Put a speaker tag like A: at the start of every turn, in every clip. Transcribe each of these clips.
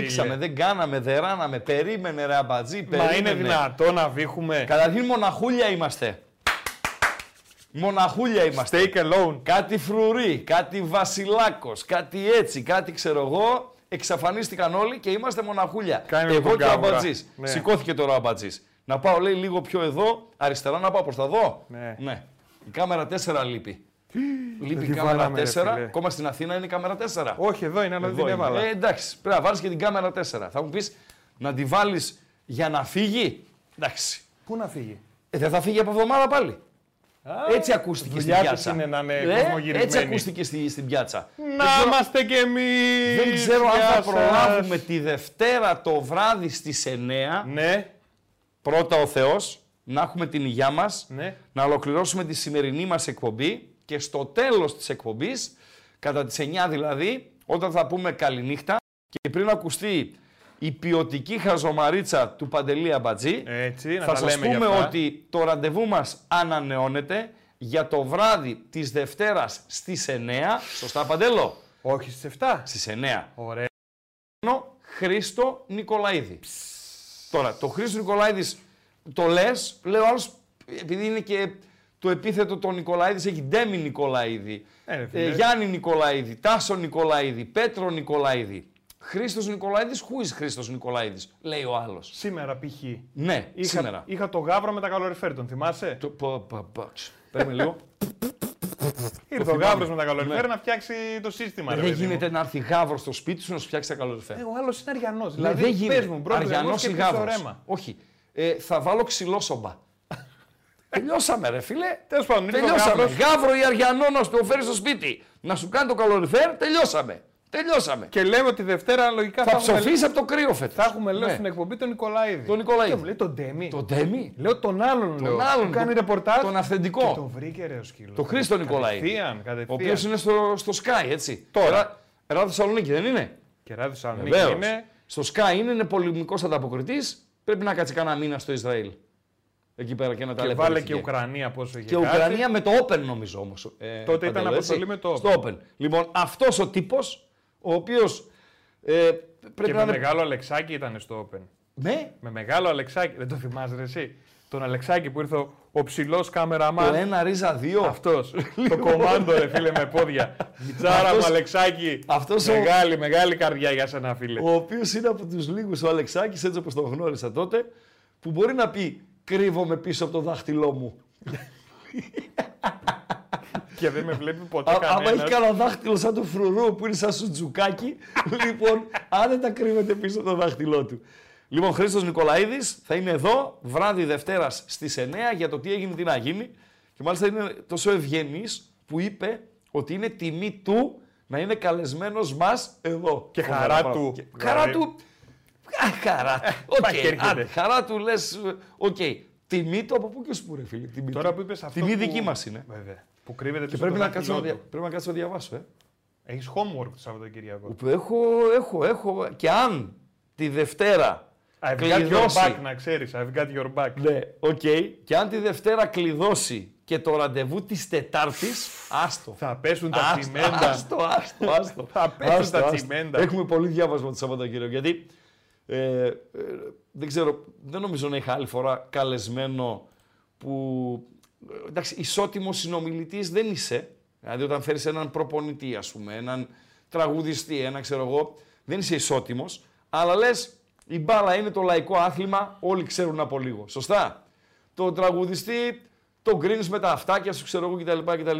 A: Δείξαμε, δεν κάναμε, δεν ράναμε, περίμενε ρε αμπατζή,
B: Μα
A: περίμενε.
B: είναι δυνατό να βήχουμε.
A: Καταρχήν μοναχούλια είμαστε. Μοναχούλια είμαστε.
B: Stay alone.
A: Κάτι φρουρί, κάτι βασιλάκος, κάτι έτσι, κάτι ξέρω εγώ. Εξαφανίστηκαν όλοι και είμαστε μοναχούλια.
B: Κάνε
A: εγώ
B: τον
A: και ο
B: κάβουρα.
A: αμπατζής.
B: Ναι.
A: Σηκώθηκε τώρα ο αμπατζής. Να πάω λέει λίγο πιο εδώ, αριστερά να πάω προς τα δω.
B: Ναι.
A: Η κάμερα 4 λείπει. Λείπει η
B: τη
A: κάμερα
B: βάλαμε,
A: 4.
B: ρε φίλε.
A: Ακόμα στην Αθήνα είναι η κάμερα 4.
B: Όχι, εδώ είναι, αλλά δεν την
A: είναι.
B: έβαλα.
A: Ε, εντάξει, πρέπει να βάλεις και την κάμερα 4. Θα μου πεις να τη βάλεις για να φύγει; Εντάξει.
B: Πού να φύγει;
A: Ε, δεν θα φύγει από εβδομάδα πάλι. έτσι ακούστηκε στην
B: δουλειά της
A: πιάτσα.
B: είναι να είναι
A: Ε,
B: κοσμογυρισμένη.
A: έτσι ακούστηκε στη, στην πιάτσα. Δεν
B: Να
A: ξέρω-
B: είμαστε κι εμείς.
A: Δεν ξέρω αν
B: Γεια
A: θα
B: σας.
A: προλάβουμε τη Δευτέρα το βράδυ στις 9.
B: Ναι,
A: Πρώτα ο Θεός, να έχουμε την υγειά μας,
B: ναι.
A: να ολοκληρώσουμε τη σημερινή μας εκπομπή και στο τέλος της εκπομπής, κατά τις 9 δηλαδή, όταν θα πούμε καληνύχτα και πριν ακουστεί η ποιοτική χαζομαρίτσα του Παντελή Αμπατζή,
B: Έτσι, να
A: θα
B: τα
A: σας
B: λέμε
A: πούμε
B: για αυτά.
A: ότι το ραντεβού μας ανανεώνεται για το βράδυ της Δευτέρας στις 9. Σωστά Παντέλο;
B: Όχι στις 7.
A: Στις 9.
B: Ωραία.
A: Χρόνο Χρήστο Νικολαίδη. Τώρα, το Χρήστο Νικολαίδης το λες, λέω άλλος, επειδή είναι και το επίθετο των Νικολαίδης, έχει Ντέμι Νικολαίδη,
B: Ε, ρε φίλε.
A: ε, Γιάννη Νικολαίδη, Τάσο Νικολαίδη, Πέτρο Νικολαίδη. Χρήστος Νικολαίδης, who is Χρήστος Νικολαίδης, λέει ο άλλος.
B: Σήμερα π.χ.
A: Ναι,
B: Είχα,
A: σήμερα.
B: είχα το γάβρο με τα καλοριφέρ, τον θυμάσαι;
A: Το, πο, πο, πο, τς, Περίμενε λίγο.
B: Ήρθε ο γάβρος με τα καλοριφέρ να φτιάξει το σύστημα. ρε
A: δεν
B: παιδί μου.
A: γίνεται να έρθει γάβρος στο σπίτι σου να σου φτιάξει τα καλοριφέρα.
B: Ε, ο άλλος είναι αριανός.
A: Δηλαδή,
B: Δηλαδή,
A: δεν
B: πες
A: γίνεται.
B: μου, πρώτα
A: Αριανός
B: εγώ
A: ή
B: σκέφτεσαι
A: γάβρος.
B: ρέμα.
A: Όχι. Ε, θα βάλω ξυλόσομπα. Τελειώσαμε ρε φίλε.
B: Τέλος πάντων, ήρθε ο
A: Τελειώσαμε.
B: γάβρος
A: Γάβρο ή αριανό να σου το φέρεις στο σπίτι. Να σου κάνει το καλοριφέρ. Τελειώσαμε. Τελειώσαμε.
B: και λέμε ότι Δευτέρα λογικά
A: θα
B: θα, έχουμε,
A: ψοφήσει από το κρύο φέτος.
B: θα έχουμε λέω
A: Ναι.
B: στην εκπομπή τον Νικολαίδη.
A: Τον Νικολαίδη.
B: Και μου λέει τον Ντέμι.
A: Το Ντέμι.
B: Λέω τον άλλον. λέω,
A: Τον άλλον.
B: Που κάνει
A: τον-
B: ρεπορτάζ.
A: Τον αυθεντικό.
B: Και τον βρήκε ρε ο σκύλος.
A: Το Χρήστο Νικολαίδη.
B: Κατευθείαν,
A: Ο
B: κατευθείαν.
A: οποίος είναι στο, στο Sky, έτσι.
B: Τώρα.
A: Ελλάδα Θεσσαλονίκη δεν είναι;
B: Και ράδι Θεσσαλονίκη
A: Βεβαίως.
B: είναι.
A: Στο Sky είναι, είναι πολεμικό ανταποκριτής. Πρέπει να κάτσει κανένα μήνα στο Ισραήλ. Εκεί πέρα και να τα
B: Και
A: λέει.
B: βάλε και Ουκρανία πόσο είχε
A: Και
B: κάτσει.
A: Ουκρανία με το Open νομίζω όμως. Ε,
B: Τότε ήταν
A: Παντελό,
B: αποστολή
A: έτσι.
B: με το Open.
A: Στο Open. Λοιπόν, αυτός ο τύπος, ο οποίος ε, πρέπει
B: Και
A: να
B: με
A: είναι.
B: μεγάλο Αλεξάκη ήταν στο Open.
A: Με;
B: Με μεγάλο Αλεξάκη. Δεν το θυμάσαι ρε, εσύ. Τον Αλεξάκη που ήρθε ο, ο ψηλός
A: το
B: κάμεραμαν.
A: ένα ρίζα δύο.
B: Αυτός. το κομμάντο, ρε φίλε, με πόδια. Μιτσάρα μου,
A: Αυτός-
B: Αλεξάκη.
A: αυτός ο-
B: μεγάλη, μεγάλη καρδιά για σένα, φίλε.
A: Ο οποίος είναι από τους λίγους ο Αλεξάκης, έτσι όπως τον γνώρισα τότε, που μπορεί να πει Κρύβομαι πίσω από το δάχτυλό μου.
B: Και δεν με βλέπει ποτέ
A: Α, άμα
B: κανένας.
A: έχει κανένα δάχτυλο σαν το φρουρού που είναι σαν σουτζουκάκι, λοιπόν, αν δεν τα κρύβεται πίσω από το δάχτυλό του. Λοιπόν, Χρήστος Νικολαίδης θα είναι εδώ βράδυ Δευτέρας στις 9 για το τι έγινε, τι να γίνει. Και μάλιστα είναι τόσο ευγενής που είπε ότι είναι τιμή του να είναι καλεσμένος μας εδώ.
B: Και
A: Φοβερά
B: χαρά
A: πράγματα.
B: του.
A: Και Χαρά
B: Δηλαδή.
A: του. Α, χαρά του. Οκ,
B: πάει και έρχεται.
A: άντε, χαρά του λες, οκ. Τιμή του από πού και ως πού ρε φίλε. Τιμή
B: Τώρα
A: του.
B: που είπες αυτό.
A: Τιμή
B: που...
A: δική μας είναι.
B: Βέβαια. Που κρύβεται
A: Και
B: πίσω
A: πρέπει
B: από
A: να,
B: το
A: κάτσω να,
B: δάχτυλό
A: δια...
B: του.
A: πρέπει να κάτσω να διαβάσω, ε.
B: Έχεις homework το Σαββατοκύριακο.
A: Που Έχω, έχω, έχω. Και αν τη Δευτέρα
B: I've got your
A: κλειδώσει.
B: back, να ξέρεις. I've got your back.
A: Ναι, οκ. Και αν τη Δευτέρα κλειδώσει και το ραντεβού της Τετάρτης, άστο.
B: Θα πέσουν τα
A: Άστο,
B: τσιμέντα.
A: Άστο, άστο, άστο.
B: Θα πέσουν
A: Άστο,
B: τα
A: άστο.
B: τσιμέντα.
A: Έχουμε πολύ διάβασμα το Σαββατοκύριακο. Γιατί ε, ε, δεν ξέρω, δεν νομίζω να είχα άλλη φορά καλεσμένο που. ε, Εντάξει, ισότιμος συνομιλητής δεν είσαι. Δηλαδή, όταν φέρεις έναν προπονητή, ας πούμε, έναν τραγουδιστή, ένα ξέρω εγώ, δεν είσαι ισότιμος. Αλλά λες, η μπάλα είναι το λαϊκό άθλημα, όλοι ξέρουν από λίγο. Σωστά. Το τραγουδιστή τον κρίνει με τα αυτάκια σου, ξέρω εγώ κτλ. κτλ.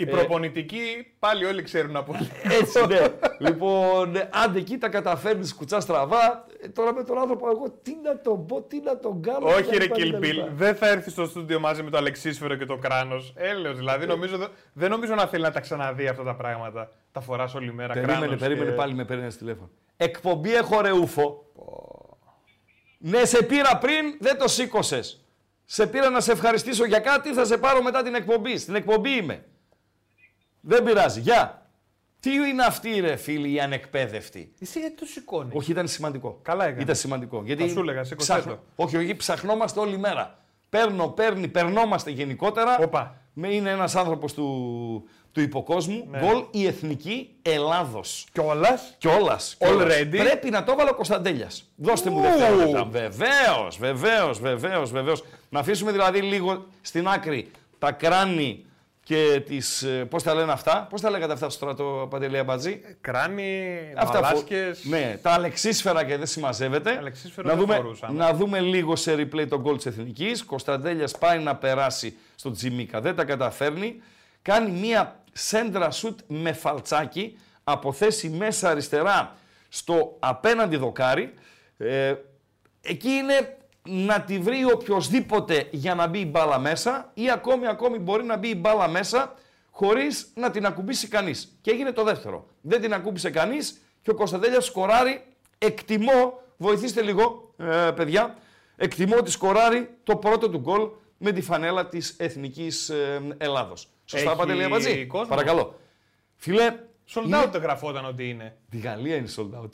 B: Οι
A: Ε,
B: προπονητικοί πάλι όλοι ξέρουν από
A: έτσι, ναι. λοιπόν, ε, άντε εκεί τα καταφέρνεις κουτσά στραβά. Ε, τώρα με τον άνθρωπο, εγώ τι να τον πω, τι να τον κάνω.
B: Όχι ρε
A: κτλ,
B: Kill
A: κτλ.
B: Bill, δεν θα έρθεις στο στούντιο μαζί με το Αλεξίσφαιρο και το Κράνος. Έλεος, δηλαδή νομίζω, δεν νομίζω να θέλει να τα ξαναδεί αυτά τα πράγματα. Τα φοράς όλη μέρα
A: Περίμενε,
B: Κράνος
A: περίμενε
B: και...
A: πάλι με παίρνει ένα τηλέφωνο. Εκπομπή έχω ρε ούφο. Ναι, σε πήρα πριν, δεν το σήκωσες. Σε πήρα να σε ευχαριστήσω για κάτι, θα σε πάρω μετά την εκπομπή. Στην εκπομπή είμαι. Δεν πειράζει. Γεια. Τι είναι αυτή ρε φίλοι οι ανεκπαίδευτοι.
B: Εσύ γιατί το σηκώνεις;
A: Όχι, ήταν σημαντικό.
B: Καλά έκανες.
A: Ήταν σημαντικό. Γιατί
B: σου έλεγα, σήκωσέ το.
A: Όχι, όχι, ψαχνόμαστε όλη μέρα. Παίρνω, παίρνει, περνόμαστε γενικότερα.
B: Όπα.
A: Με είναι ένας άνθρωπος του, του υποκόσμου.
B: Ναι.
A: Γκολ η εθνική Ελλάδος.
B: Κιόλας.
A: Κιόλας.
B: Already.
A: Πρέπει να το βάλω ο Κωνσταντέλιας. Δώστε μου
B: Ου.
A: δευτερόλεπτα. Βεβαίως, βεβαίως, βεβαίως, βεβαίως. Να αφήσουμε δηλαδή λίγο στην άκρη τα κράνη και τις. Πώς τα λένε αυτά, πώς τα λέγατε αυτά στο στρατό Παντελή Αμπατζή;
B: Κράνη,
A: Αυτά φο-
B: μαλάσκες.
A: Ναι, τα αλεξίσφαιρα και δεν συμμαζεύεται.
B: Αλεξίσφαιρο
A: να,
B: δεν
A: δούμε,
B: φορούσαμε.
A: να δούμε λίγο σε replay τον γκολ της Εθνικής. Κωνσταντέλιας πάει να περάσει στο Τζιμίκα, δεν τα καταφέρνει. Κάνει μία σέντρα σουτ με φαλτσάκι από θέση μέσα αριστερά στο απέναντι δοκάρι. Ε, εκεί είναι να τη βρει οποιοδήποτε για να μπει η μπάλα μέσα ή ακόμη, ακόμη μπορεί να μπει η μπάλα μέσα χωρίς να την ακουμπήσει κανείς. Και έγινε το δεύτερο. Δεν την ακούμπησε κανείς και ο Κωνσταντέλιας σκοράρει, εκτιμώ, βοηθήστε λίγο ε, παιδιά, εκτιμώ ότι σκοράρει το πρώτο του γκολ με τη φανέλα της Εθνικής ε, Ελλάδος. Σωστά
B: Έχει
A: Παντελή Αμπατζή.
B: κόσμο;
A: Παρακαλώ. Φίλε,
B: Sold
A: είναι-
B: out γραφόταν ότι είναι.
A: Τη Γαλλία είναι sold out.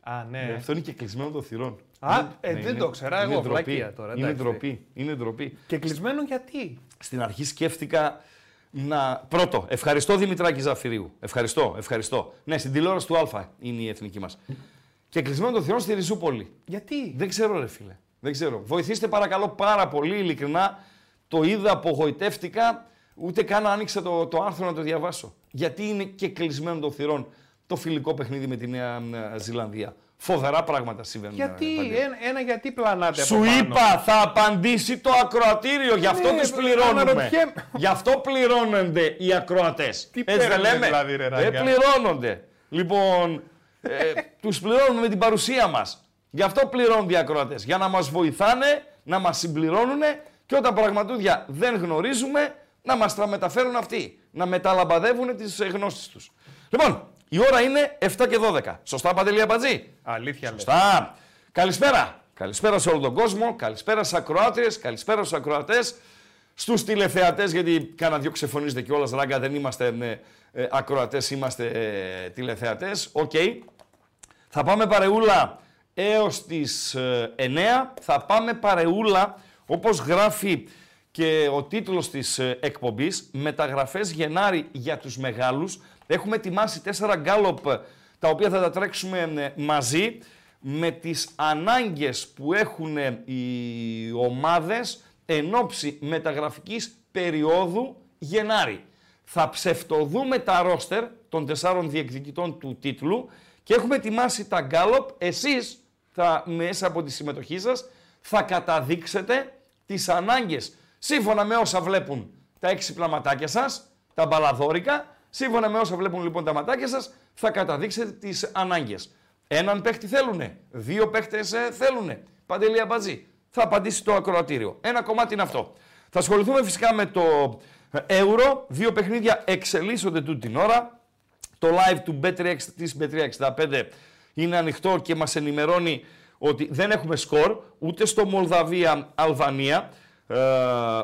B: Α, ναι.
A: Ναι, Αυτό είναι και κλεισμένο των θυρών.
B: Α,
A: Είναι-
B: ε,
A: ναι,
B: δεν
A: είναι-
B: το ξέρα
A: είναι
B: εγώ,
A: ντροπή.
B: βλακεία τώρα,
A: Είναι
B: εντάξει.
A: ντροπή. Είναι ντροπή.
B: Και κλεισμένο γιατί;
A: Στην αρχή σκέφτηκα να. Πρώτο, ευχαριστώ Δημητράκη Ζαφυρίου. Ευχαριστώ, ευχαριστώ. Ναι, στην τηλεόραση του Α είναι η εθνική μας. Και κλεισμένο των θυρών στη Ριζούπολη.
B: Γιατί;
A: Δεν ξέρω, ρε φίλε. Δεν ξέρω. Βοηθήστε παρακαλώ πάρα πολύ, ειλικρινά. Το είδα, απογοητεύτηκα. Ούτε καν άνοιξα το, το άρθρο να το διαβάσω. Γιατί είναι και κλεισμένο των θυρών το φιλικό παιχνίδι με τη Νέα ε, Ζηλανδία. Φοβερά πράγματα συμβαίνουν.
B: Γιατί,
A: ε, Παντελή.
B: ένα, ένα γιατί πλανάτε
A: Σου
B: από πάνω.
A: είπα, θα απαντήσει το ακροατήριο, γι' αυτό
B: Ναι,
A: τους πληρώνουμε.
B: αναρωτιέμαι.
A: Γι' αυτό πληρώνονται οι ακροατές.
B: Τι
A: Έτσι δεν
B: παίρνετε
A: λέμε.
B: δηλαδή, ρε,
A: δεν
B: Ράγκα.
A: πληρώνονται. Λοιπόν, ε, τους πληρώνουμε με την παρουσία μας. Γι' αυτό πληρώνονται οι ακροατές. Για να μας βοηθάνε, να μας συμπληρώνουν και όταν πραγματούδια δεν γνωρίζουμε, να μας τα μεταφέρουν αυτοί. Να μεταλαμπαδεύουν τις ε, γνώσεις τους. Λοιπόν, η ώρα είναι 7 και 12. Σωστά, Παντελή Αμπατζή.
B: Αλήθεια λες.
A: Σωστά. Καλησπέρα. Καλησπέρα σε όλο τον κόσμο. Καλησπέρα στις ακροάτριες. Καλησπέρα στους ακροατές. Στους τηλεθεατές, γιατί κάνα δυο ξεφωνίζετε κιόλας. Ράγκα, δεν είμαστε ε, ε, ακροατές, είμαστε ε, τηλεθεατές. Οκ. Θα πάμε παρεούλα έως τις ε, 9. Θα πάμε παρεούλα, όπως γράφει και ο τίτλος της ε, εκπομπής, μεταγραφές Γενάρη για τους μεγάλους. Έχουμε ετοιμάσει τέσσερα γκάλοπ, τα οποία θα τα τρέξουμε ε, μαζί, με τις ανάγκες που έχουν ε, οι ομάδες εν ώψη μεταγραφικής περίοδου Γενάρη. Θα ψευτοδούμε τα ρόστερ των τεσσάρων διεκδικητών του τίτλου και έχουμε ετοιμάσει τα γκάλοπ. Εσείς θα, μέσα από τη συμμετοχή σας θα καταδείξετε τις ανάγκες σύμφωνα με όσα βλέπουν τα έξυπνα ματάκια σας, τα μπαλαδόρικα, σύμφωνα με όσα βλέπουν λοιπόν τα ματάκια σας, θα καταδείξετε τις ανάγκες. Έναν παίχτη θέλουνε, δύο παίχτες ε, θέλουνε. Παντελή Αμπατζή. Θα απαντήσει το ακροατήριο. Ένα κομμάτι είναι αυτό. Θα ασχοληθούμε φυσικά με το ε, Euro. Δύο παιχνίδια εξελίσσονται τούτη την ώρα. Το live του Bet3, της Bet365 είναι ανοιχτό και μας ενημερώνει ότι δεν έχουμε σκορ ούτε στο Μολδαβία-Αλβανία, ε,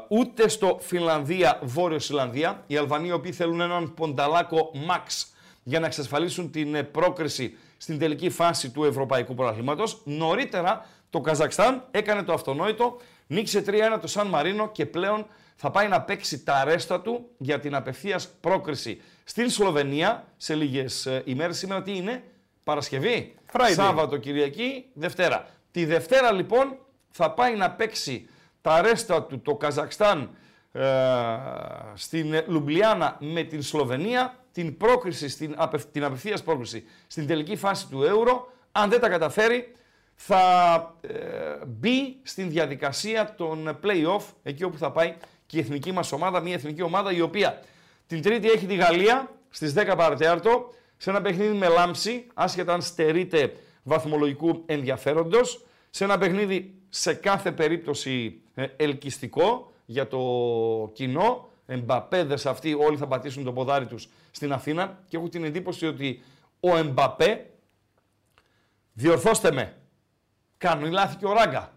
A: ούτε στο Φιλανδία-Βόρειο-Ισλανδία. Οι Αλβανοί οι οποίοι θέλουν έναν πονταλάκο max για να εξασφαλίσουν την ε, πρόκριση στην τελική φάση του Ευρωπαϊκού Πρωταθλήματος. Νωρίτερα το Καζακστάν έκανε το αυτονόητο, νίκησε 3-1 το Σαν Μαρίνο και πλέον θα πάει να παίξει τα αρέστα του για την απευθείας πρόκριση στην Σλοβενία σε λίγες ε, ημέρες. Σήμερα τι είναι, Παρασκευή,
B: Friday.
A: Σάββατο, Κυριακή, Δευτέρα. Τη Δευτέρα λοιπόν θα πάει να παίξει τα αρέστα του το Καζακστάν ε, στην ε, Λουμπλιάνα με την Σλοβενία, την πρόκριση, στην, απευ, την απευθείας πρόκριση στην τελική φάση του Euro. Αν δεν τα καταφέρει, θα ε, μπει στην διαδικασία των play-off, εκεί όπου θα πάει και η εθνική μας ομάδα, μια εθνική ομάδα η οποία την Τρίτη έχει τη Γαλλία στις 10 παρατέταρτο, σε ένα παιχνίδι με λάμψη, άσχετα αν στερείται βαθμολογικού ενδιαφέροντος, σε ένα παιχνίδι σε κάθε περίπτωση ε, ελκυστικό για το κοινό, Εμπαπέδες αυτοί όλοι θα πατήσουν το ποδάρι τους στην Αθήνα και έχω την εντύπωση ότι ο Εμπαπέ, διορθώστε με, Κάνει λάθη και ο Ράγκα.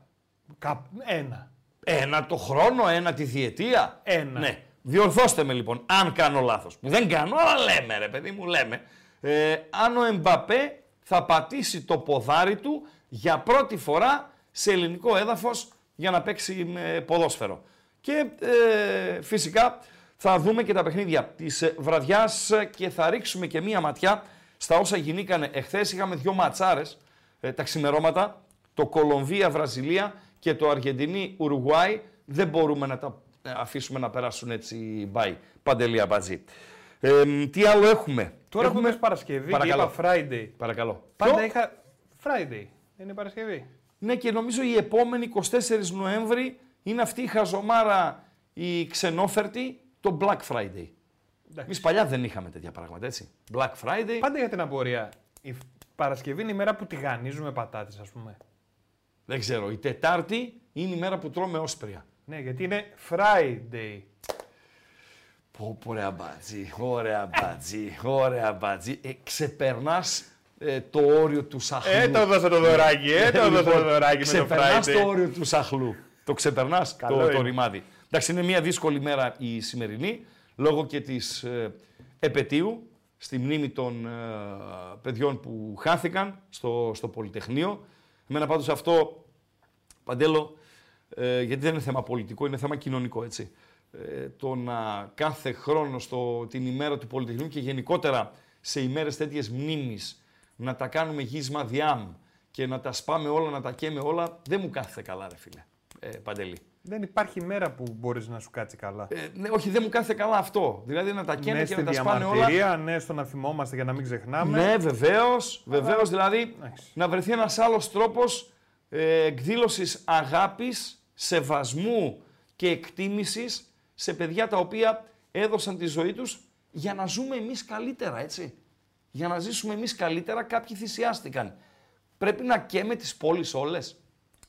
B: Κα... Ένα.
A: Ένα το χρόνο, ένα τη διετία.
B: Ένα.
A: Ναι. Διορθώστε με λοιπόν, αν κάνω λάθος. Που δεν κάνω, αλλά λέμε ρε παιδί μου, λέμε. Ε, αν ο Εμπαπέ θα πατήσει το ποδάρι του για πρώτη φορά σε ελληνικό έδαφος για να παίξει με ποδόσφαιρο. Και ε, φυσικά θα δούμε και τα παιχνίδια της ε, βραδιάς και θα ρίξουμε και μία ματιά στα όσα γινήκανε. Εχθές είχαμε δυο ματσάρες ε, τα ξημερώματα, το Κολομβία-Βραζιλία και το Αργεντινή-Ουρουγουάη. Δεν μπορούμε να τα ε, αφήσουμε να περάσουν έτσι μπάι. Παντελία Μπατζή. Ε, τι άλλο έχουμε;
B: Τώρα έχουμε Παρασκευή
A: Παρακαλώ.
B: και είπα Friday.
A: Παρακαλώ.
B: Πάντα
A: Ποιο;
B: είχα Friday. Είναι Παρασκευή.
A: Ναι και νομίζω η επόμενη 24 Νοέμβρη είναι αυτή η χαζομάρα η ξενόφερτη, το Black Friday.
B: Εντάξει.
A: Εμείς παλιά δεν είχαμε τέτοια πράγματα, έτσι. Black Friday.
B: Πάντα για την απορία. Η Παρασκευή είναι η μέρα που τηγανίζουμε πατάτες, ας πούμε.
A: Δεν ξέρω. Η Τετάρτη είναι η μέρα που τρώμε όσπρια.
B: Ναι, γιατί είναι Friday.
A: Πω, πω, ωραία μπατζή, ωραία μπατζή, ωραία μπατζή. Ε, ξεπερνάς ε, το όριο του σαχλού.
B: Ε, το δώσα το δωράκι, ε, το δώσα το δωράκι με το
A: Ξεπερνάς
B: Friday.
A: το όριο του σαχλού. Το ξεπερνάς
B: Καλό
A: το, το
B: είναι.
A: ρημάδι. Εντάξει, είναι μια δύσκολη μέρα η σημερινή, λόγω και της ε, επαιτίου, στη μνήμη των ε, παιδιών που χάθηκαν στο, στο Πολυτεχνείο. Εμένα πάντως αυτό, Παντέλο, ε, γιατί δεν είναι θέμα πολιτικό, είναι θέμα κοινωνικό, έτσι. Ε, το να κάθε χρόνο στο, την ημέρα του Πολυτεχνείου και γενικότερα σε ημέρες τέτοιες μνήμης να τα κάνουμε γύσμα διάμ και να τα σπάμε όλα, να τα καίμε όλα, δεν μου κάθεται καλά, ρε φίλε, ε, Παντελή.
B: Δεν υπάρχει μέρα που μπορείς να σου κάτσει καλά.
A: Ε, ναι, όχι, δεν μου κάθεται καλά αυτό. Δηλαδή να τα καίνε
B: ναι,
A: και
B: στη
A: να τα σπάνε όλα.
B: διαμαρτυρία, ναι, στο να θυμόμαστε για να μην ξεχνάμε.
A: Ναι, βεβαίως. Βεβαίως, δηλαδή
B: εντάξει.
A: να βρεθεί ένας άλλος τρόπος ε, εκδήλωσης αγάπης, σεβασμού και εκτίμησης σε παιδιά τα οποία έδωσαν τη ζωή τους για να ζούμε εμείς καλύτερα, έτσι. Για να ζήσουμε εμείς καλύτερα, κάποιοι θυσιάστηκαν. Πρέπει να καίμε τις πόλεις όλες.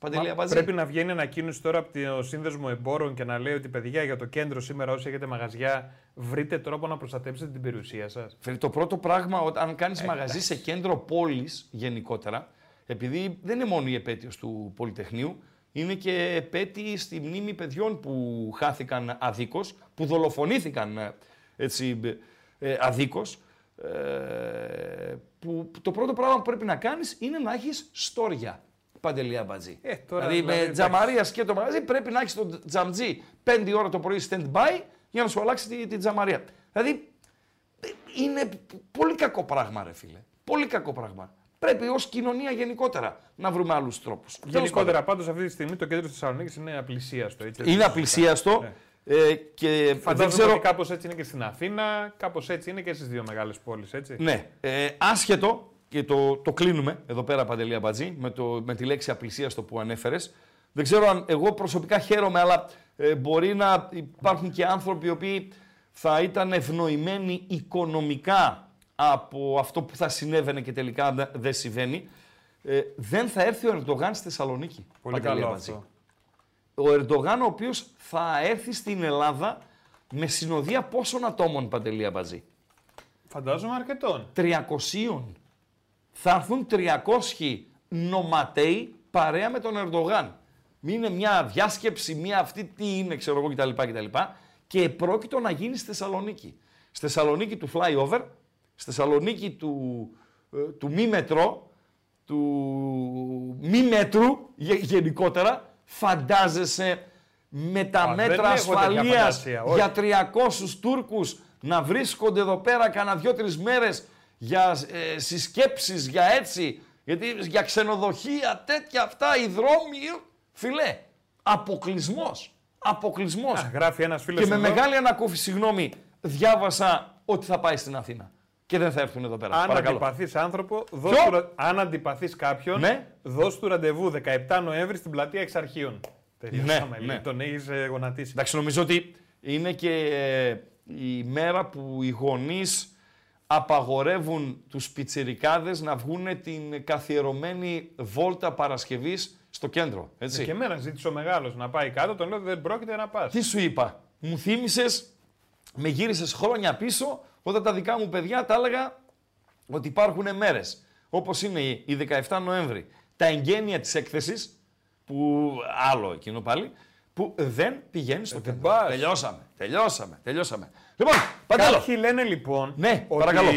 A: Παντελή
B: Μα
A: Αμπατζή.
B: Πρέπει να βγαίνει ανακοίνωση τώρα από το Σύνδεσμο Εμπόρων και να λέει ότι παιδιά για το κέντρο σήμερα, όσοι έχετε μαγαζιά, βρείτε τρόπο να προστατέψετε την περιουσία σας.
A: Φίλε, το πρώτο πράγμα, όταν αν κάνεις μαγαζί σε κέντρο πόλης γενικότερα, επειδή δεν είναι μόνο η επέτειος του Πολυτεχνείου, είναι και επέτειοι στη μνήμη παιδιών που χάθηκαν αδίκως, που δολοφονήθηκαν ε, έτσι ε, αδίκως, ε, που που το πρώτο πράγμα που πρέπει να κάνεις είναι να έχεις στόρια. Παντελή Αμπατζή.
B: Ε, τώρα,
A: δηλαδή,
B: δηλαδή,
A: με
B: εντάξει.
A: τζαμαρία και το μαγαζί πρέπει να έχεις το τζαμτζί 5 ώρα το πρωί stand-by για να σου αλλάξει τη, τη τζαμαρία. Δηλαδή είναι πολύ κακό πράγμα, ρε φίλε. Πολύ κακό πράγμα. Πρέπει ως κοινωνία γενικότερα να βρούμε άλλους τρόπους.
B: Γενικότερα, πάντως αυτή τη στιγμή το κέντρο της Θεσσαλονίκης είναι απλησίαστο. Έτσι,
A: Είναι απλησίαστο
B: Ναι.
A: Ε, και δεν
B: Φαντάζομαι
A: ξέρω.
B: ότι κάπως έτσι είναι και στην Αθήνα, κάπως έτσι είναι και στις δύο μεγάλες πόλεις. Έτσι.
A: Ναι, ε, άσχετο και το, το κλείνουμε εδώ πέρα Παντελή Αμπατζή με, το, με τη λέξη απλησίαστο που ανέφερες. Δεν ξέρω αν εγώ προσωπικά χαίρομαι, αλλά ε, μπορεί να υπάρχουν και άνθρωποι οι οποίοι θα ήταν ευνοημένοι οικονομικά από αυτό που θα συνέβαινε και τελικά δε- δεν συμβαίνει. Ε, δεν θα έρθει ο Ερντογάν στη Θεσσαλονίκη.
B: Πολύ
A: Παντελή
B: καλό
A: Αμπατζή.
B: αυτό.
A: Ο Ερντογάν ο οποίος θα έρθει στην Ελλάδα με συνοδεία πόσων ατόμων Παντελή Αμπατζή;
B: Φαντάζομαι αρκετών.
A: 300. Θα έρθουν 300 νοματέοι παρέα με τον Ερντογάν. Μην είναι μια διάσκεψη, μια αυτή τι είναι, ξέρω εγώ κτλ. κτλ. Και πρόκειτο να γίνει στη Θεσσαλονίκη. Στη Θεσσαλονίκη του flyover, στη Θεσσαλονίκη του, ε, του μη μετρό, του μη μέτρου γε- γενικότερα, φαντάζεσαι με τα
B: Α, δεν
A: μέτρα
B: έχω τέτοια
A: ασφαλείας
B: φαντασία, όχι.
A: για 300 Τούρκους να βρίσκονται εδώ πέρα κάνα δυο-τρεις μέρες για ε, συσκέψεις, για έτσι, γιατί για ξενοδοχεία, τέτοια αυτά, οι δρόμοι, φιλέ, αποκλεισμός, αποκλεισμός.
B: Α, γράφει ένας φίλος
A: Και με μεγάλη ανακούφιση, συγγνώμη, διάβασα ότι θα πάει στην Αθήνα. Και δεν θα έρθουν εδώ πέρα.
B: Αν
A: Παρακαλώ.
B: αντιπαθείς άνθρωπο, δώσ'
A: Ποιο;
B: του ρα- αν αντιπαθείς κάποιον,
A: Ναι.
B: δώσ' του ραντεβού 17 Νοέμβρη στην πλατεία εξ αρχείων. Τελειώσαμε.
A: ναι.
B: Τον έχει γονατίσει.
A: Εντάξει, νομίζω ότι είναι και ε, η μέρα που οι γονείς απαγορεύουν τους πιτσιρικάδες να βγουν την καθιερωμένη βόλτα Παρασκευής στο κέντρο. Έτσι.
B: Και εμένα ζήτησε ο μεγάλος να πάει κάτω, τον λέω δεν πρόκειται να πας.
A: Τι σου είπα, μου θύμισες, με γύρισες χρόνια πίσω, όταν τα δικά μου παιδιά τα έλεγα ότι υπάρχουν μέρες, όπως είναι η η 17 Νοέμβρη, τα εγγένεια της έκθεσης, που άλλο εκείνο πάλι, που δεν πηγαίνει στο κέντρο.
B: πας.
A: Τελειώσαμε, τελειώσαμε, τελειώσαμε. Λοιπόν, Παντέλο.
B: Κάποιοι λένε λοιπόν
A: Ναι,
B: ότι
A: παρακαλώ.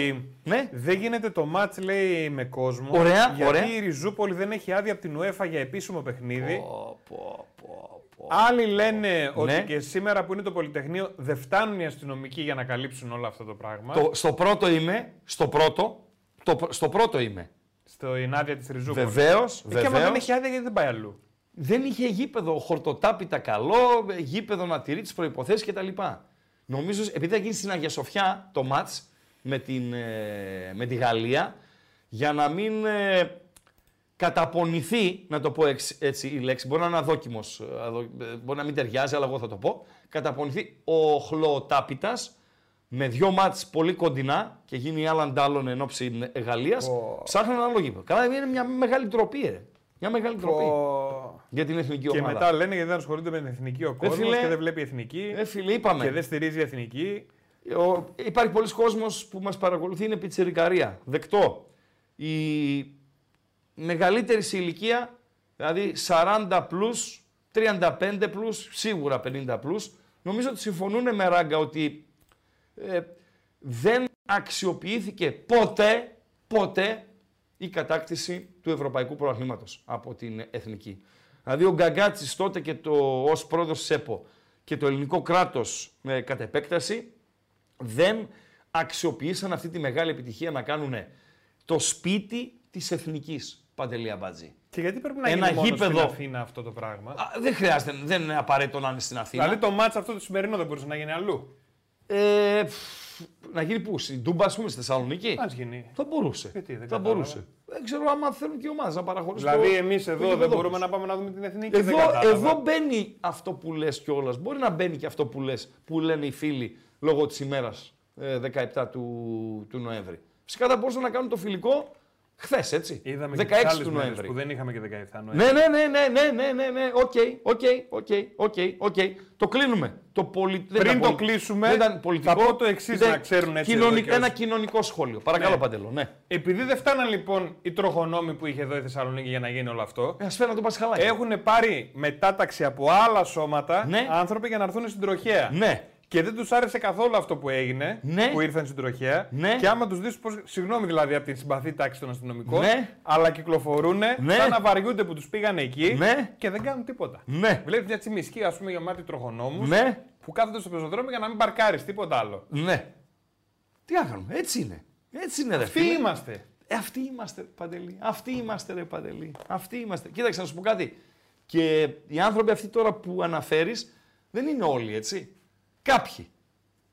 A: Ναι.
B: δεν γίνεται το μάτς λέει με κόσμο
A: Ωραία,
B: γιατί
A: ωραία.
B: η Ριζούπολη δεν έχει άδεια από την UEFA για επίσημο παιχνίδι.
A: Πω, πω, πω, πω.
B: Άλλοι λένε ότι
A: Ναι.
B: και σήμερα που είναι το Πολυτεχνείο δεν φτάνουν οι αστυνομικοί για να καλύψουν όλο αυτό το πράγμα.
A: Το, στο πρώτο είμαι, στο πρώτο, το, πr- στο πρώτο είμαι.
B: Στο η άδεια της Ριζούπολη.
A: Βεβαίως,
B: Ε, και άμα δεν έχει άδεια, γιατί δεν πάει αλλού;
A: δεν είχε γήπεδο χορτοτάπητα καλό, γήπεδο να τηρεί τις προποθέσει κτλ. Νομίζω, επειδή θα γίνει στην Αγία Σοφιά το μάτς με, την, ε, με τη Γαλλία, για να μην ε, καταπονηθεί, να το πω εξ- έτσι η λέξη, μπορεί να είναι αδόκιμος, ε, αδο- ε, μπορεί να μην ταιριάζει, αλλά εγώ θα το πω, καταπονηθεί ο χλωτάπητας με δυο μάτς πολύ κοντινά και γίνει η Άλαν Ντάλλον εν ώψη Γαλλίας,
B: Ω.
A: ψάχνουν ένα άλλο γήπεδο. Καλά, είναι μια μεγάλη τροπή, ρε. Μια μεγάλη τροπή για την εθνική
B: Και
A: ομάδα.
B: μετά λένε γιατί δεν ασχολούνται με την εθνική ο κόσμος
A: φίλε,
B: και δεν βλέπει η εθνική
A: Ε, φίλε, είπαμε.
B: και δεν στηρίζει η εθνική.
A: Ο, υπάρχει πολλοί κόσμος που μας παρακολουθεί, είναι πιτσιρικαρία. Δεκτό. Η μεγαλύτερη σε ηλικία, δηλαδή 40 plus, 35 plus, σίγουρα 50 plus, νομίζω ότι συμφωνούν με ράγκα ότι ε, δεν αξιοποιήθηκε ποτέ, ποτέ η κατάκτηση του Ευρωπαϊκού Πρωταθλήματος από την Εθνική. Δηλαδή ο Γκαγκάτσης τότε και το, ως πρόεδρος της ΕΠΟ και το ελληνικό κράτος με κατ' επέκταση δεν αξιοποίησαν αυτή τη μεγάλη επιτυχία να κάνουν το σπίτι της Εθνικής Παντελή Αμπατζή.
B: Και γιατί πρέπει να
A: Ένα
B: γίνει μόνος
A: γήπεδο.
B: στην Αθήνα αυτό το πράγμα;
A: Α, δεν χρειάζεται, δεν είναι απαραίτητο να είναι στην Αθήνα.
B: Δηλαδή το μάτς αυτό το σημερινό δεν μπορούσε να γίνει αλλού;
A: Ε, φ, να γίνει πού, στην Τούμπα, ας πούμε, στη Θεσσαλονίκη;
B: Αν γίνει.
A: Θα μπορούσε.
B: Γιατί, δεν
A: θα
B: κατάλαβα.
A: μπορούσε. Δεν ξέρω άμα θέλουν και οι ομάδες να παραχωρήσουν.
B: Δηλαδή
A: το-
B: εμεί
A: το
B: εδώ
A: γήπεδο
B: δεν μπορούμε
A: τους.
B: να πάμε να δούμε την εθνική. δεν
A: Εδώ,
B: κατάλαβα.
A: εδώ μπαίνει αυτό που λες κιόλας. Μπορεί να μπαίνει και αυτό που λες, που λένε οι φίλοι λόγω της ημέρας ε, 17 του, του Νοέμβρη. Φυσικά θα μπορούσαν να κάνουν το φιλικό χθες, έτσι.
B: Είδαμε
A: 16
B: και τις άλλες
A: του
B: μέρες
A: Νοέμβρη.
B: που δεν είχαμε και 17 Νοέμβρη.
A: Ναι, ναι, ναι, ναι, ναι, ναι, ναι, ναι, OK, OK, OK, OK, OK. Το κλείνουμε. Το πολι... δεν
B: Πριν
A: ήταν
B: το
A: πολι-
B: κλείσουμε,
A: δεν ήταν πολιτικό.
B: θα πω το εξής
A: ήταν
B: να ξέρουν έτσι
A: κοινωνικ-
B: εδώ και
A: Ένα
B: όσοι-
A: κοινωνικό σχόλιο. Παρακαλώ,
B: Ναι.
A: Παντελό, ναι.
B: Επειδή δεν φτάναν λοιπόν οι τροχονόμοι που είχε εδώ η Θεσσαλονίκη για να γίνει όλο αυτό,
A: Ε, ας φέρω να το πασχαλάκι.
B: έχουν πάρει μετάταξη από άλλα σώματα
A: Ναι.
B: άνθρωποι για να έρθουν στην τροχαία.
A: Ναι.
B: Και δεν τους άρεσε καθόλου αυτό που έγινε,
A: Ναι.
B: που ήρθαν στην τροχέα.
A: Ναι.
B: Και άμα τους δεις πω. Συγγνώμη δηλαδή από την συμπαθή τάξη των αστυνομικών,
A: Ναι.
B: αλλά κυκλοφορούν
A: Ναι.
B: σαν να βαριούνται που τους πήγαν εκεί
A: Ναι.
B: και δεν κάνουν τίποτα.
A: Ναι.
B: Βλέπεις μια τσιμισκή, ας πούμε, γεμάτη τροχονόμους
A: Ναι.
B: που κάθονται στο πεζοδρόμιο για να μην παρκάρεις τίποτα άλλο.
A: Ναι. Τι να κάνουμε, έτσι είναι. Έτσι είναι, ρε
B: Αυτοί
A: φίλε.
B: είμαστε.
A: Ε, αυτοί είμαστε, ρε, Παντελή. Αυτοί είμαστε, ρε Παντελή. Αυτοί είμαστε. Κοίταξε να σου πω κάτι. Και οι άνθρωποι αυτοί τώρα που αναφέρεις δεν είναι όλοι, έτσι. Κάποιοι.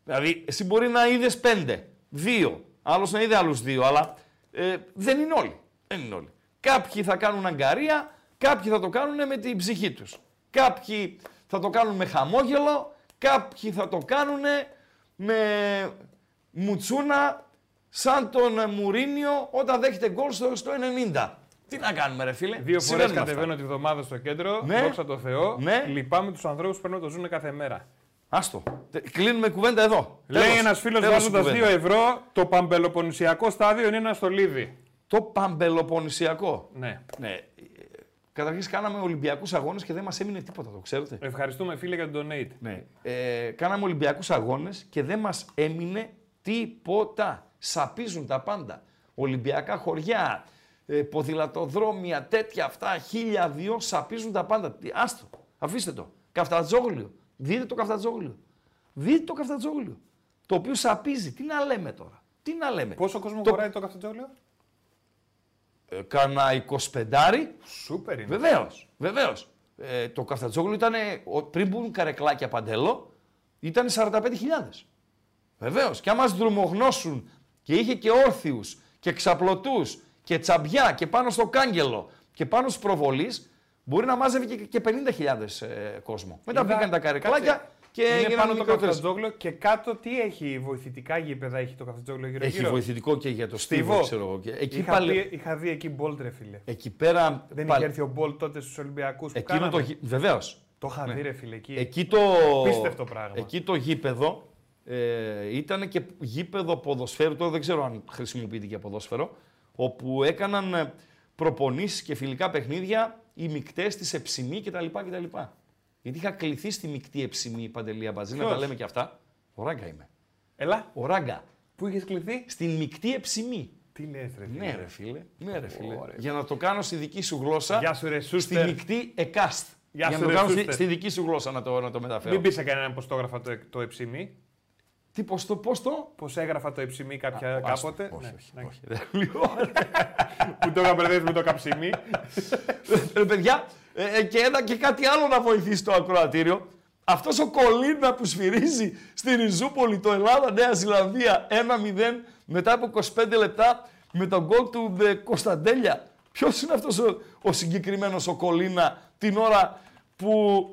A: Δηλαδή, εσύ μπορεί να είδες πέντε, δύο, άλλος να είδε άλλους δύο, αλλά ε, δεν είναι όλοι. Δεν είναι όλοι. Κάποιοι θα κάνουν αγκαρία, κάποιοι θα το κάνουν με την ψυχή τους. Κάποιοι θα το κάνουν με χαμόγελο, κάποιοι θα το κάνουν με μουτσούνα σαν τον Μουρίνιο όταν δέχεται γκολ στο, στο 90. Τι να κάνουμε ρε φίλε;
B: Δύο φορές
A: Συμβαίνουν αυτά.
B: κατεβαίνω τη βδομάδα στο κέντρο.
A: Ναι.
B: Δόξα τω Θεώ.
A: Ναι.
B: Λυπάμαι τους ανθρώπους που πρέπει να το ζουν κάθε μέρα.
A: Άστο. Τε- Κλείνουμε κουβέντα εδώ.
B: Λέει
A: Τέλος.
B: ένας φίλος
A: Τέλος
B: βάζοντας 2
A: κουβέντα.
B: ευρώ, το παμπελοποννησιακό στάδιο είναι ένα στολίδι.
A: Το Παμπελοποννησιακό.
B: Ναι.
A: Ναι. ε, Καταρχήν κάναμε Ολυμπιακούς αγώνες και δεν μας έμεινε τίποτα, το ξέρετε.
B: Ευχαριστούμε φίλε για τον donate.
A: Ναι. Ε, κάναμε Ολυμπιακούς αγώνες και δεν μας έμεινε τίποτα. Σαπίζουν τα πάντα. Ολυμπιακά χωριά, ε, ποδηλατοδρόμια, τέτοια αυτά, χίλια δυο, σαπίζουν τα πάντα. Τι- Άστο, αφήστε το. Καφτατζόγλιο. Δείτε το καφτατζόγλιο. Δείτε το καφτατζόγλιο. Το οποίο σαπίζει. Τι να λέμε τώρα. Τι να λέμε.
B: Πόσο κόσμο
A: Το-
B: χωράει το καφτετζόλιο;
A: Ε, κάνα 25
B: Σούπερ είναι.
A: Βεβαίως, βεβαίως. Ε, το Καφτατζόγλου ήταν, ο- πριν μπουν καρεκλάκια παντέλο, ήταν 45.000. Βεβαίως. Και άμα μας δρομογνώσουν και είχε και όρθιους και ξαπλωτούς και τσαμπιά και πάνω στο κάγκελο και πάνω στους προβολείς, μπορεί να μάζευε και, και 50.000 ε, κόσμο. Μετά
B: Είδα-
A: μπήκαν τα καρεκλάκια
B: κάτσε.
A: και
B: είναι
A: έγιναν
B: πάνω το
A: μικρότερες.
B: Καυτανζόγλειο και κάτω τι έχει, βοηθητικά γήπεδα έχει το Καυτανζόγλειο γύρω
A: Έχει
B: γύρω.
A: βοηθητικό και για το στίβο,
B: Στίβο.
A: ξέρω εγώ. Και Εκεί,
B: Είχα,
A: πάλι,
B: δει, είχα δει εκεί Μπολτ ρε φίλε.
A: εκεί πέρα.
B: Δεν
A: πάλι-
B: είχε έρθει ο Μπολτ τότε στους Ολυμπιακούς που
A: Εκείνο
B: κάναμε.
A: το. γη- Βεβαίως.
B: Το είχα δει ρε φίλε εκεί.
A: Εκεί το,
B: Πίστευτο πράγμα.
A: Εκεί το γήπεδο ε, ήταν και γήπεδο ποδοσφαίρου, τώρα δεν ξέρω αν χρησιμοποιείται και ποδόσφαιρο, όπου έκαναν ε, προπονήσεις και φιλικά παιχνίδια, οι μικτές της εψημή κτλ. κτλ. Γιατί είχα κληθεί στη μεικτή εψημή Παντελία Μπατζή, να τα
B: Ποιος;
A: λέμε και αυτά. Ο Ράγκα είμαι.
B: Έλα.
A: Ο Ράγκα.
B: Πού είχες κληθεί;
A: Στην μεικτή εψημή.
B: Τι λες, ρε. φίλε;
A: Ναι, ρε φίλε. Ναι, ρε φίλε.
B: Ωραία.
A: Για να το κάνω στη δική σου γλώσσα.
B: Γεια σου, ρε,
A: Στη
B: Σούστερ.
A: μεικτή εκάστ.
B: Γεια
A: Για
B: σου,
A: να το
B: ρε,
A: κάνω στη,
B: Σούστερ.
A: στη δική σου γλώσσα να το, να το μεταφέρω.
B: Μην πεις σε κανέναν πώ το έγραφα το, το εψημί.
A: Τι, πώς το, πώς το;
B: Πώς έγραφα το εψημί κάποια,
A: Α,
B: κάποτε;
A: άστο. Όχι,
B: Ναι,
A: όχι,
B: ναι.
A: όχι. Λοιπόν,
B: Που το είχα μπερδεύσει με το καψιμί.
A: Ρε παιδιά, ε, ε, και ένα και κάτι άλλο να βοηθήσει το ακροατήριο. Αυτός ο Κολίνα που σφυρίζει στη Ριζούπολη το Ελλάδα-Νέα Ζηλανδία 1-0 μετά από 25 λεπτά με τον γκολ του ε, Κωνσταντέλια. Ποιος είναι αυτός ο, ο συγκεκριμένος ο Κολίνα την ώρα που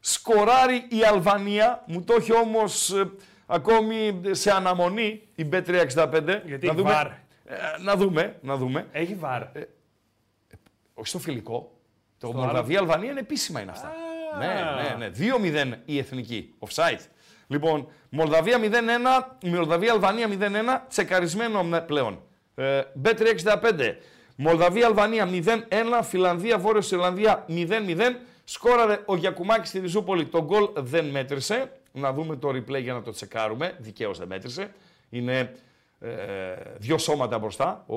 A: σκοράρει η Αλβανία, μου το έχει όμως ε, ακόμη σε αναμονή η B365.
B: Γιατί
A: να
B: έχει
A: δούμε,
B: βαρ.
A: ε, να δούμε, να δούμε.
B: Έχει βαρ.
A: Όχι στο φιλικό. Το
B: Στο
A: Μολδαβία-Αλβανία είναι επίσημα είναι αυτά.
B: Α.
A: Ναι, ναι, ναι. 2-0 η εθνική. Offside. Λοιπόν, Μολδαβία 0-1, Μολδαβία-Αλβανία 0-1, τσεκαρισμένο με- πλέον. Ε, B365. Μολδαβία-Αλβανία 0-1, Φιλανδία-Βόρειο Ιρλανδία 0-0. Σκόραρε ο Γιακουμάκης στη Ριζούπολη, το γκολ δεν μέτρησε. Να δούμε το replay για να το τσεκάρουμε. Δικαίως δεν μέτρησε. Είναι ε, δύο σώματα μπροστά ο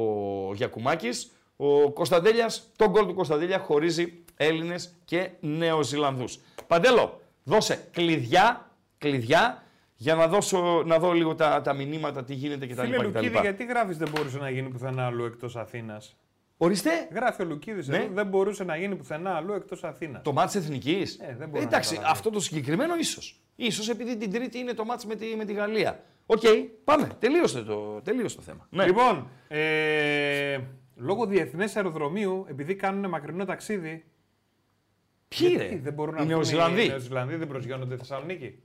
A: Γιακουμάκης. Ο Κωνσταντέλιας, το γκολ του Κωνσταντέλια χωρίζει Έλληνες και Νεοζηλανδούς. Παντέλο, δώσε κλειδιά, κλειδιά για να, δώσω, να δω λίγο τα, τα μηνύματα, τι γίνεται κτλ.
B: Φίλε
A: κτλ.
B: Λουκίδη, γιατί γράφεις δεν μπορούσε να γίνει πουθενά αλλού εκτός Αθήνας.
A: Ορίστε,
B: Γράφει ο Λουκίδης
A: Ναι.
B: εδώ, δεν μπορούσε να γίνει πουθενά αλλού εκτός Αθήνας.
A: το μάτς εθνικής.
B: Ε, δεν μπορώ να
A: Εντάξει,
B: καταλάβω.
A: αυτό το συγκεκριμένο ίσως. Ίσως επειδή την Τρίτη είναι το μάτς με τη, με τη Γαλλία. Οκ, πάμε. Τελείωσε το, τελείωσε το θέμα. Ναι.
B: Λοιπόν, ε, λόγω διεθνές αεροδρομίου, επειδή κάνουν μακρινό ταξίδι.
A: Ποιοι
B: γιατί
A: ρε,
B: δεν μπορούν να
A: οι
B: βγουν
A: Νεοζηλανδοί.
B: Οι Νεοζηλανδοί δεν προσγειώνονται Θεσσαλονίκη;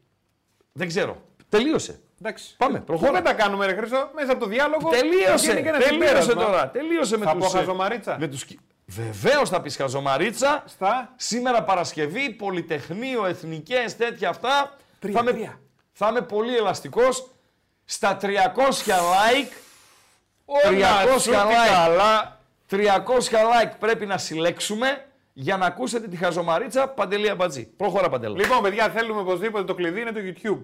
A: Δεν ξέρω. Τελείωσε.
B: Εντάξει.
A: Πάμε, προχώρα.
B: Πού δεν τα κάνουμε, ρε Χρήστο, μέσα από το διάλογο.
A: Τελείωσε.
B: βγαίνει και ένας
A: Τελείωσε
B: συμπέρασμα.
A: τώρα. Τελείωσε με
B: Θα
A: τους,
B: πω
A: ε,
B: χαζομαρίτσα.
A: Με τους... Βεβαίως θα πεις χαζομαρίτσα.
B: Στα.
A: Σήμερα Παρασκευή, Πολυτεχνείο, Εθνικές, τέτοια αυτά.
B: Τρία,
A: θα, είμαι,
B: τρία.
A: θα είμαι πολύ ελαστικός. Στα 300 like,
B: Όλα
A: 300
B: σου τι
A: like.
B: καλά.
A: 300 like πρέπει να συλλέξουμε για να ακούσετε τη χαζομαρίτσα Παντελία Μπατζή. Προχώρα Παντελό.
B: Λοιπόν, παιδιά, θέλουμε οπωσδήποτε το κλειδί είναι το YouTube.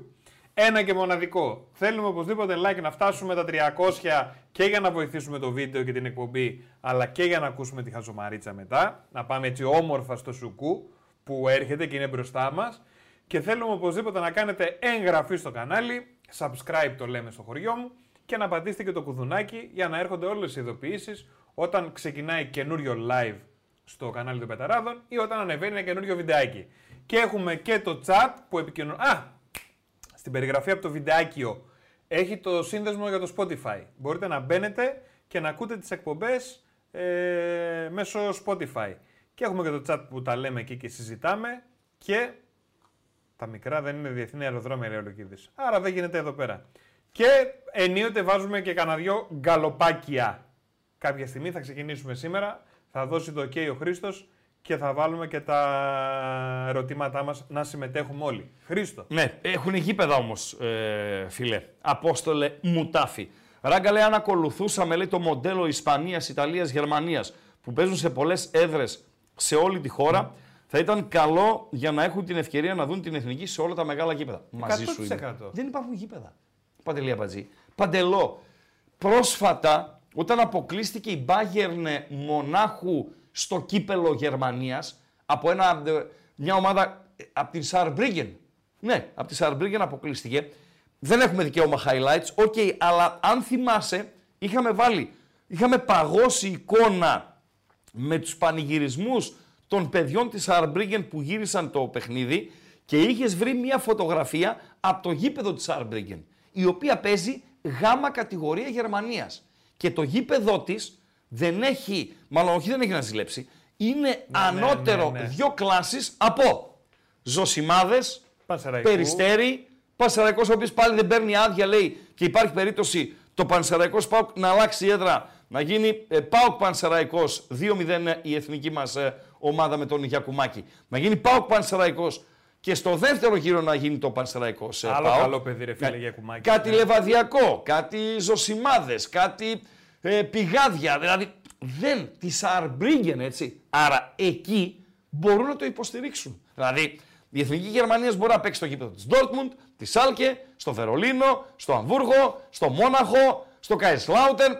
B: Ένα και μοναδικό. Θέλουμε οπωσδήποτε like να φτάσουμε τα 300 και για να βοηθήσουμε το βίντεο και την εκπομπή, αλλά και για να ακούσουμε τη χαζομαρίτσα μετά. Να πάμε έτσι όμορφα στο σουκού που έρχεται και είναι μπροστά μας. Και θέλουμε οπωσδήποτε να κάνετε εγγραφή στο κανάλι, subscribe το λέμε στο χωριό μου, και να πατήσετε και το κουδουνάκι για να έρχονται όλες οι ειδοποιήσεις όταν ξεκινάει καινούριο live στο κανάλι των Πεταράδων ή όταν ανεβαίνει ένα καινούριο βιντεάκι. Και έχουμε και το chat που επικοινωνεί. Α! Στην περιγραφή από το βιντεάκιο έχει το σύνδεσμο για το Spotify. Μπορείτε να μπαίνετε και να ακούτε τις εκπομπές ε, μέσω Spotify. Και έχουμε και το chat που τα λέμε εκεί και συζητάμε και τα μικρά δεν είναι διεθνή αεροδρόμια, λέει ο Λουκίδης. Άρα δεν γίνεται εδώ πέρα. Και ενίοτε βάζουμε και κανένα δυο γκαλοπάκια. Κάποια στιγμή θα ξεκινήσουμε σήμερα. Θα δώσει το OK ο Χρήστος και θα βάλουμε και τα ερωτήματά μας να συμμετέχουμε όλοι. Χρήστο.
A: Ναι, έχουν γήπεδα όμως, ε, φίλε. Απόστολε Μουτάφη. Ράγκα λέει: Αν ακολουθούσαμε λέει, το μοντέλο Ισπανίας, Ιταλίας, Γερμανίας που παίζουν σε πολλές έδρες σε όλη τη χώρα, θα ήταν καλό για να έχουν την ευκαιρία να δουν την εθνική σε όλα τα μεγάλα γήπεδα. Μαζί σου είμαι.
B: 100%.
A: Δεν υπάρχουν γήπεδα. Παντελή Αμπατζή. Παντελο. Πρόσφατα, όταν αποκλείστηκε η Bayern Μονάχου στο κύπελο Γερμανίας από ένα, ε, μια ομάδα ε, από την Saarbrücken. Ναι, από τη Saarbrücken αποκλείστηκε. Δεν έχουμε δικαίωμα highlights, οκ, αλλά αν θυμάσαι, είχαμε βάλει, είχαμε παγώσει εικόνα με τους πανηγυρισμούς των παιδιών της Saarbrücken που γύρισαν το παιχνίδι και είχες βρει μια φωτογραφία από το γήπεδο της Saarbrücken, η οποία παίζει γάμα κατηγορία Γερμανίας. Και το γήπεδό της δεν έχει, μάλλον όχι δεν έχει να ζηλέψει, είναι ανώτερο
B: ναι, ναι.
A: δύο κλάσεις από Ζωσιμάδες,
B: Πανσεραϊκού.
A: Περιστέρι, Πανσεραϊκός ο οποίος πάλι δεν παίρνει άδεια, λέει και υπάρχει περίπτωση το Πανσεραϊκός Πάουκ να αλλάξει η έδρα, να γίνει ε, Πάουκ Πανσεραϊκός 2-0 η εθνική μας ομάδα με τον Γιακουμάκη. Να γίνει Πάουκ Πανσεραϊκός και στο δεύτερο γύρο να γίνει το Πανσεραϊκός ε,
B: Άλλο
A: ΠΑΟΚ.
B: καλό παιδί, ρε φίλε, Γιακουμάκη.
A: Κάτι
B: Ναι.
A: λεβαδιακό, κάτι ζωσιμάδες, κάτι ε, πηγάδια. Δηλαδή δεν τη Αρμπρίγκεν, έτσι. Άρα εκεί μπορούν να το υποστηρίξουν. Δηλαδή, η Εθνική Γερμανίας μπορεί να παίξει στο γήπεδο της Ντόρτμουντ, της Σάλκε, στο Βερολίνο, στο Αμβούργο, στο Μόναχο, στο Καϊσλάουτερ.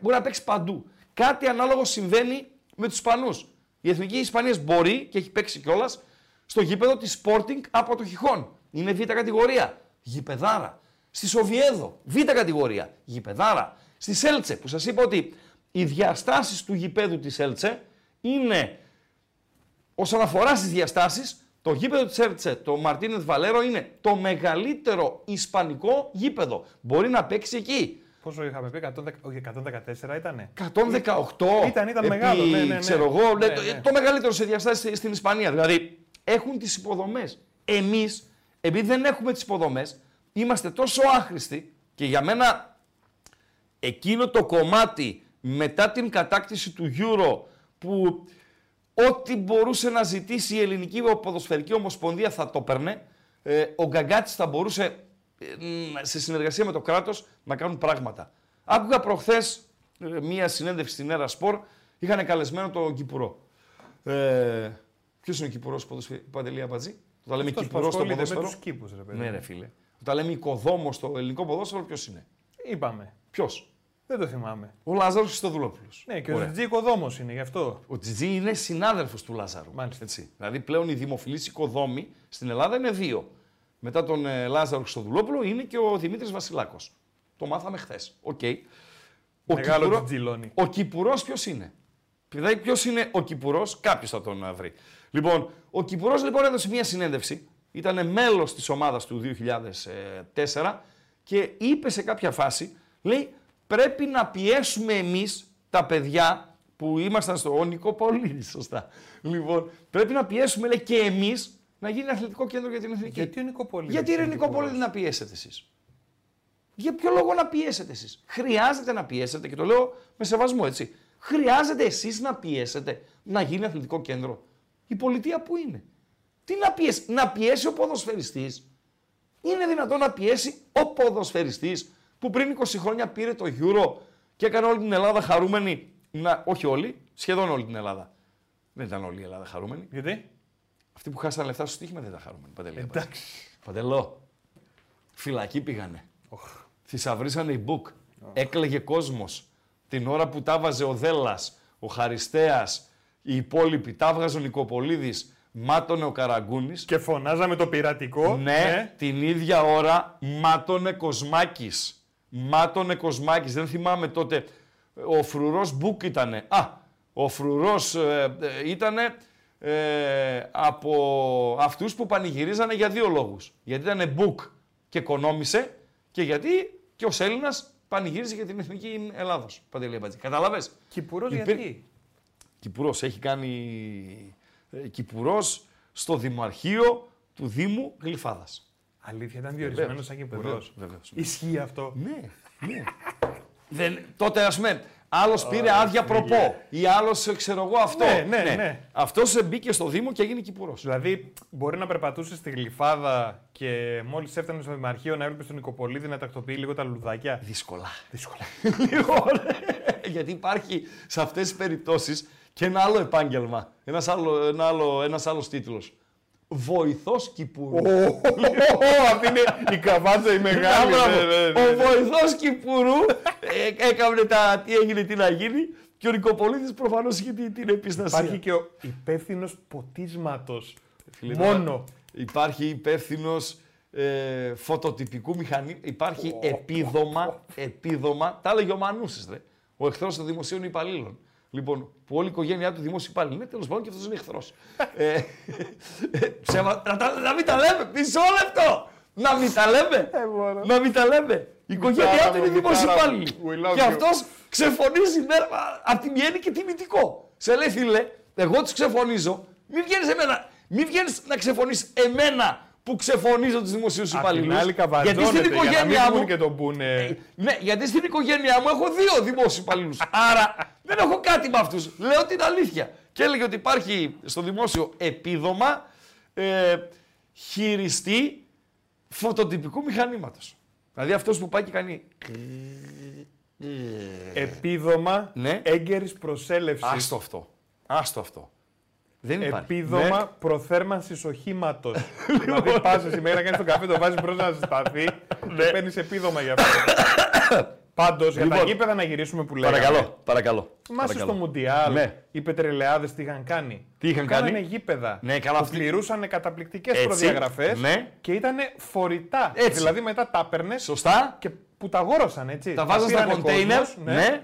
A: Μπορεί να παίξει παντού. Κάτι ανάλογο συμβαίνει με τους Ισπανούς. Η Εθνική Ισπανίας μπορεί και έχει παίξει κιόλας στο γήπεδο της Sporting από το Χιχόν. Είναι β' κατηγορία. Γηπεδάρα. Στη Σοβιέδο. Β' κατηγορία. Γηπεδάρα. Στη Σέλτσε που σας είπα ότι οι διαστάσεις του γηπέδου της Σέλτσε είναι όσον αφορά στις διαστάσεις το γήπεδο της Σέλτσε, το Μαρτίνεθ Βαλέρο, είναι το μεγαλύτερο ισπανικό γήπεδο. Μπορεί να παίξει εκεί.
B: Πόσο είχαμε πει, 114 ήτανε;
A: 118.
B: Ήταν, ήταν μεγάλο. Ναι, ναι, ναι.
A: Ξέρω εγώ, ναι, το, ναι. το μεγαλύτερο σε διαστάσεις στην Ισπανία. Δηλαδή έχουν τις υποδομές. Εμείς, επειδή δεν έχουμε τις υποδομές, είμαστε τόσο άχρηστοι και για μένα εκείνο το κομμάτι μετά την κατάκτηση του Euro που ό,τι μπορούσε να ζητήσει η Ελληνική Ποδοσφαιρική Ομοσπονδία θα το έπαιρνε. Ε, ο Γκαγκάτης θα μπορούσε ε, σε συνεργασία με το κράτος να κάνουν πράγματα. Άκουγα προχθές ε, μία συνέντευξη στην Έρα Σπορ, είχαν καλεσμένο τον Κυπουρό. Ε, Ποιος είναι ο Κυπουρός ποδοσφαιρικό, Παντελή Αμπατζή;
B: Το λέμε Κυπουρός στο ποδόσφαιρο. Με κήπους, ρε,
A: ναι, ρε φίλε. Όταν λέμε οικοδόμος στο ελληνικό ποδόσφαιρο, ποιος είναι;
B: Είπαμε.
A: Ποιος;
B: Δεν το θυμάμαι.
A: Ο Λάζαρος Χριστοδουλόπουλος.
B: Ναι, και ο Τζιτζή οικοδόμος είναι γι' αυτό.
A: Ο Τζιτζή είναι συνάδελφος του Λάζαρου.
B: Μάλιστα.
A: Έτσι. Δηλαδή πλέον οι δημοφιλείς οικοδόμοι στην Ελλάδα είναι δύο. Μετά τον ε, Λάζαρο Χριστοδουλόπουλο είναι και ο Δημήτρης Βασιλάκος. Το μάθαμε χθες. Okay.
B: Ο Μεγάλο
A: Ο Κυπουρός ποιος είναι; Δηλαδή, ποιος είναι ο Κυπουρός, κάποιος θα τον ε, βρει. Λοιπόν, ο Κυπουρός λοιπόν έδωσε μια συνέντευξη. Ήταν μέλος της ομάδας του 2004 και είπε σε κάποια φάση, λέει, πρέπει να πιέσουμε εμείς τα παιδιά που ήμασταν στο ο Νικόπολη, σωστά. Λοιπόν, πρέπει να πιέσουμε λέει, και εμείς να γίνει αθλητικό κέντρο για την εθνική.
B: Γιατί ο Νικόπολη.
A: Γιατί είναι Νικόπολη να πιέσετε εσείς; Για ποιο λόγο να πιέσετε εσείς; Χρειάζεται να πιέσετε και το λέω με σεβασμό έτσι. Χρειάζεται εσείς να πιέσετε να γίνει αθλητικό κέντρο; Η πολιτεία που είναι. Τι να πιέσει, να πιέσει ο ποδοσφαιριστής. Είναι δυνατόν να πιέσει ο ποδοσφαιριστής; Που πριν 20 χρόνια πήρε το Euro και έκανε όλη την Ελλάδα χαρούμενη. Να, όχι όλοι, σχεδόν όλη την Ελλάδα. Δεν ήταν όλη η Ελλάδα χαρούμενη.
B: Γιατί;
A: Αυτοί που χάσαν λεφτά στο στοίχημα δεν ήταν χαρούμενοι. Παντελή.
B: Εντάξει.
A: Παντελό. Φυλακή πήγανε. Oh. Θησαυρίσανε οι μπουκ. Oh. Έκλεγε κόσμος. Την ώρα που τα βάζε ο Δέλλας, ο Χαριστέας, οι υπόλοιποι, τα βγάζε ο Νικοπολίδης, μάτωνε ο Καραγκούνης.
B: Και φωνάζαμε το πειρατικό.
A: Ναι, ναι, την ίδια ώρα μάτωνε Κοσμάκης. Μάτωνε Κοσμάκη. Δεν θυμάμαι τότε. Ο φρουρός Μπουκ ήτανε. Α, ο φρουρός ε, ε, ήτανε ε, από αυτούς που πανηγυρίζανε για δύο λόγους. Γιατί ήταν Μπουκ και οικονόμησε και γιατί και ο Έλληνας πανηγύριζε για την εθνική Ελλάδος. Παντελή Μπατζή. Κατάλαβες;
B: Κυπουρός γιατί;
A: Κυπουρός έχει κάνει ε, Κυπουρός στο Δημαρχείο του Δήμου Γλυφάδας.
B: Αλήθεια, ήταν διορισμένος σαν Κυπουρός. Ισχύει αυτό;
A: Ναι, ναι. Δεν, τότε ας πούμε, άλλος πήρε άδεια προπό ή άλλος ξέρω εγώ αυτό.
B: Ναι, ναι, ναι. ναι.
A: Αυτός μπήκε στο Δήμο και έγινε Κυπουρός.
B: Δηλαδή, μπορεί να περπατούσε στη γλυφάδα και μόλις έφτανε στο Δημαρχείο να έβλεπε τον Νικοπολίδη να τακτοποιεί λίγο τα λουδάκια;
A: Δύσκολα.
B: Δύσκολα.
A: λοιπόν, γιατί υπάρχει σε αυτές τις περιπτώσεις και ένα άλλο επάγγελμα. Ένας άλλο, ένα άλλο, ένας άλλος τίτλος. Βοηθός Κυπουρού.
B: Αυτή είναι η καβάτσα η μεγάλη. Ναι,
A: ναι, ναι, ο βοηθός Κυπουρού ε, έκανε τα τι έγινε, τι να γίνει. Και ο Νικοπολίτης προφανώς είχε την επίσταση.
B: Υπάρχει και ο υπεύθυνος ποτίσματος. Μόνο.
A: Υπάρχει υπεύθυνος ε, φωτοτυπικού μηχανή. Υπάρχει επίδομα, επίδομα. Τα έλεγε ο Μανούσης, ο εχθρός των δημοσίων υπαλλήλων. Λοιπόν, που όλη η οικογένειά του δημόσιο υπάλληλο είναι, τέλος πάντων και αυτός είναι εχθρός. ε, να, μην τα λέμε, μισό λεπτό! Να μην τα λέμε! Ε, να μην τα λέμε! Η οικογένειά του είναι δημόσιο υπάλληλο. Και αυτός ξεφωνίζει από τη μία και τιμητικό. Σε λέει, φίλε, εγώ τους ξεφωνίζω, μην βγαίνεις εμένα. Μην βγαίνεις να ξεφωνείς εμένα που ξεφωνίζω τους δημοσίους υπαλλήλους.
B: Γιατί στην οικογένειά μου. Και τον πούνε...
A: Ε, ναι, γιατί στην οικογένειά μου έχω δύο δημόσιους υπαλλήλους. Άρα δεν έχω κάτι με αυτούς. Λέω την αλήθεια. Και έλεγε ότι υπάρχει στο δημόσιο επίδομα ε, χειριστή φωτοτυπικού μηχανήματος. Δηλαδή αυτός που πάει και κάνει.
B: Επίδομα
A: Ναι.
B: έγκαιρης προσέλευσης.
A: Άστο αυτό. Άστο αυτό. Δεν υπάρχει.
B: Επίδομα
A: Ναι.
B: προθέρμανσης οχήματος. δηλαδή πας εσύ μέχρι να κάνεις τον καφέ, το βάζεις μπρο να ζεσταθεί και παίρνεις επίδομα για αυτό. Πάντως, για τα
A: Ναι. Λοιπόν,
B: γήπεδα να γυρίσουμε που λέγαμε.
A: Παρακαλώ, παρακαλώ.
B: Θυμάσαι στο
A: παρακαλώ.
B: Μουντιάλ
A: Ναι.
B: οι πετρελαιάδες τι είχαν κάνει;
A: Τι είχαν
B: Κάνανε
A: κάνει;
B: γήπεδα.
A: Ναι, καλά,
B: που
A: αυτοί-
B: πληρούσαν καταπληκτικές
A: Έτσι,
B: προδιαγραφές
A: ναι.
B: και ήταν φορητά.
A: Έτσι.
B: Δηλαδή μετά τα έπαιρνες
A: Σωστά.
B: και που τα αγόρασαν έτσι.
A: Τα βάζα στα
B: πήρανε
A: κοντέινερ.
B: κόσμος,
A: Ναι.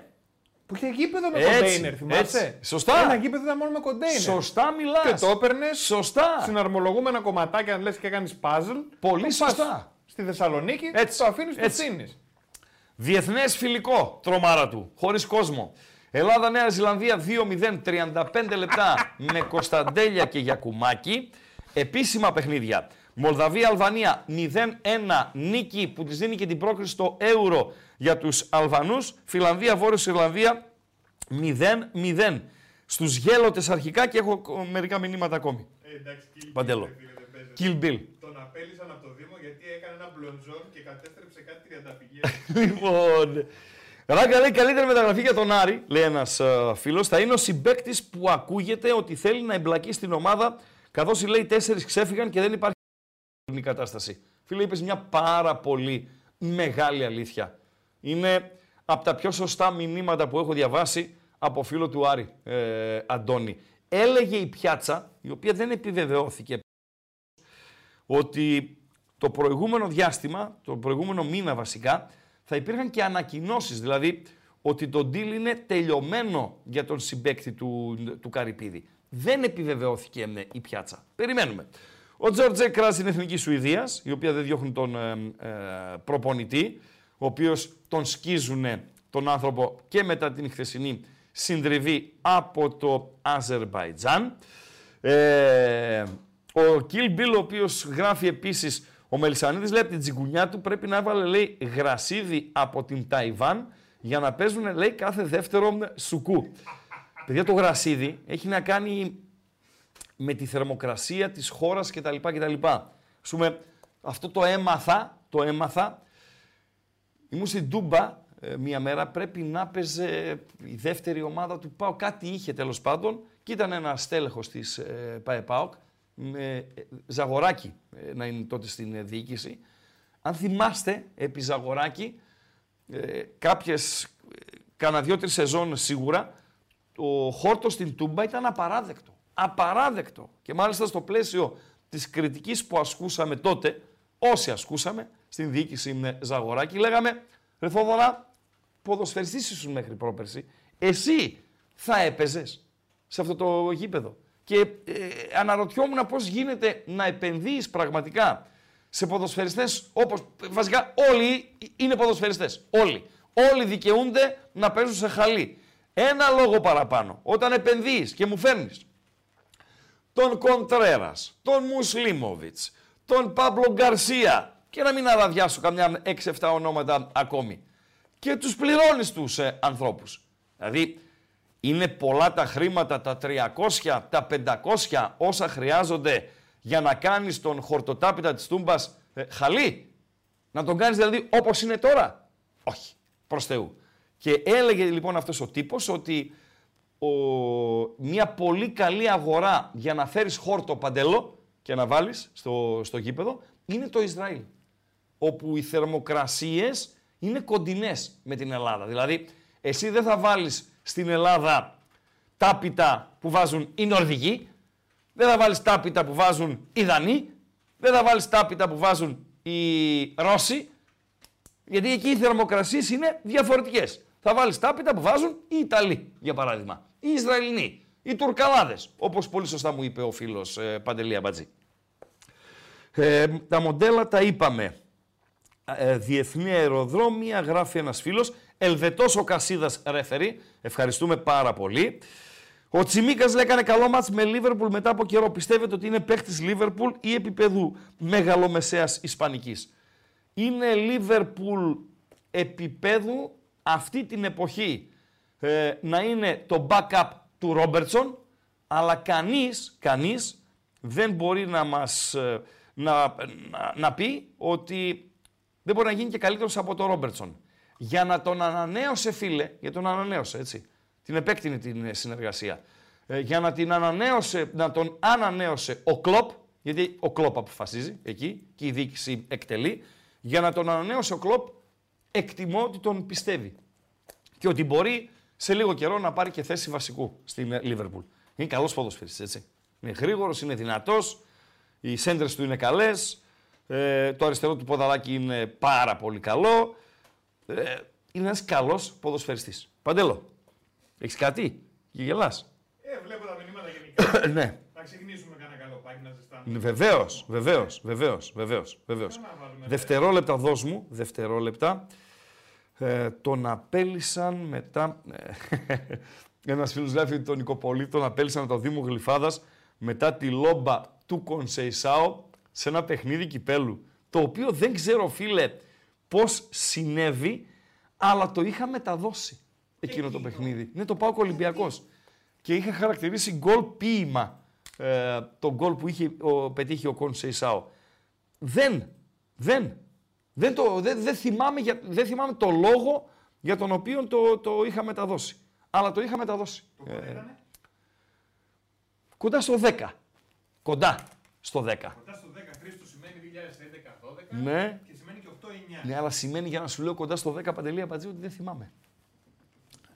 B: Που είχε γήπεδο με
A: Έτσι,
B: κοντέινερ, θυμάσαι;
A: έτσι. Σωστά.
B: Ένα γήπεδο ήταν μόνο με κοντέινερ.
A: Σωστά μιλάς.
B: Και το έπαιρνες
A: Σωστά.
B: συναρμολογούμενα κομματάκια, αν λες και κάνεις puzzle.
A: Πολύ
B: το πας
A: σωστά.
B: Στη Θεσσαλονίκη
A: Έτσι,
B: το αφήνεις, το
A: έτσι.
B: στείνει.
A: Διεθνές φιλικό, τρομάρα του, χωρίς κόσμο. Ελλάδα-Νέα Ζηλανδία 2-0, 35 λεπτά με Κωνσταντέλια και Γιακουμάκη. Επίσημα παιχνίδια. Μολδαβία-Αλβανία 0-1 νίκη που της δίνει και την πρόκριση στο Euro για τους Αλβανούς. Φιλανδία-Βόρειο Ιρλανδία 0-0. Στους γέλοτες αρχικά και έχω κο- μερικά μηνύματα ακόμη. Παντέλο. Kill Bill.
B: Τον απέλησαν από το Δήμο γιατί έκανε ένα μπλοντζόν και κατέστρεψε κάτι τριανταφυγέ.
A: Λοιπόν. Ράγκα λέει καλύτερη μεταγραφή για τον Άρη, λέει ένας φίλος. Θα είναι ο συμπέκτη που ακούγεται ότι θέλει να εμπλακεί στην ομάδα, καθώς λέει τέσσερις ξέφυγαν και δεν υπάρχει η κατάσταση. Φίλε, είπες μια πάρα πολύ μεγάλη αλήθεια. Είναι από τα πιο σωστά μηνύματα που έχω διαβάσει από φίλο του Άρη, ε, Αντώνη. Έλεγε η πιάτσα, η οποία δεν επιβεβαιώθηκε ότι το προηγούμενο διάστημα, το προηγούμενο μήνα βασικά, θα υπήρχαν και ανακοινώσεις, δηλαδή ότι το deal είναι τελειωμένο για τον συμπέκτη του, του Καρυπίδη. Δεν επιβεβαιώθηκε ε, η πιάτσα. Περιμένουμε. Ο Τζόρτζε κράζει στην Εθνικής Σουηδίας, η οποία δεν διώχνει τον ε, ε, προπονητή, ο οποίος τον σκίζουν τον άνθρωπο και μετά την χθεσινή συντριβή από το Αζερβαϊτζάν. Ε, ο Kill Bill, ο οποίος γράφει επίσης, ο Μελισανίδης λέει από την τσιγκουνιά του πρέπει να έβαλε λέει γρασίδι από την Ταϊβάν για να παίζουν λέει κάθε δεύτερο σουκού. Παιδιά το γρασίδι έχει να κάνει με τη θερμοκρασία της χώρας κτλ. κτλ. Ας πούμε, αυτό το έμαθα, το έμαθα, ήμουν στην Τούμπα ε, μία μέρα, πρέπει να παίζε η δεύτερη ομάδα του ΠΑΟ, κάτι είχε τέλος πάντων και ήταν ένα στέλεχος της ε, ΠΑΕ-ΠΑΟΚ, με ε, Ζαγοράκη ε, να είναι τότε στην ε, διοίκηση. Αν θυμάστε, επί Ζαγοράκη, ε, κάποιες, ε, κάνα δύο-τρεις σεζόν σίγουρα, ο χόρτος στην Τούμπα ήταν απαράδεκτο. Απαράδεκτο. Και μάλιστα στο πλαίσιο της κριτικής που ασκούσαμε τότε, όσοι ασκούσαμε, στην διοίκηση με Ζαγοράκη, λέγαμε, ρε Θόδωρα, ποδοσφαιριστής ήσουν μέχρι πρόπερση, εσύ θα έπαιζες σε αυτό το γήπεδο. Και ε, αναρωτιόμουν πώς γίνεται να επενδύεις πραγματικά σε ποδοσφαιριστές όπως βασικά όλοι είναι ποδοσφαιριστές. Όλοι. Όλοι δικαιούνται να παίζουν σε χαλί. Ένα λόγο παραπάνω. Όταν επενδύεις και μου φέρνεις τον Κοντρέρας, τον Μουσλίμοβιτς, τον Παύλο Γκαρσία και να μην αραδιάσω καμιά 6-7 ονόματα ακόμη. Και τους πληρώνεις τους ε, ανθρώπους. Δηλαδή είναι πολλά τα χρήματα, τα 300, τα 500 όσα χρειάζονται για να κάνεις τον χορτοτάπητα της Τούμπας ε, χαλί. Να τον κάνεις δηλαδή όπως είναι τώρα. Όχι. Προς Θεού. Και έλεγε λοιπόν αυτός ο τύπος ότι ο, μια πολύ καλή αγορά για να φέρεις χόρτο παντελό και να βάλεις στο, στο γήπεδο είναι το Ισραήλ. Όπου οι θερμοκρασίες είναι κοντινές με την Ελλάδα. Δηλαδή, εσύ δεν θα βάλεις στην Ελλάδα τάπητα που βάζουν οι Νορβηγοί, δεν θα βάλεις τάπητα που βάζουν οι Δανείοι, δεν θα βάλεις τάπητα που βάζουν οι Ρώσοι, γιατί εκεί οι θερμοκρασίες είναι διαφορετικές. Θα βάλεις τάπητα που βάζουν οι Ιταλοί, για παράδειγμα, οι Ισραηλινοί, οι Τουρκαλάδες, όπως πολύ σωστά μου είπε ο φίλος ε, Παντελή Αμπατζή. Ε, τα μοντέλα τα είπαμε. Ε, διεθνή αεροδρόμια, γράφει ένας φίλος. Ελβετός ο Κασίδας ρεφερή. Ευχαριστούμε πάρα πολύ. Ο Τσιμίκας λέει έκανε καλό μάτς με Λίβερπουλ μετά από καιρό. Πιστεύετε ότι είναι παίχτης Λίβερπουλ ή επίπεδου μεγαλομεσαίας Ισπανικής; Είναι Λίβερπουλ επίπεδου αυτή την εποχή ε, να είναι το backup του Ρόμπερτσον, αλλά κανείς, κανείς δεν μπορεί να μας ε, να, να, να πει ότι δεν μπορεί να γίνει και καλύτερος από τον Ρόμπερτσον. για να τον ανανέωσε, φίλε, για τον ανανέωσε, έτσι. Την επέκτηνε την ε, συνεργασία. Ε, για να, την ανανέωσε, να τον ανανέωσε ο Κλοπ, γιατί ο Κλοπ αποφασίζει εκεί και η διοίκηση εκτελεί, για να τον ανανέωσε ο Κλοπ, εκτιμώ ότι τον πιστεύει. Και ότι μπορεί σε λίγο καιρό να πάρει και θέση βασικού στην Λίβερπουλ. Είναι καλός ποδοσφαιριστής, έτσι. Είναι γρήγορος, είναι δυνατός, οι σέντρες του είναι καλές, ε, το αριστερό του ποδαλάκι είναι πάρα πολύ καλό. Ε, είναι ένας καλός ποδοσφαιριστής. Παντέλο, έχεις κάτι και γελάς;
B: Ε, βλέπω τα μηνύματα γενικά.
A: ναι.
B: Θα ξεκινήσουμε κανένα καλό πάκι να ζεστάνουμε.
A: Βεβαίως, βεβαίως, βεβαίως, βεβαίως. Βεβαίως. Δευτερόλεπτα, δώσ' μου, δευτερόλεπτα. Ε, τον απέλησαν μετά. Ένας φίλος γράφει ότι τον Νικοπολίτη τον απέλησαν από το Δήμο Γλυφάδας μετά τη λόμπα του Κονσεϊσάο σε ένα παιχνίδι κυπέλου. Το οποίο δεν ξέρω, φίλε, πώς συνέβη, αλλά το είχα μεταδώσει εκείνο το παιχνίδι. Είναι το Πάο Ολυμπιακός. Και είχα χαρακτηρίσει γκολ ποίημα ε, το γκολ που είχε ο, πετύχει ο Κονσεϊσάο. Δεν, δεν, δεν, το, δεν, δεν, θυμάμαι για, δεν θυμάμαι το λόγο για τον οποίο το, το είχα μεταδώσει. Αλλά το είχα μεταδώσει.
B: Το ε,
A: κοντά στο 10. Κοντά στο 10.
B: Κοντά στο 10 Χρήστο σημαίνει 2011-12
A: ναι.
B: και σημαίνει και 8-9.
A: Ναι, αλλά σημαίνει για να σου λέω κοντά στο 10 παντελή Πατζή ότι δεν θυμάμαι.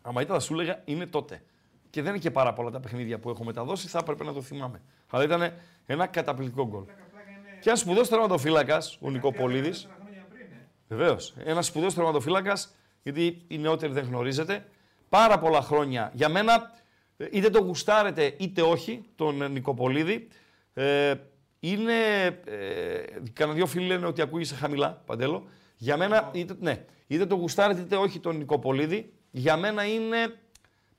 A: Άμα ήταν θα σου έλεγα είναι τότε. Και δεν είναι και πάρα πολλά τα παιχνίδια που έχω μεταδώσει, θα έπρεπε να το θυμάμαι. Αλλά ήταν ένα καταπληκτικό γκολ. Και ένας σπουδαίος τερματοφύλακας, ο Νικοπολίδης.
B: ε.
A: Βεβαίως. Ένας σπουδαίος τερματοφύλακας, γιατί οι νεότεροι δεν γνωρίζετε. Πάρα πολλά χρόνια. Για μένα, ε, είτε το γουστάρετε είτε όχι, τον Νικοπολίδη. Ε, είναι. Ε, Κανένα δυο φίλοι λένε ότι ακούγεσαι χαμηλά, παντέλο. Για μένα, είτε, ναι, είτε το γουστάρετε είτε όχι τον Νικοπολίδη, για μένα είναι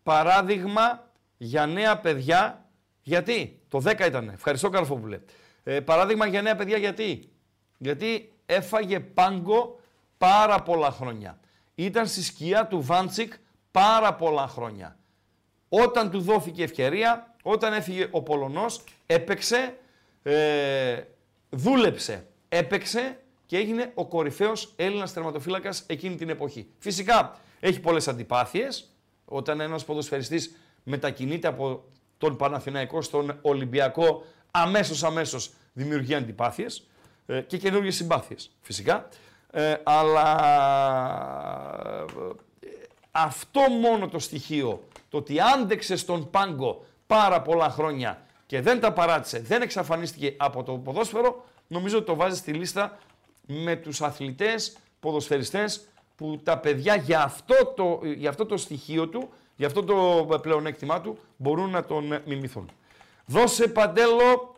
A: παράδειγμα για νέα παιδιά. Γιατί, το 10 ήταν. Ευχαριστώ Καρφόπουλε. Ε, παράδειγμα για νέα παιδιά γιατί; Γιατί έφαγε πάγκο πάρα πολλά χρόνια. Ήταν στη σκιά του Βάντσικ πάρα πολλά χρόνια. Όταν του δόθηκε ευκαιρία, όταν έφυγε ο Πολωνός, έπαιξε, ε, δούλεψε, έπαιξε και έγινε ο κορυφαίος Έλληνας τερματοφύλακας εκείνη την εποχή. Φυσικά έχει πολλές αντιπάθειες, όταν ένας ποδοσφαιριστής μετακινείται από τον Παναθηναϊκό στον Ολυμπιακό, αμέσως αμέσως δημιουργεί αντιπάθειες ε, και καινούργιες συμπάθειες φυσικά. Ε, αλλά ε, αυτό μόνο το στοιχείο, το ότι άντεξε στον πάγκο πάρα πολλά χρόνια και δεν τα παράτησε, δεν εξαφανίστηκε από το ποδόσφαιρο, νομίζω ότι το βάζει στη λίστα με τους αθλητές, ποδοσφαιριστές που τα παιδιά για αυτό το, για αυτό το στοιχείο του, για αυτό το πλεονέκτημά του μπορούν να τον μιμηθούν. Δώσε Παντέλο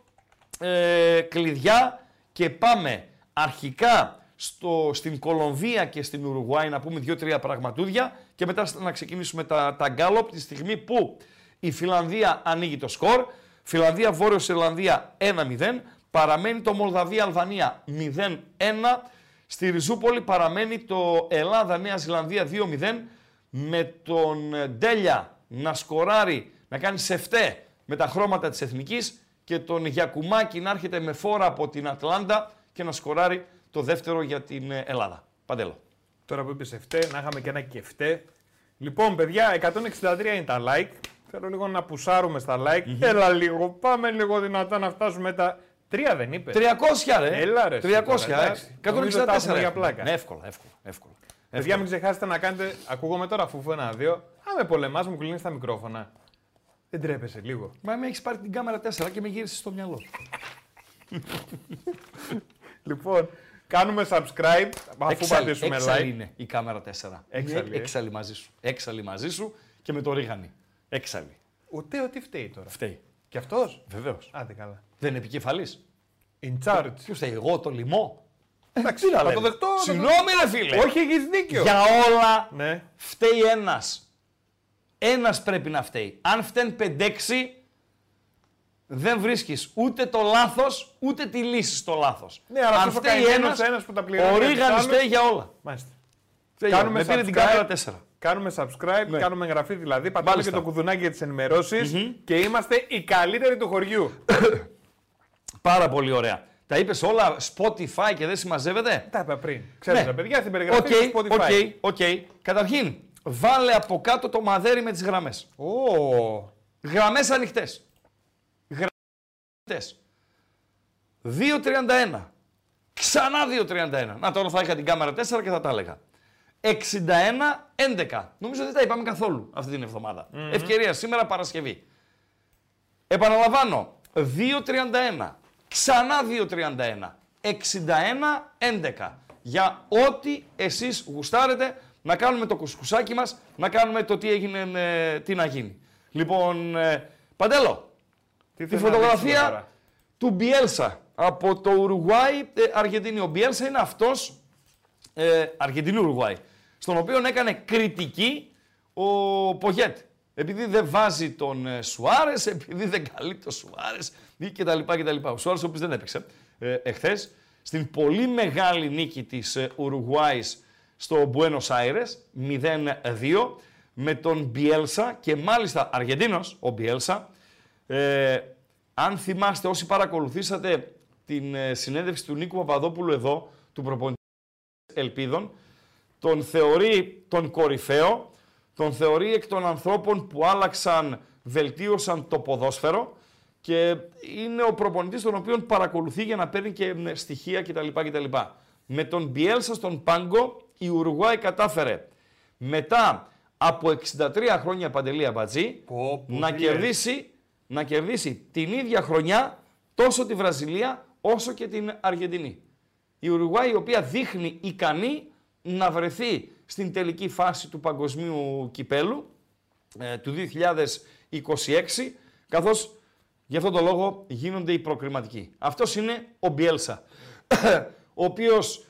A: ε, κλειδιά και πάμε αρχικά στο, στην Κολομβία και στην Ουρουγουάη να πούμε δύο-τρία πραγματούδια και μετά να ξεκινήσουμε τα, τα γκάλωπ τη στιγμή που η Φιλανδία ανοίγει το σκορ. Φιλανδία, Βόρειος Ιρλανδία 1-0. Παραμένει το Μολδαβία-Αλβανία 0-1. Στη Ριζούπολη παραμένει το Ελλάδα-Νέα Ζηλανδία 2-0 με τον Ντέλια να σκοράρει, να κάνει σεφτέ με τα χρώματα της Εθνικής και τον Γιακουμάκη να έρχεται με φόρα από την Ατλάντα και να σκοράρει το δεύτερο για την Ελλάδα. Παντέλο.
B: Τώρα που είπες σεφτέ, να είχαμε και ένα κεφτέ. Λοιπόν, παιδιά, 163 είναι τα like. Θέλω λίγο να πουσάρουμε στα like. Έλα λίγο, πάμε λίγο δυνατά να φτάσουμε τα. Τρία δεν είπε.
A: 300 ρε.
B: Έλα ρε.
A: 300 ε. 164
B: για πλάκα.
A: Ναι, εύκολα, εύκολα. εύκολα.
B: Παιδιά, μην ξεχάσετε να κάνετε. Ακούγομαι τώρα αφού ένα-δύο. Αν με πολεμάς, μου κλείνεις τα μικρόφωνα. Δεν τρέπεσαι λίγο.
A: Μα με έχεις πάρει την κάμερα 4 και με γύρισες στο μυαλό σου.
B: λοιπόν, κάνουμε subscribe αφού πατήσουμε
A: έξαλλη
B: like.
A: είναι η κάμερα 4.
B: Έξαλλη,
A: Είναι
B: ε.
A: έξαλλη μαζί σου. Έξαλλη μαζί σου και με το ρίγανη. Έξαλλη.
B: Ούτε ότι φταίει τώρα.
A: Φταίει.
B: Και αυτός;
A: Βεβαίως.
B: Άντε καλά.
A: Δεν είναι επικεφαλής.
B: In charge.
A: Ποιος φταίει, εγώ το λιμό.
B: Εντάξει,
A: Τι να
B: θα το
A: λέμε.
B: δεχτώ. θα το
A: Συγγνώμη, ρε φίλε.
B: δεχτώ. Όχι, έχεις δίκιο.
A: Για όλα
B: Ναι.
A: φταίει ένας. Ένας πρέπει να φταίει. Αν φταίνουν 5-6, δεν βρίσκεις ούτε το λάθος, ούτε τη λύση στο λάθος.
B: Ναι, αλλά
A: Αν
B: αυτός ο
A: φταίει
B: καημένος
A: ένας,
B: ένας που τα πληρώνει
A: ο
B: για τους
A: Ρίγανης
B: άλλους-
A: φταίει για όλα.
B: Μάλιστα.
A: Φταίει για όλα.
B: Κάνουμε
A: Με πήρε την
B: subscribe.
A: κάμερα 4.
B: Κάνουμε subscribe,
A: Ναι.
B: κάνουμε εγγραφή δηλαδή. Πατάμε και
A: Μάλιστα.
B: το κουδουνάκι για τις ενημερώσεις και είμαστε οι καλύτεροι του χωριού.
A: Πάρα πολύ ωραία. Τα είπες όλα Spotify και δεν συμμαζεύεται;
B: Τα είπα πριν. Ξέρετε,
A: Ναι.
B: τα παιδιά στην περιγραφή
A: Οκ,
B: του Spotify.
A: οκ, οκ. Καταρχήν, βάλε από κάτω το μαδέρι με τις γραμμές.
B: Ω,
A: Γραμμές ανοιχτές. Γραμμές ανοιχτές. 2.31. Ξανά 2.31. Να τώρα θα είχα την κάμερα 4 και θα τα έλεγα. 61-11. Νομίζω δεν τα είπαμε καθόλου αυτή την εβδομαδα Ευκαιρία σήμερα Παρασκευή. Επαναλαμβάνω. 2.31. Ξανά 2.31. 61-11. Για ό,τι εσείς γουστάρετε να κάνουμε το κουσκουσάκι μας, να κάνουμε το τι έγινε, ε, τι να γίνει. Λοιπόν, ε, Παντέλο,
B: τι
A: τη
B: θες να δείξουμε
A: φωτογραφία
B: τώρα;
A: του Μπιέλσα από το Ουρουγουάι, ε, Αργεντινή. Ο Μπιέλσα είναι αυτός, ε, Αργεντινή Ουρουγουάι, στον οποίο έκανε κριτική ο Πογέτ. Επειδή δεν βάζει τον ε, Σουάρες, επειδή δεν καλεί τον Σουάρες ή κτλ. κτλ. Ο Σουάρες ο οποίος δεν έπαιξε ε, εχθές, στην πολύ μεγάλη νίκη της ε, Ουρουγουάης στο Buenos Aires, 0-2, με τον Μπιέλσα και μάλιστα Αργεντίνος, ο Μπιέλσα, ε, αν θυμάστε όσοι παρακολουθήσατε την ε, συνέντευξη του Νίκου Παπαδόπουλου εδώ, του προπονητή Ελπίδων, τον θεωρεί τον κορυφαίο, τον θεωρεί εκ των ανθρώπων που άλλαξαν, βελτίωσαν το ποδόσφαιρο και είναι ο προπονητής τον οποίον παρακολουθεί για να παίρνει και ε, στοιχεία κτλ. κτλ. Με τον Μπιέλσα στον Πάγκο η Ουρουγουάη κατάφερε μετά από 63 χρόνια παντελή αμπατζή
B: Πω, πω,
A: να
B: τι λες.
A: κερδίσει, να κερδίσει την ίδια χρονιά τόσο τη Βραζιλία όσο και την Αργεντινή. Η Ουρουγουάη η οποία δείχνει ικανή να βρεθεί στην τελική φάση του παγκοσμίου κυπέλου ε, του 2026 καθώς γι' αυτόν τον λόγο γίνονται οι προκριματικοί. Αυτός είναι ο Μπιέλσα, ο οποίος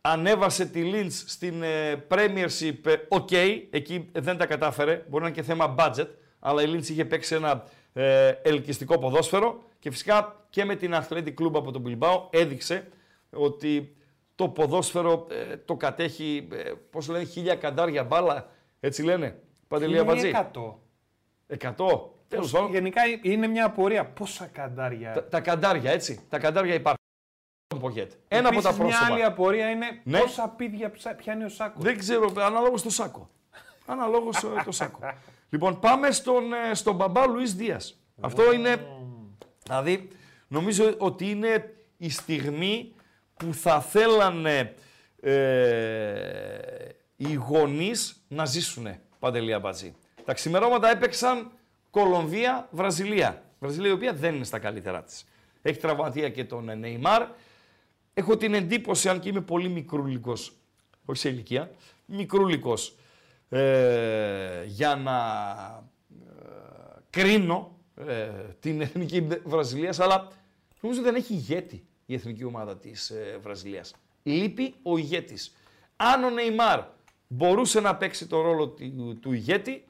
A: ανέβασε τη Λίντς στην ε, Premiership, ε, οκ, εκεί δεν τα κατάφερε, μπορεί να είναι και θέμα budget, αλλά η Λίντς είχε παίξει ένα ε, ελκυστικό ποδόσφαιρο και φυσικά και με την Athletic Club από τον Bilbao έδειξε ότι το ποδόσφαιρο ε, το κατέχει, ε, πώς λένε, χίλια καντάρια μπάλα, έτσι λένε, Παντελή Αμπατζή.
B: 100.
A: 100. Τέλος πάντων,
B: Γενικά είναι μια απορία. Πόσα καντάρια;
A: τα, τα καντάρια, έτσι, τα καντάρια υπάρχουν. Πογέτ. Ένα από τα
B: Επίσης,
A: πρόσωπα.
B: Μια άλλη απορία είναι
A: Ναι.
B: πόσα πίδια ψα- πιάνει ο Σάκος.
A: Δεν ξέρω, αναλόγως το σάκο. αναλόγως ε, το σάκο. λοιπόν, πάμε στον, ε, στον μπαμπά Λουίς Δίας. Αυτό είναι, δηλαδή, νομίζω ότι είναι η στιγμή που θα θέλανε ε, οι γονείς να ζήσουν Παντελή Αμπατζή. Τα ξημερώματα έπαιξαν Κολομβία, Βραζιλία. Βραζιλία η οποία δεν είναι στα καλύτερά της. Έχει τραυματία και τον ε, Νεϊμάρ. Έχω την εντύπωση, αν και είμαι πολύ μικρούλικος, όχι σε ηλικία, μικρούλικος, ε, για να ε, κρίνω ε, την εθνική Βραζιλίας, αλλά νομίζω δεν έχει ηγέτη η εθνική ομάδα της ε, Βραζιλίας. Λείπει ο ηγέτης. Αν ο Νεϊμάρ μπορούσε να παίξει το ρόλο του, του ηγέτη,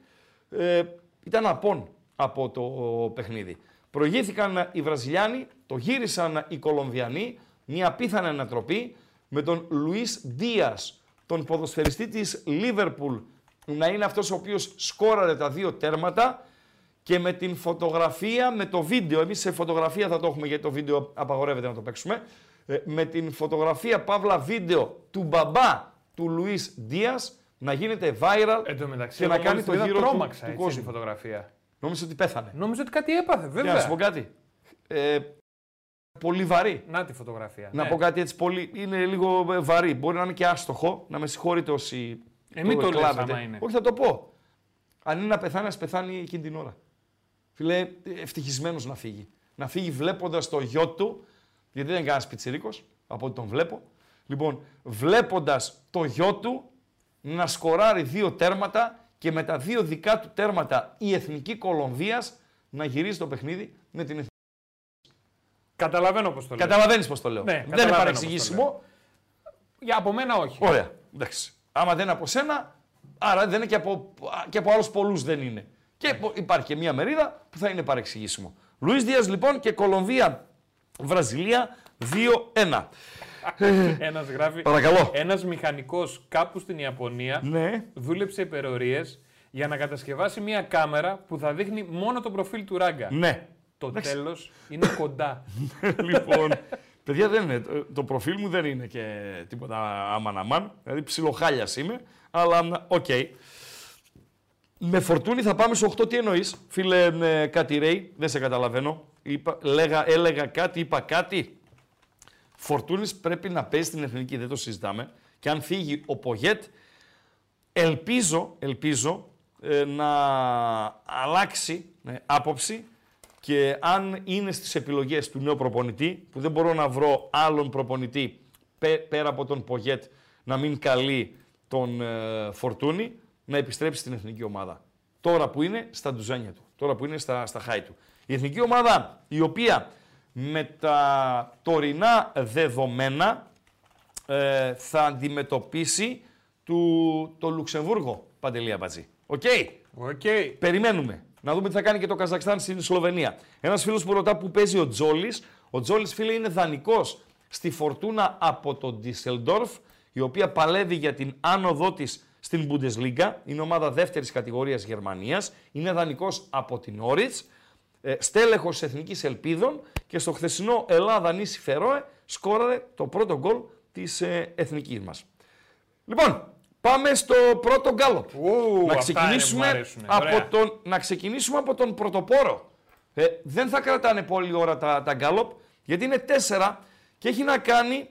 A: ε, ήταν απόν από το παιχνίδι. Προηγήθηκαν οι Βραζιλιάνοι, το γύρισαν οι Κολομβιανοί, μια πίθανη ανατροπή με τον Λουίς Δίας, τον ποδοσφαιριστή της Λίβερπουλ, να είναι αυτός ο οποίος σκόραρε τα δύο τέρματα και με την φωτογραφία, με το βίντεο, εμείς σε φωτογραφία θα το έχουμε γιατί το βίντεο απαγορεύεται να το παίξουμε, ε, με την φωτογραφία παύλα βίντεο του μπαμπά του Λουίς Δίας να γίνεται viral
B: Εν τω μεταξύ,
A: και να
B: εγώ
A: κάνει
B: μόλις
A: το
B: τη είδα,
A: γύρο του,
B: τρόμαξα,
A: του
B: έτσι,
A: κόσμου.
B: τη φωτογραφία.
A: Νόμιζα ότι πέθανε.
B: Νόμιζα ότι κάτι έπαθε,
A: Για
B: βέβαια.
A: να σου πω κάτι. Ε, πολύ βαρύ.
B: Να τη φωτογραφία.
A: Να
B: ναι.
A: πω κάτι έτσι πολύ. Είναι λίγο ε, βαρύ. Μπορεί να είναι και άστοχο. Να με συγχωρείτε όσοι.
B: Ε, μην το λες
A: εκλάβετε.
B: άμα είναι.
A: Όχι, θα το πω. Αν είναι να πεθάνει, ας πεθάνει εκείνη την ώρα. Φίλε, ευτυχισμένος να φύγει. Να φύγει βλέποντας το γιο του, γιατί δεν είναι κανένας πιτσιρίκος, από ό,τι τον βλέπω. Λοιπόν, βλέποντας το γιο του να σκοράρει δύο τέρματα και με τα δύο δικά του τέρματα η εθνική Κολομβίας να γυρίζει το παιχνίδι με την εθνική.
B: Καταλαβαίνω πώς το λέω.
A: Καταλαβαίνεις πώς το λέω.
B: Ναι,
A: δεν είναι
B: καταλαβαίνω
A: παρεξηγήσιμο.
B: Για από μένα όχι.
A: Ωραία. Εντάξει. Άμα δεν είναι από σένα, άρα δεν είναι και από, και από άλλους πολλούς δεν είναι. Και πο- υπάρχει και μια μερίδα που θα είναι παρεξηγήσιμο. Λουίς Δίας λοιπόν και Κολομβία, Βραζιλία 2-1.
B: Ένας γράφει.
A: Παρακαλώ.
B: Ένας μηχανικός κάπου στην Ιαπωνία
A: Ναι.
B: δούλεψε υπερορίες για να κατασκευάσει μια κάμερα που θα δείχνει μόνο το προφίλ του ράγκα.
A: Ναι.
B: Το τέλος είναι κοντά.
A: λοιπόν, Παιδιά δεν είναι. Το- Το προφίλ μου δεν είναι και τίποτα άμαν αμάν. Δηλαδή ψιλοχάλιας είμαι. Αλλά οκ. Με Φορτούνη θα πάμε στο 8. Τι εννοείς, φίλε ε, κάτι Ρέι, δεν σε καταλαβαίνω. Είπα, λέγα, έλεγα κάτι, είπα κάτι. Φορτούνη πρέπει να παίζει στην εθνική, δεν το συζητάμε. Και αν φύγει ο Πογέτ, ελπίζω, ελπίζω ε, να αλλάξει ε, άποψη και αν είναι στις επιλογές του νέου προπονητή, που δεν μπορώ να βρω άλλον προπονητή πέ- πέρα από τον Πογέτ να μην καλεί τον ε, Φορτούνη, να επιστρέψει στην εθνική ομάδα. Τώρα που είναι στα ντουζάνια του, τώρα που είναι στα, στα χάη του. Η εθνική ομάδα η οποία με τα τωρινά δεδομένα ε, θα αντιμετωπίσει του, το Λουξεμβούργο, Παντελή Αμπατζή. Οκ;
B: Οκ.
A: Περιμένουμε. Να δούμε τι θα κάνει και το Καζακστάν στην Σλοβενία. Ένας φίλος που ρωτά που παίζει ο Τζόλης. Ο Τζόλης, φίλε, είναι δανεικός στη Φορτούνα από το Ντίσελντορφ, η οποία παλεύει για την άνοδό της στην Bundesliga. Είναι ομάδα δεύτερης κατηγορίας Γερμανίας. Είναι δανεικός από την Όριτς. Ε, στέλεχος Εθνικής Ελπίδων και στο χθεσινό Ελλάδα Νίση Φερόε σκόραρε το πρώτο γκολ της ε, εθνικής μας. Λοιπόν, πάμε στο πρώτο γκάλωπ.
B: Ου, αυτά είναι
A: να,
B: που
A: ξεκινήσουμε
B: μου αρέσουνε.
A: από
B: Ωραία.
A: τον, να ξεκινήσουμε από τον πρωτοπόρο. Ε, δεν θα κρατάνε πολλή ώρα τα, τα γκάλωπ, γιατί είναι τέσσερα και έχει να κάνει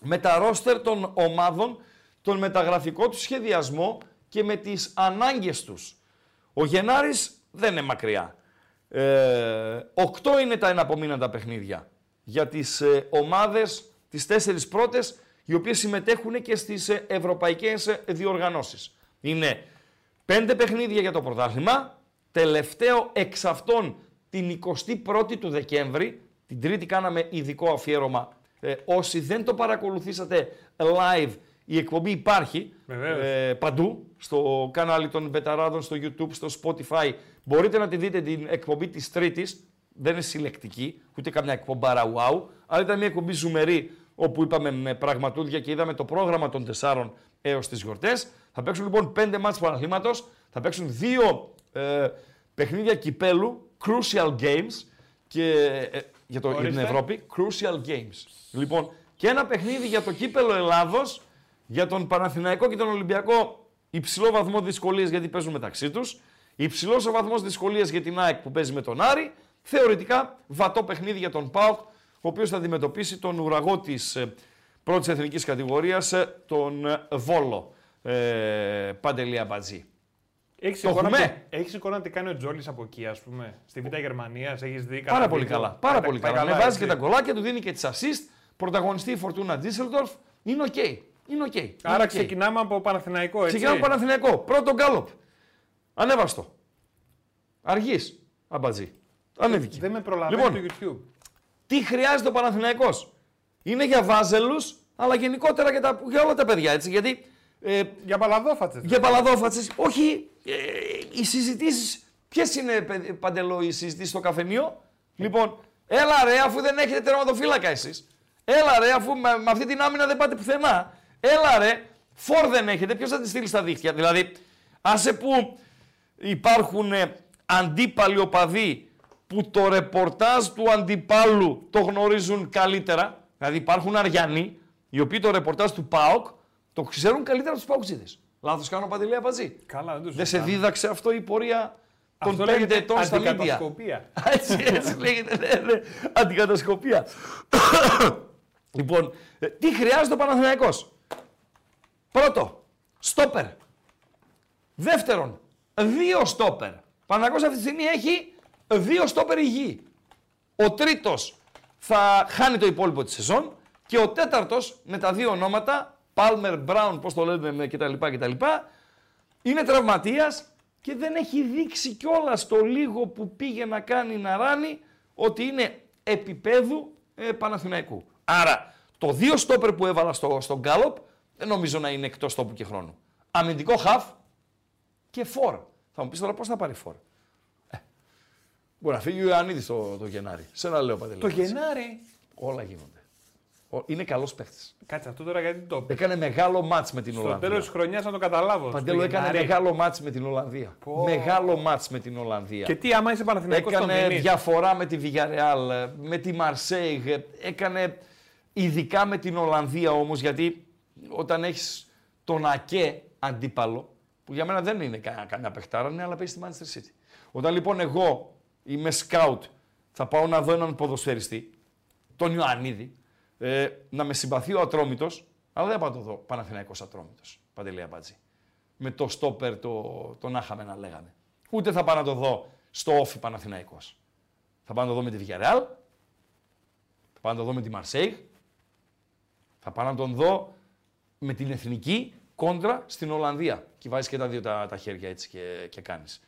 A: με τα ρόστερ των ομάδων, τον μεταγραφικό του σχεδιασμό και με τις ανάγκες τους. Ο Γενάρης δεν είναι μακριά. Ε, οκτώ είναι τα εναπομείναντα παιχνίδια για τις ε, ομάδες, τις τέσσερις πρώτες, οι οποίες συμμετέχουν και στις ε, ευρωπαϊκές ε, διοργανώσεις. Είναι πέντε παιχνίδια για το πρωτάθλημα, τελευταίο εξ αυτών την 21η του Δεκέμβρη, την Τρίτη κάναμε ειδικό αφιέρωμα. Ε, όσοι δεν το παρακολουθήσατε live, η εκπομπή υπάρχει
B: Βεβαίως.
A: ε, παντού, στο κανάλι των Μπεταράδων, στο YouTube, στο Spotify. Μπορείτε να τη δείτε την εκπομπή της Τρίτης, δεν είναι συλλεκτική, ούτε καμιά εκπομπάρα wow, αλλά ήταν μια εκπομπή ζουμερή, όπου είπαμε με πραγματούδια και είδαμε το πρόγραμμα των τεσσάρων έως τις γιορτές. Θα παίξουν λοιπόν πέντε μάτς Παναθλήματος, θα παίξουν δύο ε, παιχνίδια κυπέλου, crucial games, και, ε, για, το, για την
B: Ορίστε.
A: Ευρώπη, crucial games. Λοιπόν, και ένα παιχνίδι για το κύπελο Ελλάδος, για τον Παναθηναϊκό και τον Ολυμπιακό υψηλό βαθμό δυσκολίας γιατί παίζουν μεταξύ τους, υψηλός ο βαθμός δυσκολίας για την ΑΕΚ που παίζει με τον Άρη, θεωρητικά βατό παιχνίδι για τον ΠΑΟΚ, ο οποίος θα αντιμετωπίσει τον ουραγό της ε, πρώτης εθνικής κατηγορίας, ε, τον ε, Βόλο, ε, Παντελία Μπατζή.
B: Έχεις
A: Το
B: εικόνα,
A: έχουμε.
B: τι- έχεις εικόνα τι κάνει ο Τζόλης από εκεί, ας πούμε. Στη Β' Γερμανίας, έχεις δει
A: Πάρα
B: κανένα
A: πολύ
B: βίντεο;
A: καλά. Πάρα
B: Πάει-
A: πολύ
B: πάει
A: καλά. Ναι,
B: έτσι.
A: βάζει και τα κολλάκια του, δίνει και τις assist. Πρωταγωνιστή η Φορτούνα Ντίσσελντορφ. Είναι οκ. Είναι οκ. Είναι
B: Άρα
A: οκ.
B: ξεκινάμε από Παναθηναϊκό, έτσι.
A: Ξεκινάμε Παναθηναϊκό. Πρώτο γκάλοπ. Ανέβαστο. Αργής. Αμπατζή. Ανέβηκε.
B: Δεν με προλαβαίνει
A: Λοιπόν,
B: το YouTube.
A: τι χρειάζεται ο Παναθηναϊκός; Είναι για βάζελους, αλλά γενικότερα για, τα, για όλα τα παιδιά. Έτσι, γιατί ε,
B: Για παλαδόφατσες.
A: για παλαδόφατσες, όχι ε, οι συζητήσεις. Ποιες είναι, παιδε- παντελώ, οι συζητήσεις στο καφενείο; Λοιπόν, έλα ρε, αφού δεν έχετε τερματοφύλακα εσείς. Έλα ρε, αφού με, με αυτή την άμυνα δεν πάτε πουθενά. Έλα ρε, φορ δεν έχετε, ποιος θα τη στείλει στα δίχτυα; Δηλαδή, άσε που υπάρχουν ε, αντίπαλοι οπαδοί που το ρεπορτάζ του αντιπάλου το γνωρίζουν καλύτερα. Δηλαδή υπάρχουν Αριανοί, οι οποίοι το ρεπορτάζ του ΠΑΟΚ το ξέρουν καλύτερα από τους ΠΑΟΚτζίδες. Λάθος κάνω παντελεία Πατζή.
B: Καλά, δεν το
A: Δεν σε
B: συζητάμε.
A: δίδαξε αυτό η πορεία των
B: Αυτό
A: πέντε
B: λέγεται
A: ετών στα μίντια.
B: αντικατασκοπία.
A: Έτσι, έτσι λέγεται, ναι, ναι. Αντικατασκοπία. λοιπόν, ε, τι χρειάζεται ο Παναθηναϊκός; Πρώτο, στόπερ. Δεύτερον, δύο στόπερ. Ο Παναθηναϊκός αυτή τη στιγμή έχει δύο στόπερ υγιή. Ο τρίτος θα χάνει το υπόλοιπο της σεζόν και ο τέταρτος με τα δύο ονόματα, Palmer, Brown, πώς το λένε κτλ. κτλ είναι τραυματίας και δεν έχει δείξει κιόλας το λίγο που πήγε να κάνει να ράνει ότι είναι επίπεδου ε, Παναθηναϊκού. Άρα το δύο στόπερ που έβαλα στο, στο Γκάλοπ δεν νομίζω να είναι εκτός τόπου και χρόνου. Αμυντικό χαφ και φορ. Θα μου πεις τώρα πώς θα πάρει φορ. Ε, μπορεί να φύγει ο Ιωαννίδης το, το Γενάρη. Σε ένα λέω Παντελή.
B: Το Γενάρη;
A: Όλα γίνονται. Ο- Είναι καλός παίχτης.
B: Κάτσε αυτό τώρα γιατί το πες.
A: Έκανε μεγάλο μάτς με την
B: Στο
A: Ολλανδία.
B: τέλος της χρονιάς να το καταλάβω.
A: Παντέλο
B: Στο
A: έκανε
B: Γενάρη.
A: μεγάλο μάτς με την Ολλανδία.
B: Πω.
A: Μεγάλο μάτς με την Ολλανδία.
B: Και τι άμα είσαι Παναθηναϊκός τον
A: έκανε
B: δίνεις.
A: διαφορά με τη Villarreal, με τη Marseille, έκανε ειδικά με την Ολλανδία όμως, γιατί όταν έχεις τον ΑΚΕ αντίπαλο, που για μένα δεν είναι κανένα, κανένα παιχτάρα, ναι, αλλά παίζεις στη Manchester City. Όταν λοιπόν εγώ είμαι σκάουτ, θα πάω να δω έναν ποδοσφαιριστή, τον Ιωαννίδη, ε, να με συμπαθεί ο Ατρόμητος, αλλά δεν πάω να το δω Παναθηναϊκός Ατρόμητος, Παντελή Αμπάτζη. Με το στόπερ, το, τον άχαμε να λέγαμε. Ούτε θα πάω να το δω στο όφι Παναθηναϊκός. Θα πάω να το δω με τη Villarreal, θα πάω να το δω με τη Μαρσέιγ, θα πάω να τον δω με την εθνική κόντρα στην Ολλανδία. Και βάζεις και τα δύο τα, τα χέρια έτσι και, και κάνεις.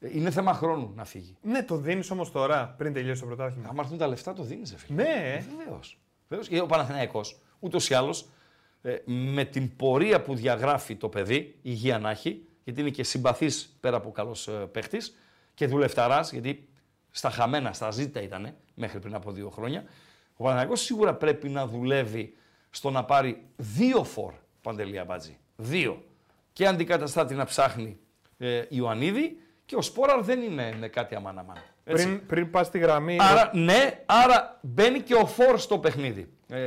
A: Είναι θέμα χρόνου να φύγει.
B: Ναι, το δίνεις όμως τώρα, πριν τελειώσει το πρωτάθλημα.
A: Αν έρθουν τα λεφτά, το δίνεις, φίλε.
B: Ναι.
A: Βεβαίως. Ο Παναθηναϊκός ούτως ή άλλως ε, με την πορεία που διαγράφει το παιδί, υγεία να έχει, γιατί είναι και συμπαθής πέρα από καλός ε, παίχτης και δουλευταράς, γιατί στα χαμένα, στα ζήτα ήταν μέχρι πριν από δύο χρόνια. Ο Παναθηναϊκός σίγουρα πρέπει να δουλεύει στο να πάρει δύο φορ Παντελή Αμπάτζη. Δύο. Και αντικαταστάτη να ψάχνει ε, Ιωαννίδη και ο Σπόραρ δεν είναι, είναι κάτι αμάν αμάν.
B: Πριν, πριν πας στη γραμμή.
A: Άρα, ναι, άρα μπαίνει και ο φόρ στο παιχνίδι. Ε,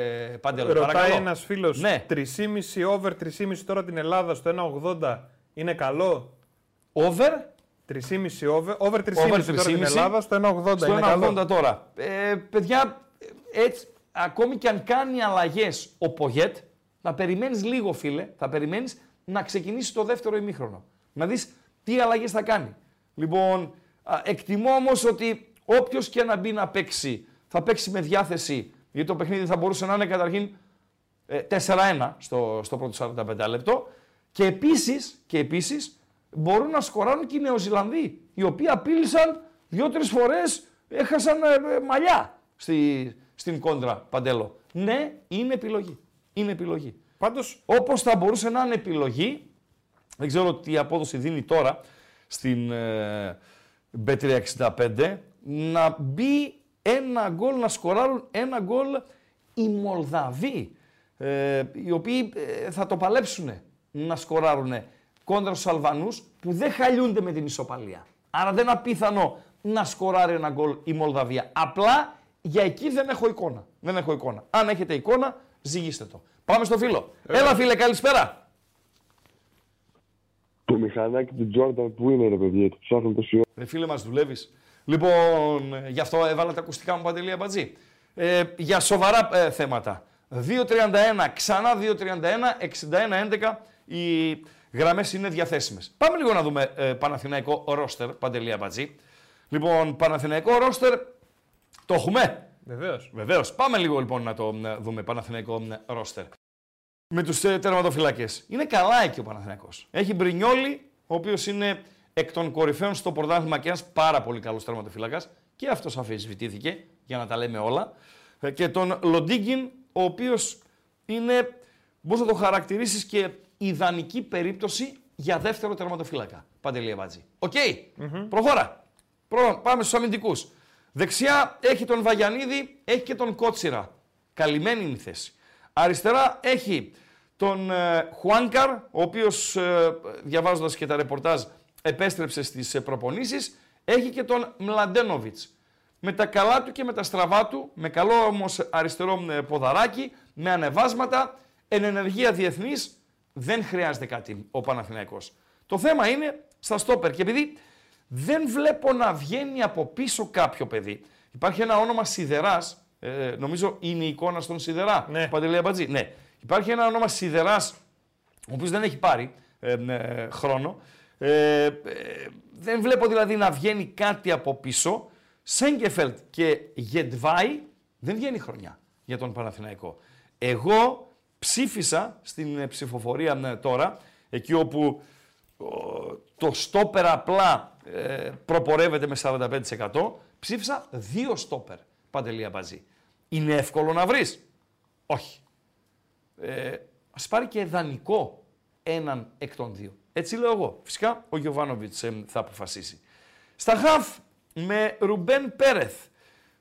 A: Παντελή,
B: Ρωτάει ένας φίλος. Ναι. 3,5 over 3,5 τώρα την Ελλάδα στο 1,80 είναι καλό;
A: Over.
B: 3,5 over. Over 3,5 τώρα την Ελλάδα στο 1,80
A: στο 1,80 τώρα. Ε, παιδιά, έτσι, ακόμη και αν κάνει αλλαγές ο Πογέτ, να περιμένεις λίγο, φίλε, θα περιμένεις να ξεκινήσει το δεύτερο ημίχρονο. Να δεις τι αλλαγές θα κάνει. Λοιπόν, εκτιμώ όμως ότι όποιος και να μπει να παίξει, θα παίξει με διάθεση, γιατί το παιχνίδι θα μπορούσε να είναι καταρχήν 4-1 ε, στο, στο πρώτο 45 λεπτό. Και επίσης και επίσης, μπορούν να σκοράρουν και οι Νεοζηλανδοί, οι οποίοι απείλησαν δύο-τρει φορές, έχασαν ε, ε, μαλλιά στη, στην κόντρα Παντέλο. Ναι, είναι επιλογή. Είναι επιλογή.
B: Πάντως...
A: Όπως θα μπορούσε να είναι επιλογή, δεν ξέρω τι απόδοση δίνει τώρα στην ε, B365, να μπει ένα γκολ, να σκοράρουν ένα γκολ οι Μολδαβοί, ε, οι οποίοι ε, θα το παλέψουν να σκοράρουν κόντρα στους Αλβανούς που δεν χαλιούνται με την ισοπαλία. Άρα δεν είναι απίθανο να σκοράρει ένα γκολ η Μολδαβία. Απλά για εκεί δεν έχω εικόνα. Δεν έχω εικόνα. Αν έχετε εικόνα, ζυγίστε το. Πάμε στο φίλο. Ε. Έλα φίλε, καλησπέρα.
C: Το μηχανάκι του Τζόρνταν που είναι ρε παιδιά, το ψάχνω τόση ώρα.
A: Ρε φίλε μας δουλεύεις. Λοιπόν, γι' αυτό έβαλα τα ακουστικά μου παντελή αμπατζή. Ε, για σοβαρά ε, θέματα. 2.31, ξανά 2.31, 61-11, οι γραμμές είναι διαθέσιμες. Πάμε λίγο να δούμε ε, Παναθηναϊκό ρόστερ, παντελή αμπατζή. Λοιπόν, Παναθηναϊκό ρόστερ, το έχουμε;
B: Βεβαίως.
A: Βεβαίως. Πάμε λίγο λοιπόν να το δούμε Παναθηναϊκό ρόστερ. Με τους ε, τερματοφυλάκε. Είναι καλά εκεί ο Παναθηναϊκός. Έχει Μπρινιόλι, ο οποίος είναι εκ των κορυφαίων στο πρωτάθλημα και ένα πάρα πολύ καλός τερματοφυλάκα. Και αυτός αμφισβητήθηκε, για να τα λέμε όλα. Ε, και τον Λοντίγκιν, ο οποίος είναι, μπορείς να το χαρακτηρίσεις και ιδανική περίπτωση για δεύτερο τερματοφύλακα. Παντελή Αμπατζή. Οκ; Προχώρα. Πάμε στους αμυντικούς. Δεξιά έχει τον Βαγιανίδη, έχει και τον Κότσιρα. Καλυμμένη είναι η θέση. Αριστερά έχει τον ε, Χουάνκαρ, ο οποίος ε, διαβάζοντας και τα ρεπορτάζ επέστρεψε στις ε, προπονήσεις. Έχει και τον Μλαντένοβιτς. Με τα καλά του και με τα στραβά του, με καλό όμως αριστερό ε, ποδαράκι, με ανεβάσματα, εν ενεργεία διεθνής, δεν χρειάζεται κάτι ο Παναθηναϊκός. Το θέμα είναι στα στόπερ και επειδή δεν βλέπω να βγαίνει από πίσω κάποιο παιδί. Υπάρχει ένα όνομα Σιδεράς. Ε, νομίζω είναι η εικόνα στον Σιδερά.
B: Ναι.
A: Παντελή Αμπατζή. Ναι. Υπάρχει ένα όνομα Σιδεράς, ο οποίος δεν έχει πάρει ε, ε, χρόνο. Ε, δεν βλέπω δηλαδή να βγαίνει κάτι από πίσω. Σέγκεφελτ και Γεντβάη δεν βγαίνει χρονιά για τον Παναθηναϊκό. Εγώ ψήφισα στην ψηφοφορία τώρα, εκεί όπου το στόπερ απλά ε, προπορεύεται με 45%, ψήφισα δύο στόπερ, Παντελία Μπαζή. Είναι εύκολο να βρεις; Όχι. Ε, ας πάρει και δανεικό έναν εκ των δύο. Έτσι λέω εγώ. Φυσικά ο Γιωβάνοβιτς ε, θα αποφασίσει. Στα χαφ με Ρουμπέν Πέρεθ,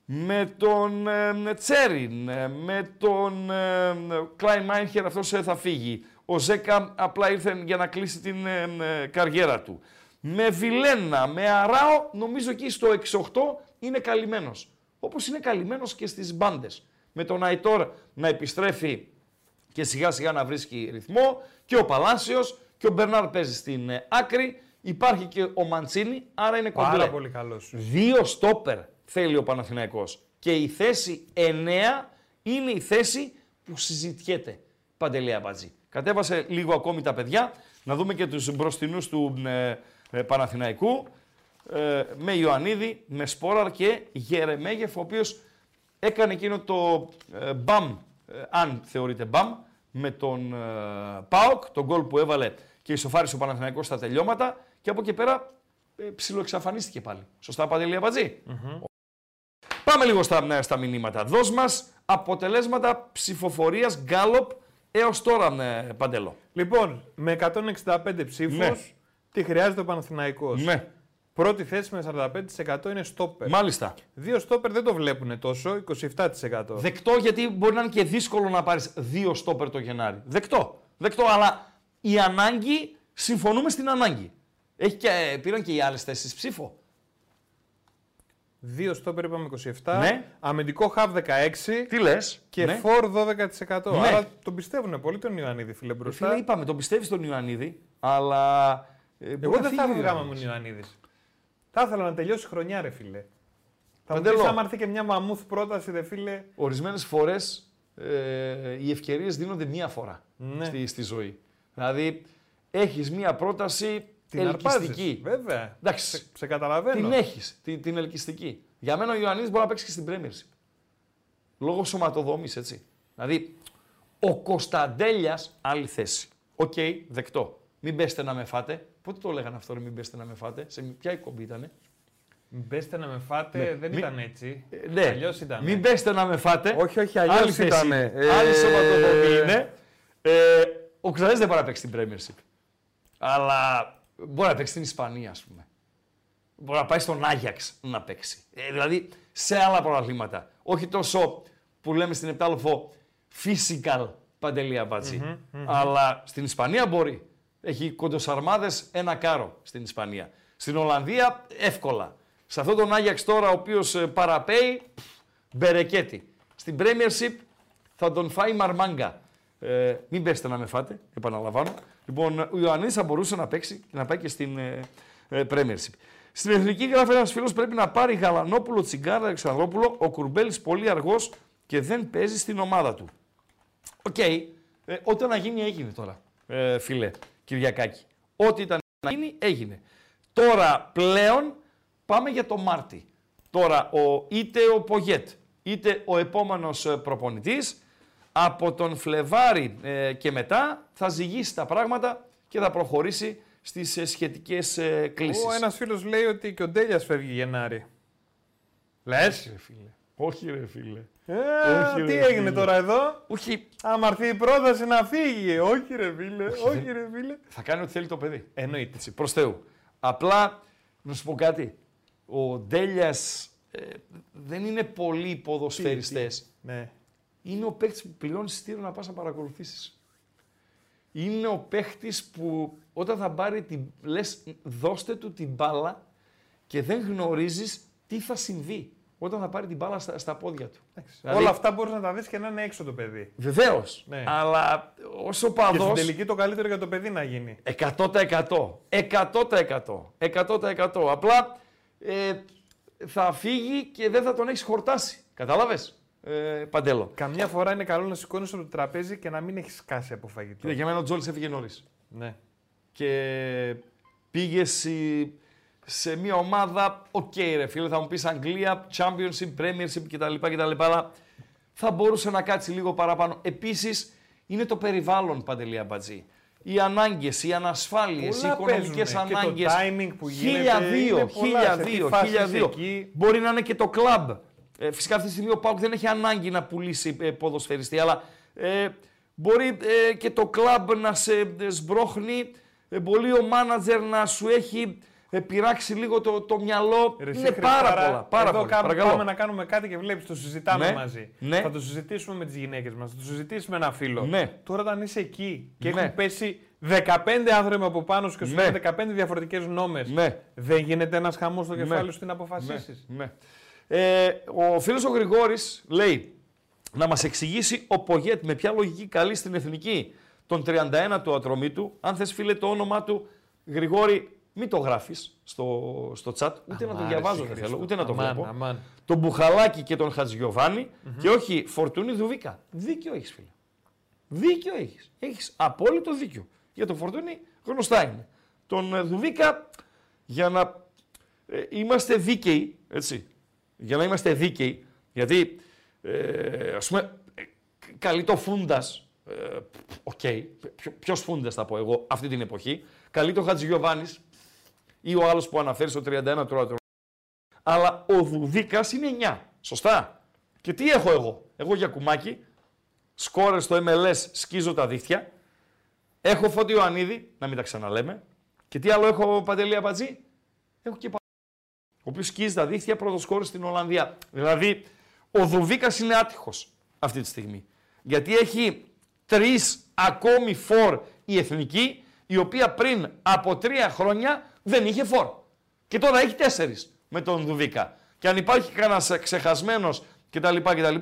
A: με τον ε, Τσέριν, ε, με τον ε, Κλάιν Μάινχερ, αυτός θα φύγει. Ο Ζέκα απλά ήρθε για να κλείσει την καριέρα του με Βιλένα, με Αράο, νομίζω εκεί στο 6-8 είναι καλυμμένος. Όπως είναι καλυμμένος και στις μπάντες. με τον Αϊτόρ να επιστρέφει και σιγά σιγά να βρίσκει ρυθμό και ο Παλάσιος και ο Μπερνάρ παίζει στην ε, άκρη. Υπάρχει και ο Μαντσίνη, άρα είναι κομπλέ.
B: Πάρα πολύ καλός.
A: Δύο στόπερ θέλει ο Παναθηναϊκός και η θέση 9 είναι η θέση που συζητιέται. Παντελέα Μπατζή. Κατέβασε λίγο ακόμη τα παιδιά, να δούμε και τους μπροστινούς του ε, ε, Παναθηναϊκού, ε, με Ιωαννίδη, με Σπόραρ και Γερεμέγεφ, ο οποίος έκανε εκείνο το ε, μπαμ, ε, αν θεωρείται μπαμ, με τον ε, ΠΑΟΚ, τον γκολ που έβαλε και ισοφάρισε ο Παναθηναϊκός στα τελειώματα και από εκεί πέρα ε, ψιλοεξαφανίστηκε πάλι. Σωστά, Παντελή Αμπατζή; Πάμε λίγο στα, ε, στα μηνύματα. Δώσ' μας αποτελέσματα ψηφοφορίας Γκάλοπ έως τώρα, ε, Παντελό.
B: Λοιπόν, με 165 ψήφους,
A: Ναι.
B: Τι χρειάζεται ο Παναθηναϊκός;
A: Ναι,
B: Πρώτη θέση με 45% είναι στόπερ.
A: μάλιστα.
B: Δύο στόπερ δεν το βλέπουν τόσο, 27%.
A: Δεκτό γιατί μπορεί να είναι και δύσκολο να πάρεις δύο στόπερ το Γενάρη. Δεκτό. Δεκτό, αλλά η ανάγκη, συμφωνούμε στην ανάγκη. Έχει και, πήραν και οι άλλες θέσεις ψήφο.
B: Δύο στόπερ είπαμε 27.
A: Ναι.
B: Αμυντικό χαβ 16.
A: Τι λες;
B: Και
A: ναι.
B: φορ 12%.
A: Ναι.
B: Άρα τον πιστεύουν πολύ τον Ιωαννίδη, φίλε μπροστά.
A: Φίλε, είπαμε, τον πιστεύεις τον Ιωαννίδη, αλλά... ε, μπορεί
B: Εγώ
A: να
B: δεν
A: φύγει
B: θα
A: ο
B: έβγα άμα
A: Ιωαννίδης.
B: ήμουν Ιωαννίδη. Θα ήθελα να τελειώσει χρονιά, ρε φίλε. Θα μου
A: Παντελό.
B: πεις άμα έρθει και μια μαμούθ πρόταση, ρε φίλε.
A: Ορισμένες φορές ε, οι ευκαιρίες δίνονται μία φορά
B: Ναι.
A: στη, στη ζωή. Δηλαδή, έχεις μία πρόταση
B: Την
A: ελκυστική.
B: αρπάζεις. Βέβαια.
A: Εντάξει,
B: Σε, σε καταλαβαίνω.
A: την έχεις, την, την ελκυστική. Για μένα ο Ιωαννίδης μπορεί να παίξει και στην Premiership. Λόγω σωματοδόμης, έτσι. Δηλαδή, ο Κωνσταντέλιας, άλλη θέση. Οκ, δεκτό. Μπέστε να με φάτε. Πότε το λέγανε αυτό, ρε, μπέστε να με φάτε. Σε ποια εκπομπή ήτανε;
B: Μπέστε να με φάτε,
A: Ναι.
B: δεν
A: Μη-
B: ήταν έτσι.
A: Ε, ναι,
B: Αλλιώς ήταν.
A: μπέστε να με φάτε.
B: Όχι, όχι, αλλιώς
A: Άλλη θέση.
B: ήτανε. Ε,
A: Άλλη σωματοδομή είναι. Ε, ο Ξαδές δεν μπορεί να παίξει στην Premiership. Αλλά μπορεί να παίξει στην Ισπανία, ας πούμε. Μπορεί να πάει στον Άγιαξ να παίξει. Ε, δηλαδή σε άλλα πρωταθλήματα. Όχι τόσο που λέμε στην Επτάλοφο physical παντελή αμπατζή. Αλλά στην Ισπανία μπορεί. Έχει κοντοσαρμάδες ένα κάρο στην Ισπανία. Στην Ολλανδία εύκολα. Σε αυτόν τον Άγιαξ τώρα ο οποίος ε, παραπέει, πφ, μπερεκέτη. Στην Premiership θα τον φάει μαρμάγκα. Ε, μην πέστε να με φάτε, επαναλαμβάνω. Λοιπόν, ο Ιωαννίδης θα μπορούσε να παίξει και να πάει και στην ε, ε, Premiership. Στην εθνική γράφει ένας φίλος πρέπει να πάρει Γαλανόπουλο, Τσιγκάρα, Αλεξανδρόπουλο. Ο Κουρμπέλης πολύ αργός και δεν παίζει στην ομάδα του. Οκ. Ε, ό,τι να γίνει έγινε τώρα, ε, φίλε Κυριακάκη. Ό,τι ήταν να γίνει έγινε. Τώρα πλέον πάμε για το Μάρτι. Τώρα ο, είτε ο Πογέτ είτε ο επόμενος ε, προπονητής από τον Φλεβάρι ε, και μετά θα ζυγίσει τα πράγματα και θα προχωρήσει στις ε, σχετικές ε, κλήσεις.
B: Ο ένας φίλος λέει ότι και ο Ντέλιας φεύγει Γενάρη. Λες;
A: ρε φίλε. Όχι ρε φίλε.
B: Ε,
A: Όχι,
B: τι
A: ρε,
B: έγινε
A: φίλε.
B: τώρα εδώ;
A: Όχι.
B: Άμα έρθει η πρόταση να φύγει. Όχι, ρε φίλε. Όχι,
A: δεν-
B: ρε φίλε.
A: Θα κάνει ό,τι θέλει το παιδί.
B: Εννοείται.
A: Έτσι, προς Θεού. Απλά, να σου πω κάτι. Ο Ντέλιας ε, δεν είναι πολλοί ποδοσφαιριστές.
B: Ναι.
A: Είναι ο παίχτης που πληρώνει εισιτήριο να πας να παρακολουθήσεις. Είναι ο παίχτης που όταν θα πάρει την... Λες, δώστε του την μπάλα και δεν γνωρίζεις τι θα συμβεί όταν θα πάρει την μπάλα στα, στα πόδια του. Δηλαδή-
B: Όλα αυτά μπορείς να τα δεις και να είναι έξω το παιδί.
A: Βεβαίως.
B: Ναι.
A: Αλλά όσο
B: Και στην
A: παδός...
B: τελική το καλύτερο για το παιδί να γίνει.
A: 100%. 100%. 100%. Απλά ε, θα φύγει και δεν θα τον έχεις χορτάσει. Κατάλαβες, ε, Παντέλο;
B: Καμιά φορά είναι καλό να σηκώνεις από το τραπέζι και να μην έχεις σκάσει από φαγητό.
A: Κοίτα, για μένα ο Τζόλης έφυγε νωρίς.
B: Ναι.
A: Και πήγε σε, σε μια ομάδα, οκ ρε φίλε, θα μου πεις Αγγλία, Championship, Premiership κτλ. κτλ αλλά θα μπορούσε να κάτσει λίγο παραπάνω. Επίσης, είναι το περιβάλλον, Παντελή Αμπατζή. Οι ανάγκες, οι ανασφάλειες, οι
B: Πολλά
A: οικονομικές
B: παίζουνε. Και το
A: ανάγκες.
B: timing που γίνεται,
A: Χίλια δύο,
B: είναι πολλά.
A: χίλια
B: Σε τι
A: δύο,
B: φάση
A: χίλια
B: είσαι
A: δύο.
B: εκεί.
A: Μπορεί να είναι και το κλαμπ. Ε, φυσικά αυτή τη στιγμή ο ΠΑΟΚ δεν έχει ανάγκη να πουλήσει ε, ποδοσφαιριστή, αλλά ε, μπορεί ε, και το κλαμπ να σε ε, σμπρώχνει, ε, μπορεί ο μάνατζερ να σου έχει ε, πειράξει λίγο το, το μυαλό.
B: Ρε, εσύ,
A: είναι πάρα
B: Χριστάρα,
A: πολλά. Πάρα
B: εδώ
A: πολλά.
B: κάπου
A: Παρακαλώ.
B: πάμε να κάνουμε κάτι και βλέπεις, το συζητάμε
A: Ναι,
B: μαζί.
A: ναι.
B: Θα το συζητήσουμε με τις γυναίκες μας, θα το συζητήσουμε με ένα φίλο.
A: Ναι.
B: Τώρα όταν είσαι εκεί και
A: Ναι.
B: έχουν πέσει 15 άνθρωποι από πάνω σου και σου
A: Ναι.
B: λένε 15 διαφορετικές νόμες,
A: Ναι.
B: δεν γίνεται ένας χαμός στο κεφάλι
A: Ναι.
B: σου να αποφασίσεις;
A: Ναι. Ε, ο φίλος ο Γρηγόρης λέει να μας εξηγήσει ο Πογέτ με ποια λογική καλεί στην εθνική τον 31 του ατρωμίτου. Αν θες φίλε το όνομά του, Γρηγόρη, μην το γράφεις στο, στο chat, ούτε να το
B: Αμάρ,
A: διαβάζω
B: εσύ,
A: δεν θέλω,
B: Χριστό.
A: ούτε να το
B: Αμάν,
A: βλέπω.
B: αμάν.
A: Τον Μπουχαλάκη και τον χατζηγιοβανη και όχι Φορτούνη Δουβίκα. Δίκιο έχεις φίλε. Δίκιο έχεις. Έχεις απόλυτο δίκιο. Για τον Φορτούνη γνωστά είναι. Τον ε, Δουβίκα για να ε, είμαστε δίκαιοι, έτσι. Για να είμαστε δίκαιοι, γιατί ε, ας πούμε ε, καλεί το Φούντα, ε, οκ, ποιο, ποιος Φούντας θα πω εγώ αυτή την εποχή, καλεί το Χατζηγιοβάνη ή ο άλλος που αναφέρει στο 31 τώρα το αλλά ο Δουβίκας είναι 9. Σωστά. Και τι έχω εγώ; Εγώ Γιακουμάκη, σκόρερ στο MLS, σκίζω τα δίχτυα. Έχω Φώτη Ιωαννίδη, να μην τα ξαναλέμε. Και τι άλλο έχω Παντελή Αμπατζή. Έχω και πα... Ο οποίος σκίζει τα δίχτυα πρώτο σκόρερ στην Ολλανδία. Δηλαδή, ο Δουβίκας είναι άτυχος αυτή τη στιγμή. Γιατί έχει τρεις ακόμη φορ η εθνική, η οποία πριν από τρία χρόνια δεν είχε φορ. Και τώρα έχει τέσσερις με τον Δουβίκα. Και αν υπάρχει κανένας ξεχασμένος κτλ. κτλ. μπορεί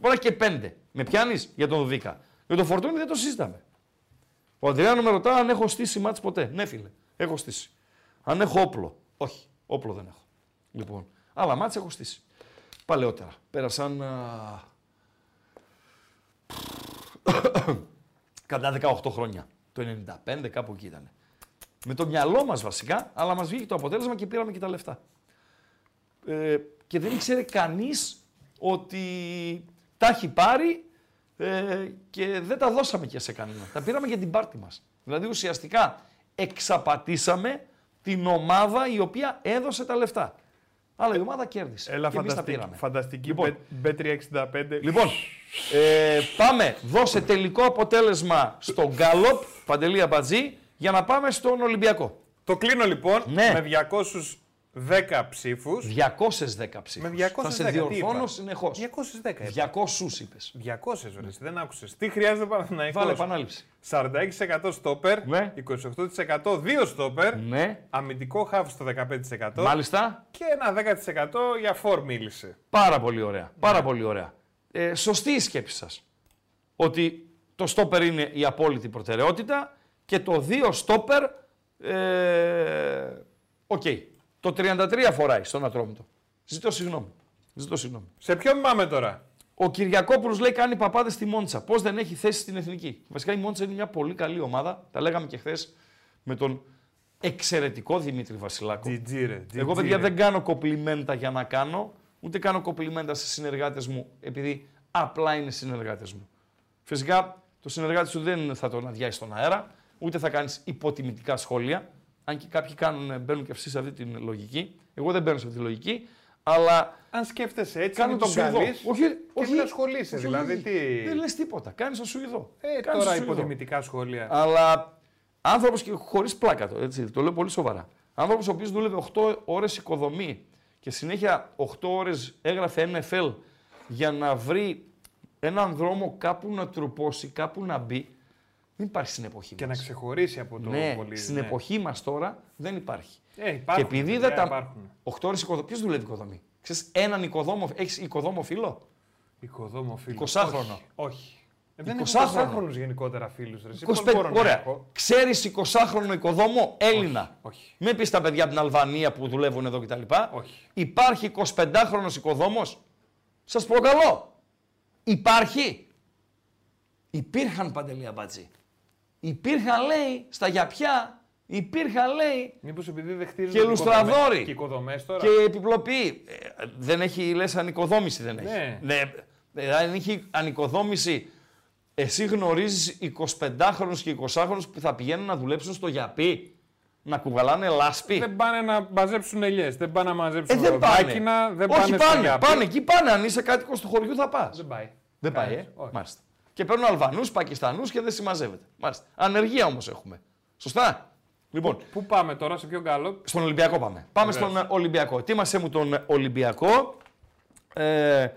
A: να έχει και πέντε. Με πιάνεις για τον Δουβίκα. Για τον Φορτούνη δεν το συζητάμε. Ο Αντριάνο με ρωτά αν έχω στήσει μάτς ποτέ. Ναι, φίλε, έχω στήσει. Αν έχω όπλο. Όχι, όπλο δεν έχω. Λοιπόν, άλλα μάτς έχω στήσει. Παλαιότερα. Πέρασαν. α, κατά 18 χρόνια. Το 95 κάπου εκεί ήταν. Με το μυαλό μας βασικά, αλλά μας βγήκε το αποτέλεσμα και πήραμε και τα λεφτά. Ε, και δεν ήξερε κανείς ότι τα έχει πάρει ε, και δεν τα δώσαμε και σε κανένα. Τα πήραμε για την πάρτη μας. Δηλαδή ουσιαστικά εξαπατήσαμε την ομάδα η οποία έδωσε τα λεφτά. Αλλά η ομάδα κέρδισε.
B: Έλα,
A: και εμείς τα
B: φανταστική,
A: πήραμε.
B: φανταστική
A: Λοιπόν.
B: B365.
A: Λοιπόν, ε, πάμε. Δώσε τελικό αποτέλεσμα στο Γκάλοπ, Παντελή Αμπατζή, για να πάμε στον Ολυμπιακό.
B: Το κλείνω λοιπόν
A: Ναι.
B: με 210 ψήφους.
A: 210 ψήφους.
B: Με 210.
A: Θα σε
B: τι
A: διορθώνω
B: είπα;
A: συνεχώς.
B: 210. είπα.
A: 200 είπες.
B: 200 ώρε. Δεν άκουσες. Τι χρειάζεται Παναθηναϊκός;
A: Βάλε επανάληψη.
B: 46% στόπερ,
A: Ναι.
B: 28% 2 στόπερ,
A: Ναι,
B: αμυντικό χάφ στο 15%
A: μάλιστα.
B: και ένα 10% για φόρ μίλησε.
A: Πάρα πολύ ωραία. Πάρα πολύ ωραία. Ε, σωστή η σκέψη σας. Ότι το στόπερ είναι η απόλυτη προτεραιότητα και το 2 στόπερ, ε, οκ. Το 33 φοράει στον Ατρόμητο. Ζητώ συγγνώμη. Ζητώ συγγνώμη.
B: Σε ποιον πάμε τώρα;
A: Ο Κυριακόπουλος λέει κάνει παπάδες στη Μόντσα. Πώς δεν έχει θέση στην εθνική; Βασικά η Μόντσα είναι μια πολύ καλή ομάδα. Τα λέγαμε και χθες με τον εξαιρετικό Δημήτρη Βασιλάκο.
B: GG ρε.
A: Εγώ,
B: GG,
A: παιδιά,
B: ρε.
A: δεν κάνω κοπλιμέντα για να κάνω, ούτε κάνω κοπλιμέντα σε συνεργάτες μου, επειδή απλά είναι συνεργάτες μου. Φυσικά, το συνεργάτη σου δεν θα τον αδειάσει στον αέρα, ούτε θα κάνεις υποτιμητικά σχόλια. Αν και κάποιοι κάνουν, μπαίνουν και αυτοί σε αυτή τη λογική. Εγώ δεν μπαίνω σε αυτή τη λογική, αλλά
B: Αν σκέφτεσαι έτσι,
A: κάνω
B: μην
A: το
B: τον
A: Σουηδό.
B: καλείς
A: Όχι,
B: και
A: όχι.
B: μην ασχολείσαι.
A: όχι,
B: Δηλαδή
A: όχι.
B: τι.
A: Δεν λες τίποτα. Κάνεις το Σουηδό.
B: Ε,
A: Κάνεις
B: τώρα
A: το Σουηδό.
B: υποτιμητικά σχόλια.
A: Αλλά άνθρωπος και χωρίς πλάκα το, έτσι, το λέω πολύ σοβαρά. Άνθρωπος ο οποίος δούλευε 8 ώρες οικοδομή και συνέχεια 8 ώρες έγραφε NFL για να βρει έναν δρόμο κάπου να τρουπώσει, κάπου να μπει. Δεν υπάρχει στην εποχή
B: Και να
A: μας.
B: ξεχωρίσει από το
A: ναι,
B: πολύ.
A: στην
B: ναι.
A: εποχή μας τώρα δεν υπάρχει.
B: Ε, υπάρχουν,
A: και επειδή
B: παιδιά,
A: δεν τα.
B: υπάρχουν.
A: 8 ώρες οικοδομή. Ποιος δουλεύει οικοδομή; Ξέρεις, έναν οικοδόμο, έχεις οικοδόμο φίλο;
B: Οικοδόμο φίλο.
A: 20χρονο.
B: Όχι. όχι. Ε, δεν
A: 20χρονο.
B: έχω 20χρονου γενικότερα φίλους.
A: 25, ωραία. Ξέρεις 20χρονο οικοδόμο; Έλληνα.
B: Όχι.
A: Μην πεις τα παιδιά από την Αλβανία που δουλεύουν εδώ κτλ.
B: Όχι.
A: Υπάρχει 25χρονο οικοδόμος; Σας προκαλώ. Υπάρχει. Υπήρχαν παντελή αμπάτζη. Υπήρχαν λέει στα γιαπιά. Υπήρχαν λέει
B: Μήπως επειδή δεν χτίζουν
A: Και λουστραδόροι.
B: Και οικοδομές τώρα.
A: και επιπλοποιεί. Ε, δεν έχει λες ανοικοδόμηση δεν έχει.
B: Ναι.
A: ναι ε, αν έχει ανοικοδόμηση, εσύ γνωρίζεις 25χρονους και 20χρονους που θα πηγαίνουν να δουλέψουν στο γιαπί, να κουβαλάνε λάσπη.
B: Δεν πάνε να μαζέψουν ελιές. Δεν πάνε να
A: Ε,
B: μαζέψουν
A: δεν πάνε.
B: ροδάκινα. Δεν
A: Όχι,
B: πάνε, στο
A: πάνε,
B: γιάπι.
A: πάνε, εκεί πάνε. Αν είσαι κάτοικος του χωριού θα πας.
B: Δεν πάει.
A: Δεν πάει,
B: Κανείς.
A: ε.
B: Όχι.
A: Μάλιστα. Και παίρνουν Αλβανούς, Πακιστανούς και δεν συμμαζεύεται. Μάλιστα. Ανεργία όμως έχουμε. Σωστά; Λοιπόν,
B: Πού πάμε τώρα, σε ποιον καλό.
A: στον Ολυμπιακό πάμε. Πάμε
B: Βεβαίως.
A: στον ε, Ολυμπιακό. Ετοίμασέ μου τον ε, Ολυμπιακό. Ε,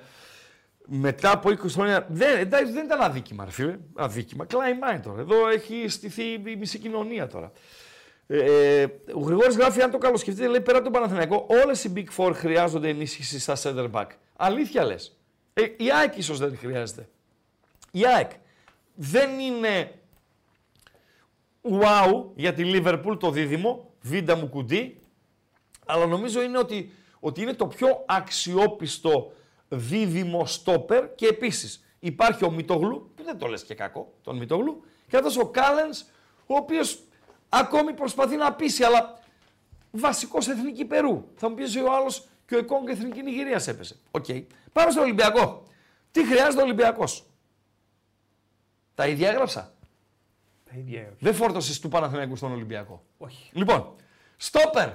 A: μετά από 20 χρόνια. Δεν, εντάξει, δεν ήταν αδίκημα, ρε φίλε. Αδίκημα. Κλάι mind τώρα. Εδώ έχει στηθεί η μισή κοινωνία τώρα. Ε, ο Γρηγόρης γράφει, αν το καλοσκεφτείτε, λέει πέρα από τον Παναθηναϊκό, όλες οι Big Four χρειάζονται ενίσχυση στα center back. Αλήθεια λες. Ε, η ΑΕΚ ίσως δεν χρειάζεται. Η ΑΕΚ δεν είναι wow για τη Λίβερπουλ το δίδυμο, βίντα μου κουντί, αλλά νομίζω είναι ότι, ότι είναι το πιο αξιόπιστο δίδυμο στόπερ και επίσης υπάρχει ο Μητογλου, που δεν το λες και κακό, τον Μήτογλου, και αυτός ο Κάλενς, ο οποίος ακόμη προσπαθεί να πείσει, αλλά βασικός εθνική Περού. Θα μου πεις ο άλλος και ο Εκόνγκ εθνική Νιγηρίας έπεσε. OK. Okay. Πάμε στο Ολυμπιακό. Τι χρειάζεται ο Ολυμπιακός; Τα ίδια έγραψα.
B: Τα ίδια έγραψα.
A: Δεν φόρτωσες του Παναθηναϊκού στον Ολυμπιακό.
B: Όχι.
A: Λοιπόν, στόπερ.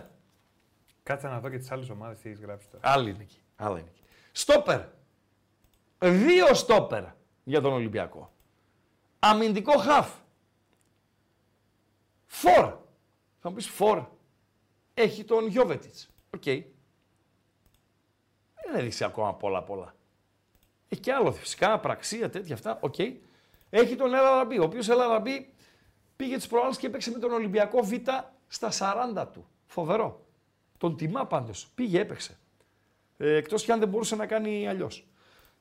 B: Κάτσε να δω και τις άλλες ομάδες τι έχεις γράψει τώρα.
A: Άλλη είναι εκεί. Άλλη είναι εκεί. Στόπερ. Δύο στόπερ για τον Ολυμπιακό. Αμυντικό χαφ. Φορ. Θα μου πεις φορ. Έχει τον Γιώβετιτς. OK. Okay. Δεν έδειξε ακόμα πολλά πολλά. Έχει και άλλο φυσικά, πραξία, τέτοια αυτά. OK. Okay. Έχει τον Ελ Αραμπί, ο οποίος Ελ Αραμπί πήγε τις προάλλες και έπαιξε με τον Ολυμπιακό Β στα 40 του. Φοβερό. Τον τιμά πάντως. Πήγε, έπαιξε. Ε, Εκτός κι αν δεν μπορούσε να κάνει αλλιώς.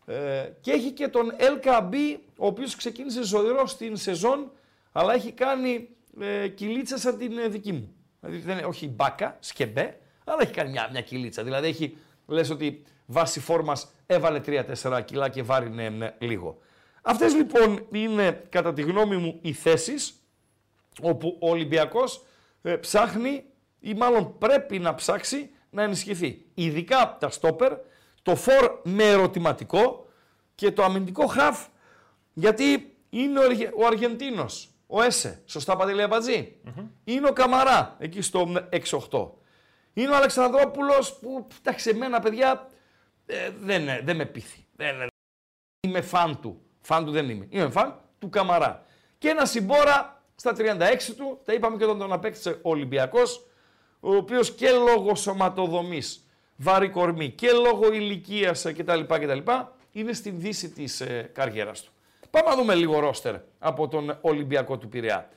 A: Ε, και έχει και τον LKB, ο οποίος ξεκίνησε ζωηρό στην σεζόν, αλλά έχει κάνει ε, κυλίτσα σαν την ε, δική μου. Δηλαδή δεν, όχι μπάκα, σκεμπέ, αλλά έχει κάνει μια, μια κυλίτσα. Δηλαδή έχει, λες ότι βάση φόρμας έβαλε 3-4 κιλά και βάρινε ναι, λίγο. Αυτές λοιπόν είναι κατά τη γνώμη μου οι θέσεις όπου ο Ολυμπιακός ε, ψάχνει ή μάλλον πρέπει να ψάξει να ενισχυθεί. Ειδικά τα στόπερ, το φορ με ερωτηματικό και το αμυντικό χαφ γιατί είναι ο Αργεντίνος, ο Έσε, σωστά Παντελή Είναι ο Καμαρά, εκεί στο 6-8. Είναι ο Αλεξανδρόπουλος που, εντάξει, εμένα παιδιά ε, δεν, δεν με πείθει. Δεν, είμαι φαν του. Φαν του δεν είμαι. Είμαι φαν του Καμαρά. Και έναν Ιμπόρα στα 36 του, τα είπαμε και όταν τον απέκτησε ο Ολυμπιακός, ο οποίος και λόγω σωματοδομής, βαρύ κορμί και λόγω ηλικίας κτλ. κτλ είναι στην δύση της ε, καριέρας του. Πάμε να δούμε λίγο ρόστερ από τον Ολυμπιακό του Πειραιά.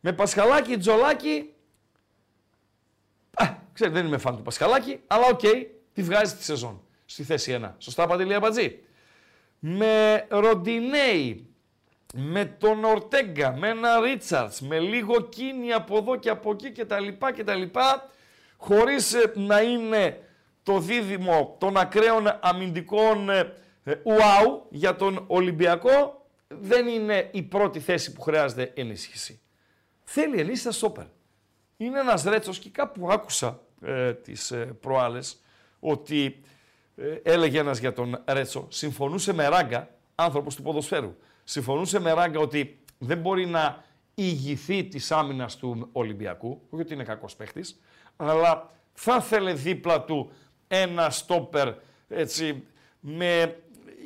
A: Με Πασχαλάκη, Τζολάκη, α, ξέρετε δεν είμαι φαν του Πασχαλάκη, αλλά OK, okay, τη βγάζει τη σεζόν στη θέση 1. Σωστά Παντελή Αμπατζή; Με Ροντινέη, με τον Ορτέγκα, με ένα Ρίτσαρτς, με λίγο κίνη από εδώ και από εκεί κτλ. λοιπά, χωρίς ε, να είναι το δίδυμο των ακραίων αμυντικών ε, ε, ουάου για τον Ολυμπιακό, δεν είναι η πρώτη θέση που χρειάζεται ενίσχυση. Θέλει ενίσχυση στα στόπερ. Είναι ένας Ρέτσος και κάπου άκουσα ε, τις ε, προάλλες ότι ε, έλεγε ένας για τον Ρέτσο, συμφωνούσε με ράγκα, άνθρωπος του ποδοσφαίρου, συμφωνούσε με ράγκα ότι δεν μπορεί να ηγηθεί της άμυνας του Ολυμπιακού, όχι ότι είναι κακός παίχτης, αλλά θα ήθελε δίπλα του ένα στόπερ έτσι, με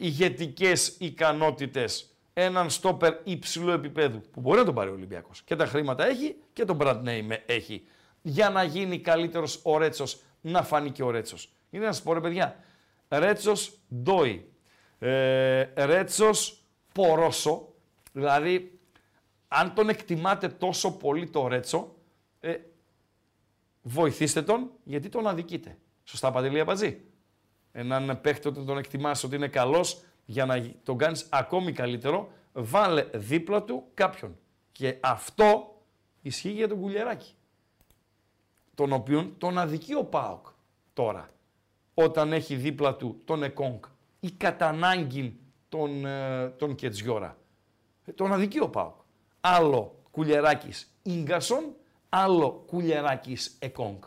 A: ηγετικές ικανότητες, έναν στόπερ υψηλού επίπεδου που μπορεί να τον πάρει ο Ολυμπιακός. Και τα χρήματα έχει και τον brand name έχει για να γίνει καλύτερος ο Ρέτσος, να φανεί και ο Ρέτσος. Είναι να σας πω ρε παιδιά, Ρέτσος Ντόι, ε, Ρέτσος Πορόσο, δηλαδή αν τον εκτιμάτε τόσο πολύ το Ρέτσο, ε, βοηθήστε τον γιατί τον αδικείτε. Σωστά Παντελή Απατζή. Έναν παίχτη όταν τον εκτιμάς ότι είναι καλός για να τον κάνεις ακόμη καλύτερο, βάλε δίπλα του κάποιον. Και αυτό ισχύει για τον Κουλιεράκη. Τον οποίον τον αδικεί ο Πάοκ τώρα όταν έχει δίπλα του τον Εκόνγκ ή κατά ανάγκη τον, ε, τον Κετζιόρα. Ε, τον αδικεί ο Πάοκ. Άλλο κουλιεράκης Ίγκασον, άλλο κουλιεράκης Εκόνγκ.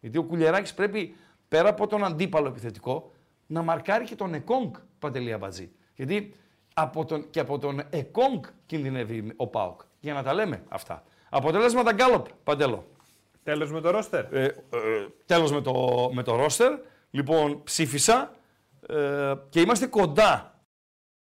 A: Γιατί ο κουλιεράκης πρέπει πέρα από τον αντίπαλο επιθετικό να μαρκάρει και τον Εκόνγκ Παντελή Αμπατζή. Γιατί από τον, και από τον Εκόνγκ κινδυνεύει ο Πάοκ. Για να τα λέμε αυτά. Αποτελέσματα γκάλοπ, Παντέλο.
B: Τέλος με το ρόστερ.
A: Ε, ε, τέλος με το, με το ρόστερ. Λοιπόν, ψήφισα ε, και είμαστε κοντά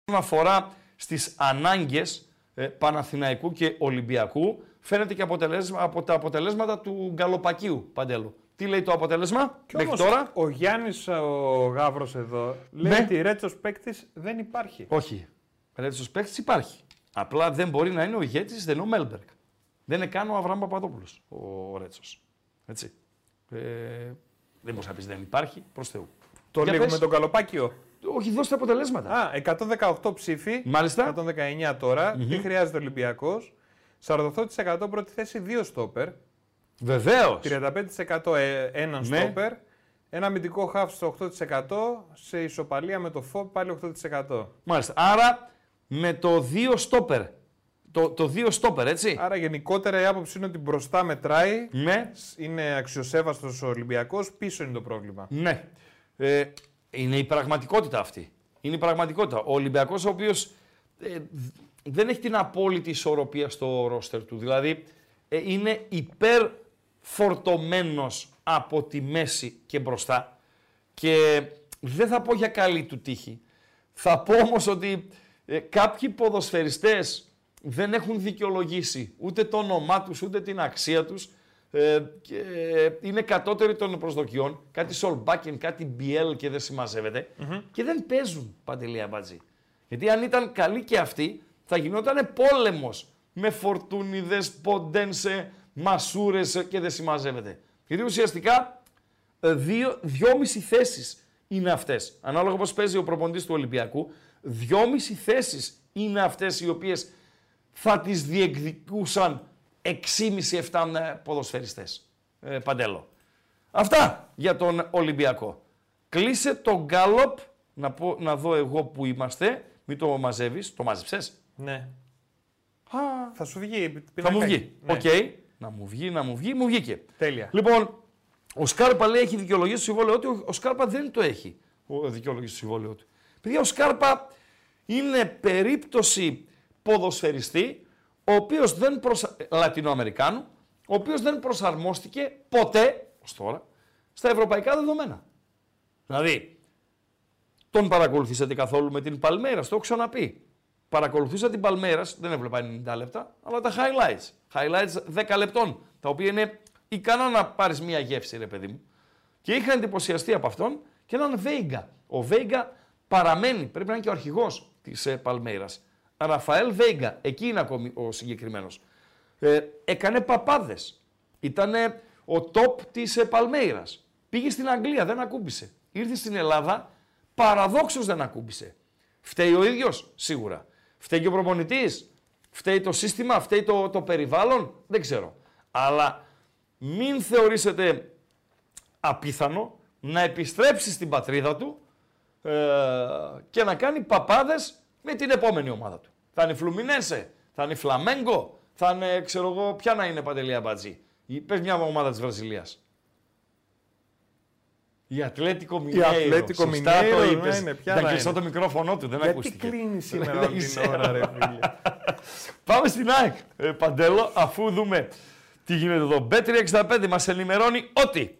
A: όσον αφορά στις ανάγκες ε, Παναθηναϊκού και Ολυμπιακού. Φαίνεται και αποτελέσμα, από τα αποτελέσματα του Γκαλοπακίου, Παντέλο. Τι λέει το αποτέλεσμα;
B: Και μέχρι τώρα. Ο Γιάννης ο Γάβρο εδώ λέει ναι. ότι Ρέτσος παίκτης δεν υπάρχει.
A: Όχι. Ρέτσος παίκτης υπάρχει. Απλά δεν μπορεί να είναι ο ηγέτης, δεν είναι ο Μέλμπεργκ. Δεν είναι καν ο Αβραάμ Παπαδόπουλος ο Ρέτσος. Έτσι. Ε, δεν μπορείς να πεις δεν υπάρχει, προς Θεού.
B: Το λίγο με τον Καλοπάκιο.
A: όχι, δώστε αποτελέσματα.
B: Α, 118 ψήφοι.
A: Μάλιστα.
B: 119 τωρα Τι χρειάζεται ο Ολυμπιακός. 48% πρώτη θέση, 2 στόπερ.
A: Βεβαίως.
B: 35% ε, έναν
A: Ναι.
B: στόπερ. Ένα αμυντικό χάφ στο 8%. Σε ισοπαλία με το ΦΟΠ πάλι 8%.
A: Μάλιστα. Άρα με το 2 στόπερ. Το, το 2 στόπερ, έτσι.
B: Άρα γενικότερα η άποψη είναι ότι μπροστά μετράει.
A: Ναι.
B: Είναι αξιοσέβαστος ο Ολυμπιακός, πίσω είναι το πρόβλημα.
A: Ναι. Ε, είναι η πραγματικότητα αυτή. Είναι η πραγματικότητα. Ο Ολυμπιακός ο οποίος ε, δεν έχει την απόλυτη ισορροπία στο ρόστερ του. Δηλαδή ε, είναι υπερφορτωμένος από τη μέση και μπροστά. Και δεν θα πω για καλή του τύχη. Θα πω όμως ότι ε, κάποιοι ποδοσφαιριστές δεν έχουν δικαιολογήσει ούτε το όνομά τους, ούτε την αξία τους ε, και είναι κατώτεροι των προσδοκιών. Κάτι Σολμπάκεν, κάτι Μπιέλ και δεν συμμαζευεται Και δεν παίζουν, Παντελή Αμπατζή. Γιατί αν ήταν καλοί και αυτοί, θα γινόταν πόλεμος με φορτούνιδες, ποντένσε, μασούρες και δεν συμμαζεύεται. Γιατί ουσιαστικά ε, δύο, δυόμιση θέσεις είναι αυτές. Ανάλογα πώς παίζει ο προπονητής του Ολυμπιακού, δυόμιση θέσεις είναι αυτές οι οποίες θα τις διεκδικούσαν 6,5-7 ποδοσφαιριστές. Ε, παντέλο. Αυτά για τον Ολυμπιακό. Κλείσε το γκάλοπ, να, πω, να δω εγώ που είμαστε, μην το μαζεύεις, το μάζεψες;
B: Ναι.
A: Α,
B: Θα σου βγει.
A: θα
B: πινακάκι.
A: μου βγει.
B: Ναι.
A: Οκ. Να μου βγει, να μου βγει, μου βγήκε.
B: Τέλεια.
A: Λοιπόν, ο Σκάρπα λέει έχει δικαιολογήσει το συμβόλαιό του. Ο- Ο Σκάρπα δεν το έχει. Ο δικαιολογήσει το συμβόλαιό του. Παιδιά, ο Σκάρπα είναι περίπτωση ποδοσφαιριστή, ο οποίος δεν προσα... Λατινοαμερικάνου, ο οποίος δεν προσαρμόστηκε ποτέ, ως τώρα, στα ευρωπαϊκά δεδομένα. Δηλαδή, τον παρακολουθήσατε καθόλου με την Παλμέιρας, το έχω ξαναπεί. Παρακολουθούσα την Παλμέρα, δεν έβλεπα 90 λεπτά, αλλά τα highlights. Highlights 10 λεπτών, τα οποία είναι ικανά να πάρεις μία γεύση, ρε παιδί μου. Και είχα εντυπωσιαστεί από αυτόν και έναν Βέιγκα. Ο Βέιγκα παραμένει, πρέπει να είναι και ο αρχηγός της ε, Παλμέρας. Ραφαέλ Βέιγκα, εκεί είναι ακόμη ο συγκεκριμένος. Ε, έκανε παπάδες. Ήταν ο top της ε, Παλμέιρας. Πήγε στην Αγγλία, δεν ακούμπησε. Ήρθε στην Ελλάδα, παραδόξως δεν ακούμπησε. Φταίει ο ίδιος, σίγουρα. Φταίει και ο προπονητής. Φταίει το σύστημα, φταίει το, το περιβάλλον, δεν ξέρω. Αλλά μην θεωρήσετε απίθανο να επιστρέψει στην πατρίδα του ε, και να κάνει παπάδες με την επόμενη ομάδα του. Θα είναι Φλουμινένσε, θα είναι Φλαμέγκο, θα είναι, ξέρω εγώ, ποια να είναι Παντελία Μπατζή. Ή Πες μια ομάδα της Βραζιλίας. Η Ατλέτικο Μινέιρο.
B: Ατλέτικο
A: Σωστά
B: Μινέιρο,
A: το
B: ναι,
A: είπες.
B: είναι, ποια
A: Να
B: να
A: κλειστώ
B: είναι.
A: το μικρόφωνο του, δεν
B: Γιατί
A: ακούστηκε.
B: κλείνει σήμερα
A: Δεν
B: όλη την
A: ξέρω.
B: ώρα, ρε φίλε.
A: Πάμε στην ΑΕΚ, ε, Παντέλο, αφού δούμε τι γίνεται εδώ. Bet365 μας ενημερώνει ότι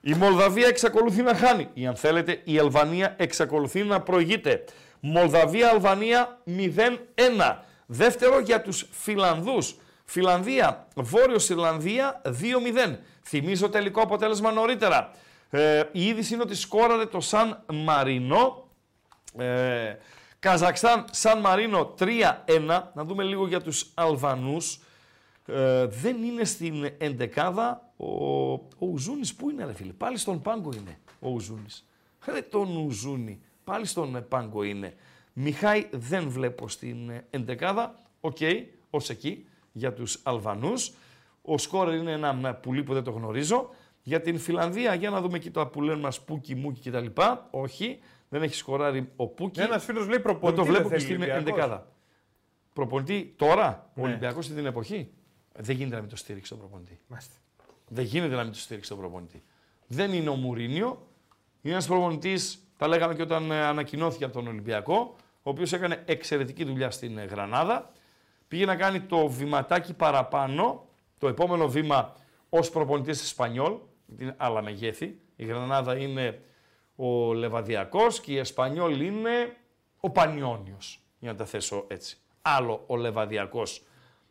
A: η Μολδαβία εξακολουθεί να χάνει. Ή αν θέλετε, η Αλβανία εξακολουθεί να προηγείται. Μολδαβία-Αλβανία 0-1. Δεύτερο για τους Φιλανδούς. Φιλανδία, Βόρειος Ιρλανδία 2-0. Θυμίζω τελικό αποτέλεσμα νωρίτερα. Ε, η είδηση είναι ότι σκόραρε το Σαν Μαρινό ε, Καζακστάν, Σαν Μαρίνο 3-1. Να δούμε λίγο για τους Αλβανούς. Ε, δεν είναι στην εντεκάδα ο, ο Ουζούνης. Πού είναι ρε φίλε, πάλι στον πάγκο είναι ο Ουζούνης. Ρε τον Ουζούνη, πάλι στον ε, πάγκο είναι. Μιχάη δεν βλέπω στην ε, εντεκάδα. Οκ, ως εκεί για τους Αλβανούς. Ο σκόρερ είναι ένα ε, πουλί που δεν το γνωρίζω. Για την Φιλανδία, για να δούμε εκεί το που λένε μας Πούκι, Μούκι κτλ. Όχι, δεν έχει σκοράρει ο Πούκι.
B: Ένας φίλος λέει
A: Δεν
B: προπονητή.
A: το βλέπω
B: δεν
A: και
B: θέλει
A: στην
B: Ολυμπιακός.
A: ενδεκάδα. Προπονητή τώρα, ο
B: Ναι.
A: Ολυμπιακός στην την εποχή. Δεν γίνεται να μην το στήριξει τον προπονητή.
B: Μάλιστα.
A: Δεν γίνεται να μην το στήριξει τον προπονητή. Δεν είναι ο Μουρίνιο. Είναι ένας προπονητής, τα λέγαμε και όταν ε, ανακοινώθηκε από τον Ολυμπιακό, ο οποίος έκανε εξαιρετική δουλειά στην ε, Γρανάδα. Πήγε να κάνει το βηματάκι παραπάνω, το επόμενο βήμα ως προπονητής τη Σπανιόλ, γιατί είναι άλλα μεγέθη. Η Γρανάδα είναι ο Λεβαδιακός και η Εσπανιόλ είναι ο Πανιόνιος, για να τα θέσω έτσι. Άλλο ο Λεβαδιακός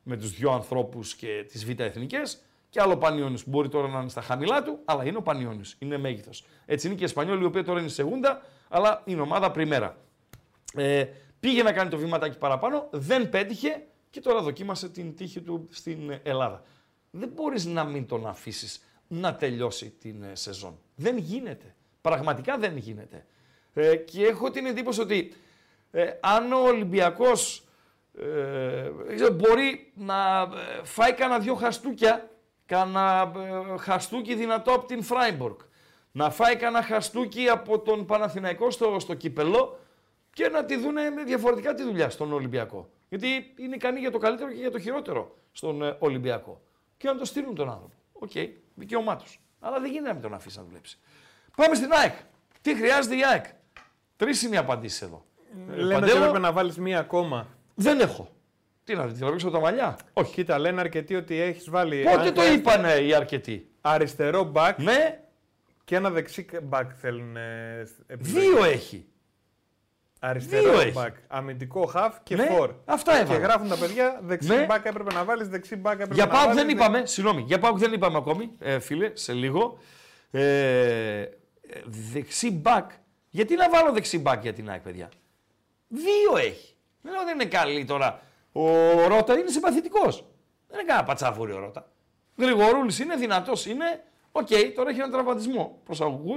A: με τους δυο ανθρώπους και τις β' εθνικές και άλλο ο Πανιόνιος που μπορεί τώρα να είναι στα χαμηλά του, αλλά είναι ο Πανιόνιος, είναι μέγεθος. Έτσι είναι και η Εσπανιόλ η οποία τώρα είναι σεγούντα, αλλά είναι ομάδα πριμέρα. Ε, πήγε να κάνει το βήματάκι παραπάνω, δεν πέτυχε και τώρα δοκίμασε την τύχη του στην Ελλάδα. Δεν μπορείς να μην τον αφήσεις να τελειώσει την ε, σεζόν. Δεν γίνεται. Πραγματικά δεν γίνεται. Ε, και έχω την εντύπωση ότι ε, αν ο Ολυμπιακός ε, μπορεί να ε, φάει κανένα δυο χαστούκια, κανένα ε, χαστούκι δυνατό από την Φράιμπορκ, να φάει κανένα χαστούκι από τον Παναθηναϊκό στο, στο κύπελο και να τη δούνε με διαφορετικά τη δουλειά στον Ολυμπιακό. Γιατί είναι ικανή για το καλύτερο και για το χειρότερο στον ε, Ολυμπιακό. Και να το στείλουν τον άνθρωπο. OK, okay, δικαίωμά τους. Αλλά δεν γίνεται να μην τον αφήσει να δουλέψει. Πάμε στην ΑΕΚ. Τι χρειάζεται η ΑΕΚ; Τρεις είναι οι απαντήσεις εδώ.
B: Λέμε ότι έπρεπε να βάλεις μία ακόμα.
A: Δεν έχω. Τι να την ρωτήσω τα μαλλιά.
B: Όχι. Κοίτα, λένε αρκετοί ότι έχεις βάλει.
A: Πότε το είπανε οι αρκετοί;
B: Αριστερό μπακ
A: Ναι,
B: και ένα δεξί μπακ θέλουν. ε, επιλογή.
A: δύο έχει.
B: Αριστερό
A: δύο έχει.
B: μπακ. Αμυντικό χαφ και
A: Ναι,
B: φορ.
A: αυτά
B: Και
A: έβαλα.
B: γράφουν τα παιδιά δεξί
A: Ναι.
B: μπακ έπρεπε να βάλεις, δεξί μπακ έπρεπε
A: Για
B: να
A: πάω
B: βάλεις.
A: δεν είπαμε, συγγνώμη, για πάω δεν είπαμε ακόμη, ε, φίλε, σε λίγο. Ε, δεξί μπακ. Γιατί να βάλω δεξί μπακ για την ΑΕΚ, παιδιά; Δύο έχει. Δεν λέω δεν είναι καλή τώρα. Ο Ρότα είναι συμπαθητικός. Δεν είναι κανένα πατσάφουρη ο Ρότα. Γρηγορούλης είναι, δυνατός είναι. Οκ, τώρα έχει έναν τραυματισμό προσαγωγού.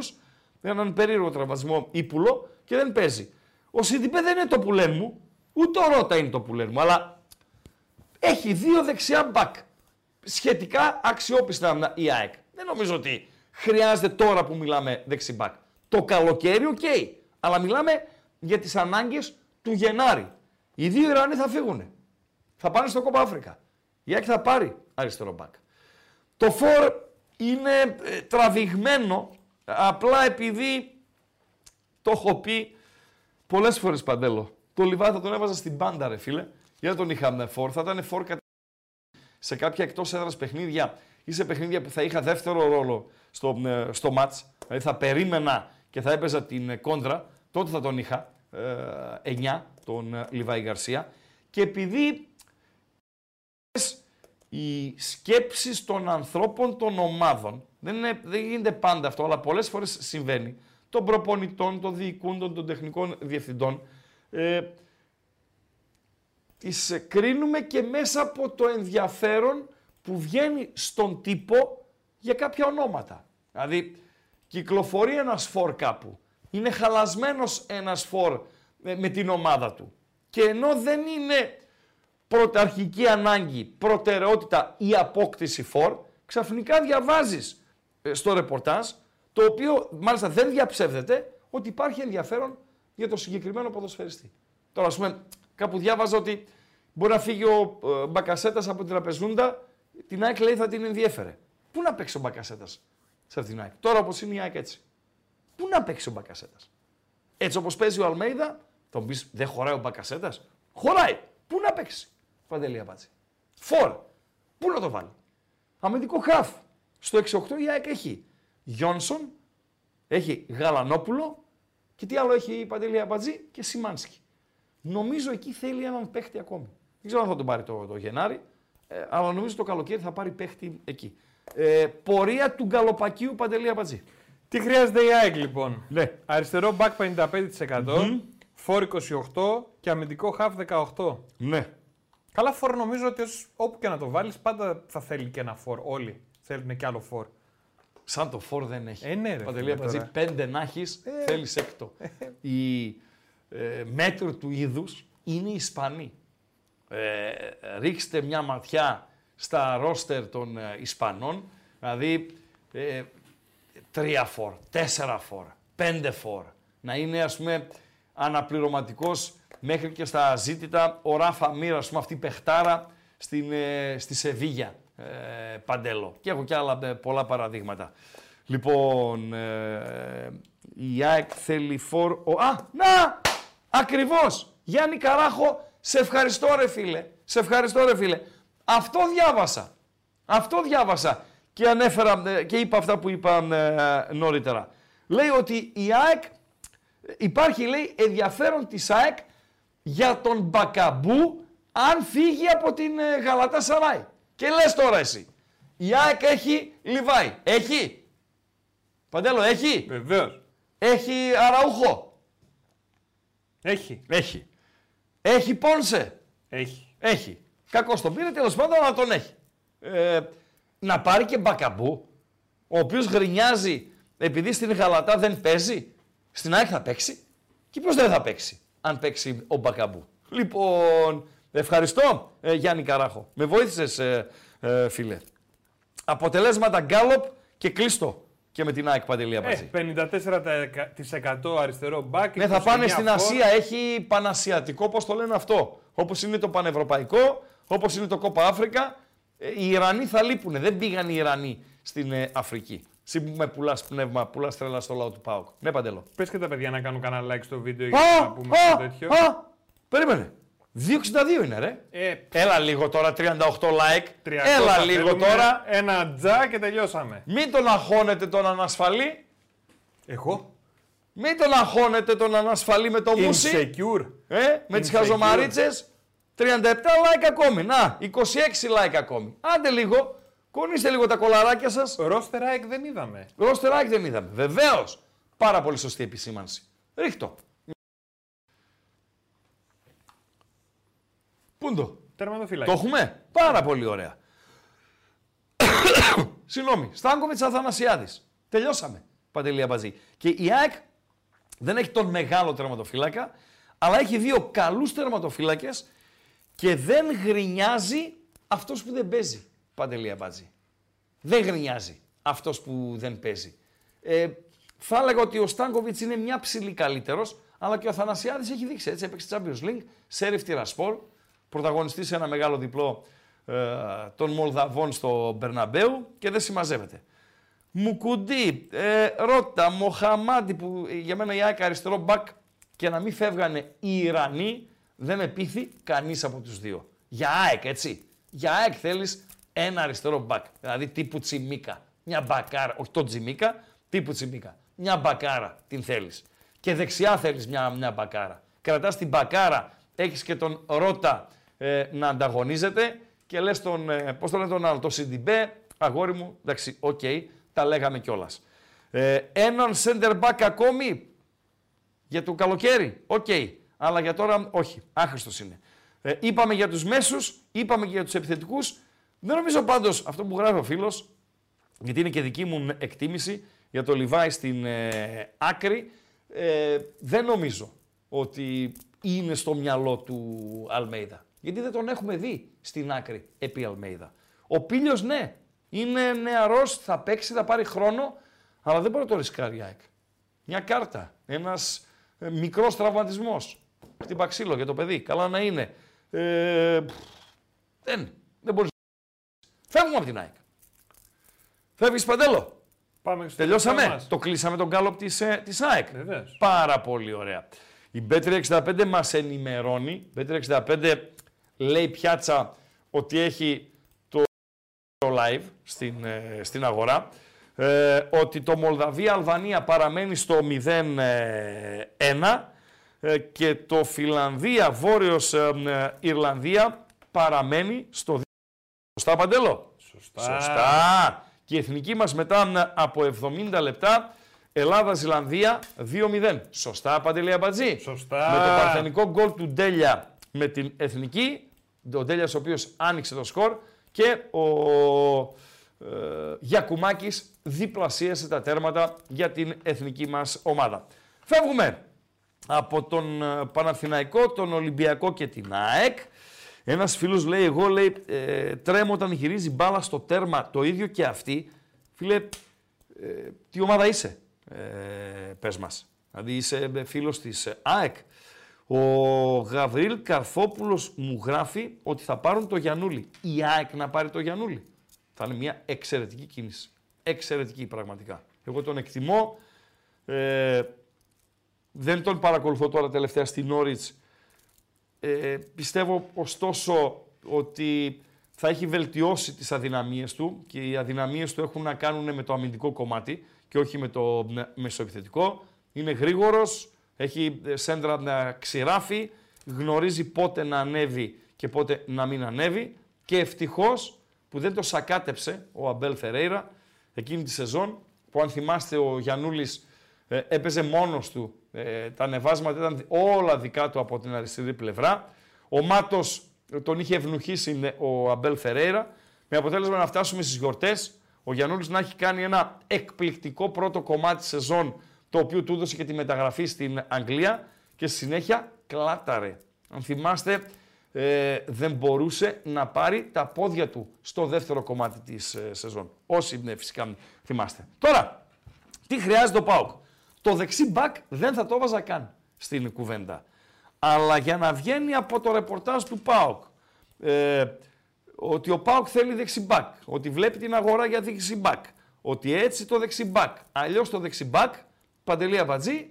A: Έναν περίεργο τραυματισμό ύπουλο και δεν παίζει. Ο Σιντιπέ δεν είναι το πουλέν μου. Ούτε ο Ρότα είναι το πουλέν μου. Αλλά έχει δύο δεξιά μπακ. Σχετικά αξιόπιστα η ΑΕΚ. Δεν νομίζω ότι χρειάζεται τώρα που μιλάμε δεξί μπακ. Το καλοκαίρι, οκ. Αλλά μιλάμε για τις ανάγκες του Γενάρη. Οι δύο Ιρανοί θα φύγουν. Θα πάνε στο Κόπα Αφρικα. Η ΑΕΚ θα πάρει αριστερό μπακ. Το φορ είναι ε, τραβηγμένο απλά επειδή το έχω πει πολλές φορές παντέλο. Το Λιβάη θα τον έβαζα στην πάντα, ρε φίλε. Για να τον είχαμε φόρ. Θα ήταν φόρ κατα... σε κάποια εκτός έδρας παιχνίδια ή σε παιχνίδια που θα είχα δεύτερο ρόλο στο, ε, στο match. Δηλαδή θα περίμενα και θα έπαιζα την ε, κόντρα. Τότε θα τον είχα. Ε, 9 τον ε, Λιβάη Γκαρσία. Και επειδή οι σκέψεις των ανθρώπων των ομάδων, δεν, είναι, δεν γίνεται πάντα αυτό, αλλά πολλές φορές συμβαίνει, των προπονητών, των διοικούντων, των τεχνικών διευθυντών, ε, τις ε, κρίνουμε και μέσα από το ενδιαφέρον που βγαίνει στον τύπο για κάποια ονόματα. Δηλαδή, κυκλοφορεί ένας φορ κάπου, είναι χαλασμένος ένας φορ ε, με την ομάδα του. Και ενώ δεν είναι πρωταρχική ανάγκη, προτεραιότητα ή απόκτηση φορ, ξαφνικά διαβάζεις ε, στο ρεπορτάζ, το οποίο μάλιστα δεν διαψεύδεται, ότι υπάρχει ενδιαφέρον για το συγκεκριμένο ποδοσφαιριστή. Τώρα, ας πούμε, κάπου διάβαζα ότι μπορεί να φύγει ο ε, Μπακασέτας από την Τραπεζούντα, την ΑΕΚ λέει θα την ενδιέφερε. Πού να παίξει ο Μπακασέτας σε αυτήν την ΑΕΚ; Τώρα όπως είναι η ΑΕΚ έτσι. Πού να παίξει ο Μπακασέτας; Έτσι όπως παίζει ο Αλμέιδα, θα μου πεις δεν χωράει ο Μπακασέτας; Χωράει. Πού να παίξει; Παντελή απάντηση. Φορ. Πού να το βάλει. Αμυντικό χαφ. Στο 6-8 η ΑΕΚ έχει Γιόνσον, έχει Γαλανόπουλο και τι άλλο έχει η Παντελή Αμπατζή και Σιμάνσκι. Νομίζω εκεί θέλει έναν παίχτη ακόμη. Δεν ξέρω αν θα τον πάρει το, το Γενάρη, ε, αλλά νομίζω το καλοκαίρι θα πάρει παίχτη εκεί. Ε, πορεία του Γκαλοπακίου Παντελή Αμπατζή.
B: Τι χρειάζεται η ΑΕΚ λοιπόν;
A: Ναι.
B: Αριστερό μπακ 55%, φορ 28% και αμυντικό χαφ 18%.
A: Ναι.
B: Καλά φορ νομίζω ότι ως, όπου και να το βάλεις πάντα θα θέλει και ένα φορ. Όλοι θέλουν και άλλο φορ.
A: Σαν το φόρ δεν έχει.
B: Ε, ναι, ρε,
A: Παντελή
B: φίλε,
A: Αμπατζή,
B: τώρα.
A: πέντε να έχεις, θέλεις έκτο. η ε, μέτρο του είδους είναι οι Ισπανοί. Ε, ρίξτε μια ματιά στα ρόστερ των ε, Ισπανών, δηλαδή ε, τρία φορ, τέσσερα φορ, πέντε φορ. Να είναι ας πούμε αναπληρωματικός μέχρι και στα ζήτητα ο Ράφα Μίρα, ας πούμε αυτή η παιχτάρα στην, ε, στη Σεβίγια, ε, Παντέλο. Και έχω και άλλα ε, πολλά παραδείγματα. Λοιπόν, ε, η ΑΕΚ θέλει φορ... Ο, α, να! Ακριβώς! Γιάννη Καράχο, σε ευχαριστώ ρε φίλε. Σε ευχαριστώ ρε φίλε. Αυτό διάβασα. Αυτό διάβασα. Και ανέφερα ε, και είπα αυτά που είπα ε, νωρίτερα. Λέει ότι η ΑΕΚ, υπάρχει λέει ενδιαφέρον της ΑΕΚ για τον Μπακαμπού αν φύγει από την ε, Γαλατά Σαράι. Και λες τώρα εσύ. Η ΑΕΚ έχει Λιβάη. Έχει. Παντέλο, έχει.
B: Βεβαίως.
A: Έχει Αραούχο.
B: Έχει.
A: Έχει. Έχει Πόνσε.
B: Έχει.
A: Έχει. Κακό τον πήρε, τέλος πάντων, αλλά τον έχει. Ε, να πάρει και μπακαμπού, ο οποίος γρινιάζει επειδή στην Γαλατά δεν παίζει. Στην ΑΕΚ θα παίξει. Και ποιος δεν θα παίξει, αν παίξει ο Μπακαμπού. Λοιπόν, ευχαριστώ ε, Γιάννη Καράχο. Με βοήθησες, ε, ε, φίλε. Αποτελέσματα γκάλοπ και κλείστο και με την ΑΕΚ Παντελία μαζί.
B: Ε, 54% αριστερό μπακ.
A: Ναι, θα πάνε στην Ασία. Έχει πανασιατικό, πώς το λένε αυτό. Όπως είναι το πανευρωπαϊκό, όπως είναι το Κόπα Αφρικα. Ε, οι Ιρανοί θα λείπουν. Δεν πήγαν οι Ιρανοί στην ε, Αφρική. Εσύ που με πουλάς πνεύμα, πουλάς τρέλα στο λαό του Πάοκ. Ναι, Παντελό.
B: Πες και τα παιδιά να κάνουν κανένα like στο βίντεο
A: Α,
B: για να πούμε
A: α,
B: το τέτοιο.
A: α, περίμενε. 2,62 είναι ρε.
B: Ε,
A: Έλα λίγο τώρα, 38 like.
B: 300
A: Έλα λίγο
B: θέλουμε,
A: τώρα.
B: Ένα τζα και τελειώσαμε.
A: Μην τον αγχώνετε τον ανασφαλή.
B: Εγώ;
A: Μην τον αγχώνετε τον ανασφαλή με το μουσι.
B: Insecure.
A: Ε, με τις
B: Insecure.
A: χαζομαρίτσες. 37 like ακόμη. Να, 26 like ακόμη. Άντε λίγο. Κονίστε λίγο τα κολαράκια σας.
B: Roster ΑΕΚ δεν είδαμε.
A: Ρόστερ δεν είδαμε. Βεβαίως. Πάρα πολύ σωστή επισήμανση. Ρίχτω. Πού είναι το.
B: Τερματοφύλακα.
A: Το έχουμε; Πάρα πολύ ωραία. Συγγνώμη. Στάνκοβιτς Αθανασιάδης. Τελειώσαμε. Παντελή Αμπατζή. Και η ΑΕΚ δεν έχει τον μεγάλο τερματοφύλακα, αλλά έχει δύο καλούς τερματοφύλακες και δεν γρινιάζει αυτός που δεν παίζει. Παντελή Αμπατζή. Δεν γρινιάζει αυτός που δεν παίζει. Ε, θα έλεγα ότι ο Στάνκοβιτς είναι μια ψηλή καλύτερος, αλλά και ο Αθανασιάδης έχει δείξει. Έτσι έπαιξε Champions League, σέριφ Τυρασπόλ, πρωταγωνιστής σε ένα μεγάλο διπλό ε, των Μολδαβών στο Μπερναμπέου και δεν συμμαζεύεται. Μουκουντή, ε, Ρώτα, Μοχαμάντι που ε, για μένα η ΑΕΚ αριστερό μπακ και να μην φεύγανε οι Ιρανοί δεν με πείθει κανείς από τους δύο. Για ΑΕΚ έτσι. Για ΑΕΚ θέλεις ένα αριστερό μπακ. Δηλαδή τύπου Τσιμίκα. Μια μπακάρα, όχι το Τσιμίκα, τύπου Τσιμίκα. Μια μπακάρα την θέλεις. Και δεξιά θέλεις μια, μια μπακάρα. Κρατάς την μπακάρα, έχεις και τον Ρότα ε, να ανταγωνίζεται και λες τον, ε, πώς το λένε τον άλλο, το Σιντιμπέ, αγόρι μου, εντάξει, οκ, τα λέγαμε κιόλας. Ε, έναν center back ακόμη για το καλοκαίρι, οκ, αλλά για τώρα όχι, άχρηστος είναι. Ε, είπαμε για τους μέσους, είπαμε και για τους επιθετικούς. Δεν νομίζω πάντως αυτό που γράφει ο φίλος, γιατί είναι και δική μου εκτίμηση για το Λιβάη στην ε, άκρη, ε, δεν νομίζω ότι είναι στο μυαλό του Αλμέιδα. Γιατί δεν τον έχουμε δει στην άκρη επί Αλμέιδα. Ο Πίλιος ναι, είναι νεαρός, θα παίξει, θα πάρει χρόνο, αλλά δεν μπορεί να το ρισκάρει η ΑΕΚ. Μια κάρτα, ένας ε, μικρός τραυματισμός. Χτύπα ξύλο για το παιδί, καλά να είναι. Ε, πφ, δεν, δεν μπορείς. Φεύγουμε από την ΑΕΚ. Φεύγεις Παντέλο;
B: Πάμε στο
A: Τελειώσαμε;
B: τελευταίο μας.
A: Το κλείσαμε τον γκάλωπ της, ε, της ΑΕΚ.
B: Βεβαίως.
A: Πάρα πολύ ωραία. Η Bet365 μας ενημερώνει. Bet365 λέει πιάτσα ότι έχει το το live στην, ε, στην αγορά. Ε, ότι το Μολδαβία-Αλβανία παραμένει στο 0-1 ε, και το Φιλανδία-Βόρειος ε, ε, Ιρλανδία παραμένει στο 2. Σωστά, Παντέλο;
B: Σωστά.
A: Σωστά. Και η εθνική μας μετά μ, από 70 λεπτά Ελλάδα-Ζηλανδία 2-0. Σωστά, Παντελή Αμπατζή;
B: Σωστά.
A: Με το παρθενικό γκολ του Ντέλια με την εθνική. Ο Ντέλιας ο οποίος άνοιξε το σκορ και ο ε, Γιακουμάκης διπλασίασε τα τέρματα για την εθνική μας ομάδα. Φεύγουμε από τον ε, Παναθηναϊκό, τον Ολυμπιακό και την ΑΕΚ. Ένας φίλος λέει, εγώ λέει, ε, τρέμω όταν γυρίζει μπάλα στο τέρμα το ίδιο και αυτή. Φίλε, ε, τι ομάδα είσαι, ε, πες μας. Δηλαδή είσαι ε, φίλος της ε, ΑΕΚ. Ο Γαβρίλ Καρθόπουλος μου γράφει ότι θα πάρουν το Γιανούλη. Η ΑΕΚ να πάρει το Γιανούλη. Θα είναι μια εξαιρετική κίνηση. Εξαιρετική πραγματικά. Εγώ τον εκτιμώ. Ε, δεν τον παρακολουθώ τώρα τελευταία στην Όριτς. Ε, πιστεύω ωστόσο ότι θα έχει βελτιώσει τις αδυναμίες του και οι αδυναμίες του έχουν να κάνουν με το αμυντικό κομμάτι και όχι με το ε, μεσοεπιθετικό. Είναι γρήγορος, έχει ε, σέντρα να ξηράφει, γνωρίζει πότε να ανέβει και πότε να μην ανέβει και ευτυχώς που δεν το σακάτεψε ο Αμπέλ Φερέιρα εκείνη τη σεζόν που αν θυμάστε ο Γιαννούλης ε, έπαιζε μόνος του, ε, τα ανεβάσματα ήταν όλα δικά του από την αριστερή πλευρά. Ο Μάτος ε, τον είχε ευνουχίσει ε, ο Αμπέλ Φερέιρα με αποτέλεσμα να φτάσουμε στις γιορτές ο Γιαννούλης να έχει κάνει ένα εκπληκτικό πρώτο κομμάτι της σεζόν το οποίο του έδωσε και τη μεταγραφή στην Αγγλία Και συνέχεια κλάταρε. Αν θυμάστε, ε, δεν μπορούσε να πάρει τα πόδια του στο δεύτερο κομμάτι της ε, σεζόν. Όσοι ναι, φυσικά θυμάστε. Τώρα, τι χρειάζεται ο ΠΑΟΚ; Το δεξί μπακ δεν θα το βάζα καν στην κουβέντα. Αλλά για να βγαίνει από το ρεπορτάζ του ΠΑΟΚ ε, ότι ο ΠΑΟΚ θέλει δεξιμπάκ, ότι βλέπει την αγορά για δεξιμπάκ, ότι έτσι το δεξιμπάκ, αλλιώς το δεξιμπάκ, παντελή αμπατζή,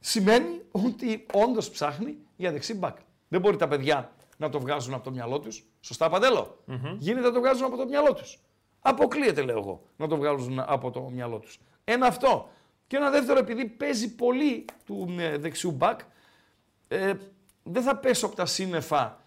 A: σημαίνει ότι όντως ψάχνει για δεξιμπάκ. Δεν μπορεί τα παιδιά να το βγάζουν από το μυαλό τους. Σωστά, Παντέλο; Mm-hmm. Γίνεται να το βγάζουν από το μυαλό τους. Αποκλείεται, λέω εγώ, να το βγάλουν από το μυαλό τους. Ένα αυτό. Και ένα δεύτερο, επειδή παίζει πολύ του ε, δεξιού μπακ, ε, δεν θα πέσω από τα σύννεφα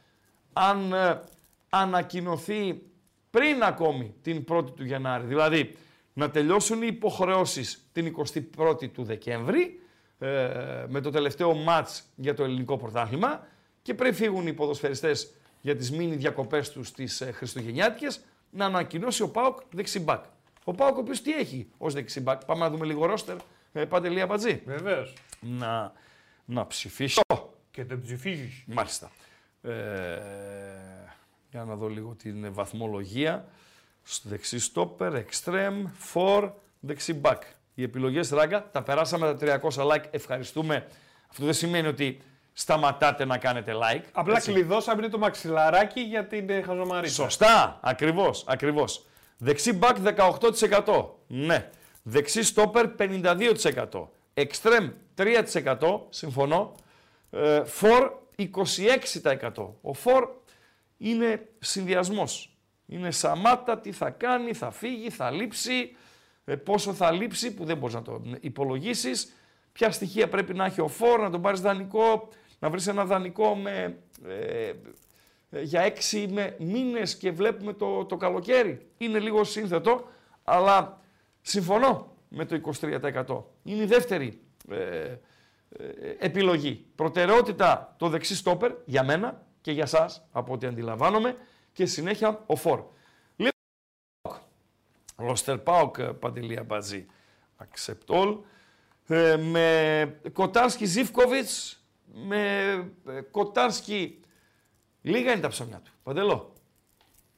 A: αν ε, ανακοινωθεί πριν ακόμη την 1η του Γενάρη. Δηλαδή, να τελειώσουν οι υποχρεώσεις την 21η του Δεκέμβρη, ε, με το τελευταίο μάτς για το ελληνικό πρωτάθλημα και πριν φύγουν οι ποδοσφαιριστές για τις μίνι διακοπές τους τις ε, Χριστουγεννιάτικες, να ανακοινώσει ο ΠΑΟΚ δεξιμπάκ. Ο ΠΑΟΚ ο οποίος τι έχει ως δεξιμπάκ. Πάμε να δούμε λίγο ρόστερ. Ε, Παντελή Αμπατζή.
B: Βεβαίως.
A: Να, να ψηφίσω.
B: Και δεν ψηφίζεις.
A: Μάλιστα. Ε, για να δω λίγο την βαθμολογία. Στο δεξί στόπερ, extreme, for, δεξί back. Οι επιλογές ράγκα, τα περάσαμε τα 300 like, ευχαριστούμε. Αυτό δεν σημαίνει ότι σταματάτε να κάνετε like.
B: Απλά
A: έτσι.
B: κλειδώσαμε το μαξιλαράκι για την ε, χαζομαρίτσα.
A: Σωστά, ακριβώς, ακριβώς. Δεξί back 18%. Ναι. Δεξί στόπερ 52%. Extreme 3%. Συμφωνώ. Ε, for 26%. Ο for είναι συνδυασμός. Είναι Σαμάτα, τι θα κάνει, θα φύγει, θα λείψει, ε, πόσο θα λείψει που δεν μπορείς να το υπολογίσεις, ποια στοιχεία πρέπει να έχει ο φόρ, να τον πάρεις δανεικό, να βρεις ένα δανεικό με, ε, ε, για έξι με μήνες και βλέπουμε το, το καλοκαίρι. Είναι λίγο σύνθετο, αλλά συμφωνώ με το 23%. Είναι η δεύτερη ε, επιλογή. Προτεραιότητα το δεξί στόπερ για μένα και για σας από ό,τι αντιλαμβάνομαι και συνέχεια ο Φορ. Ρόστερ Πάοκ, Παντελία Μπατζή. Accept all. Ε, με Κοτάρσκι Ζιφκοβιτς, με ε, Κοτάρσκι. Λίγα είναι τα ψωμιά του. Παντελό.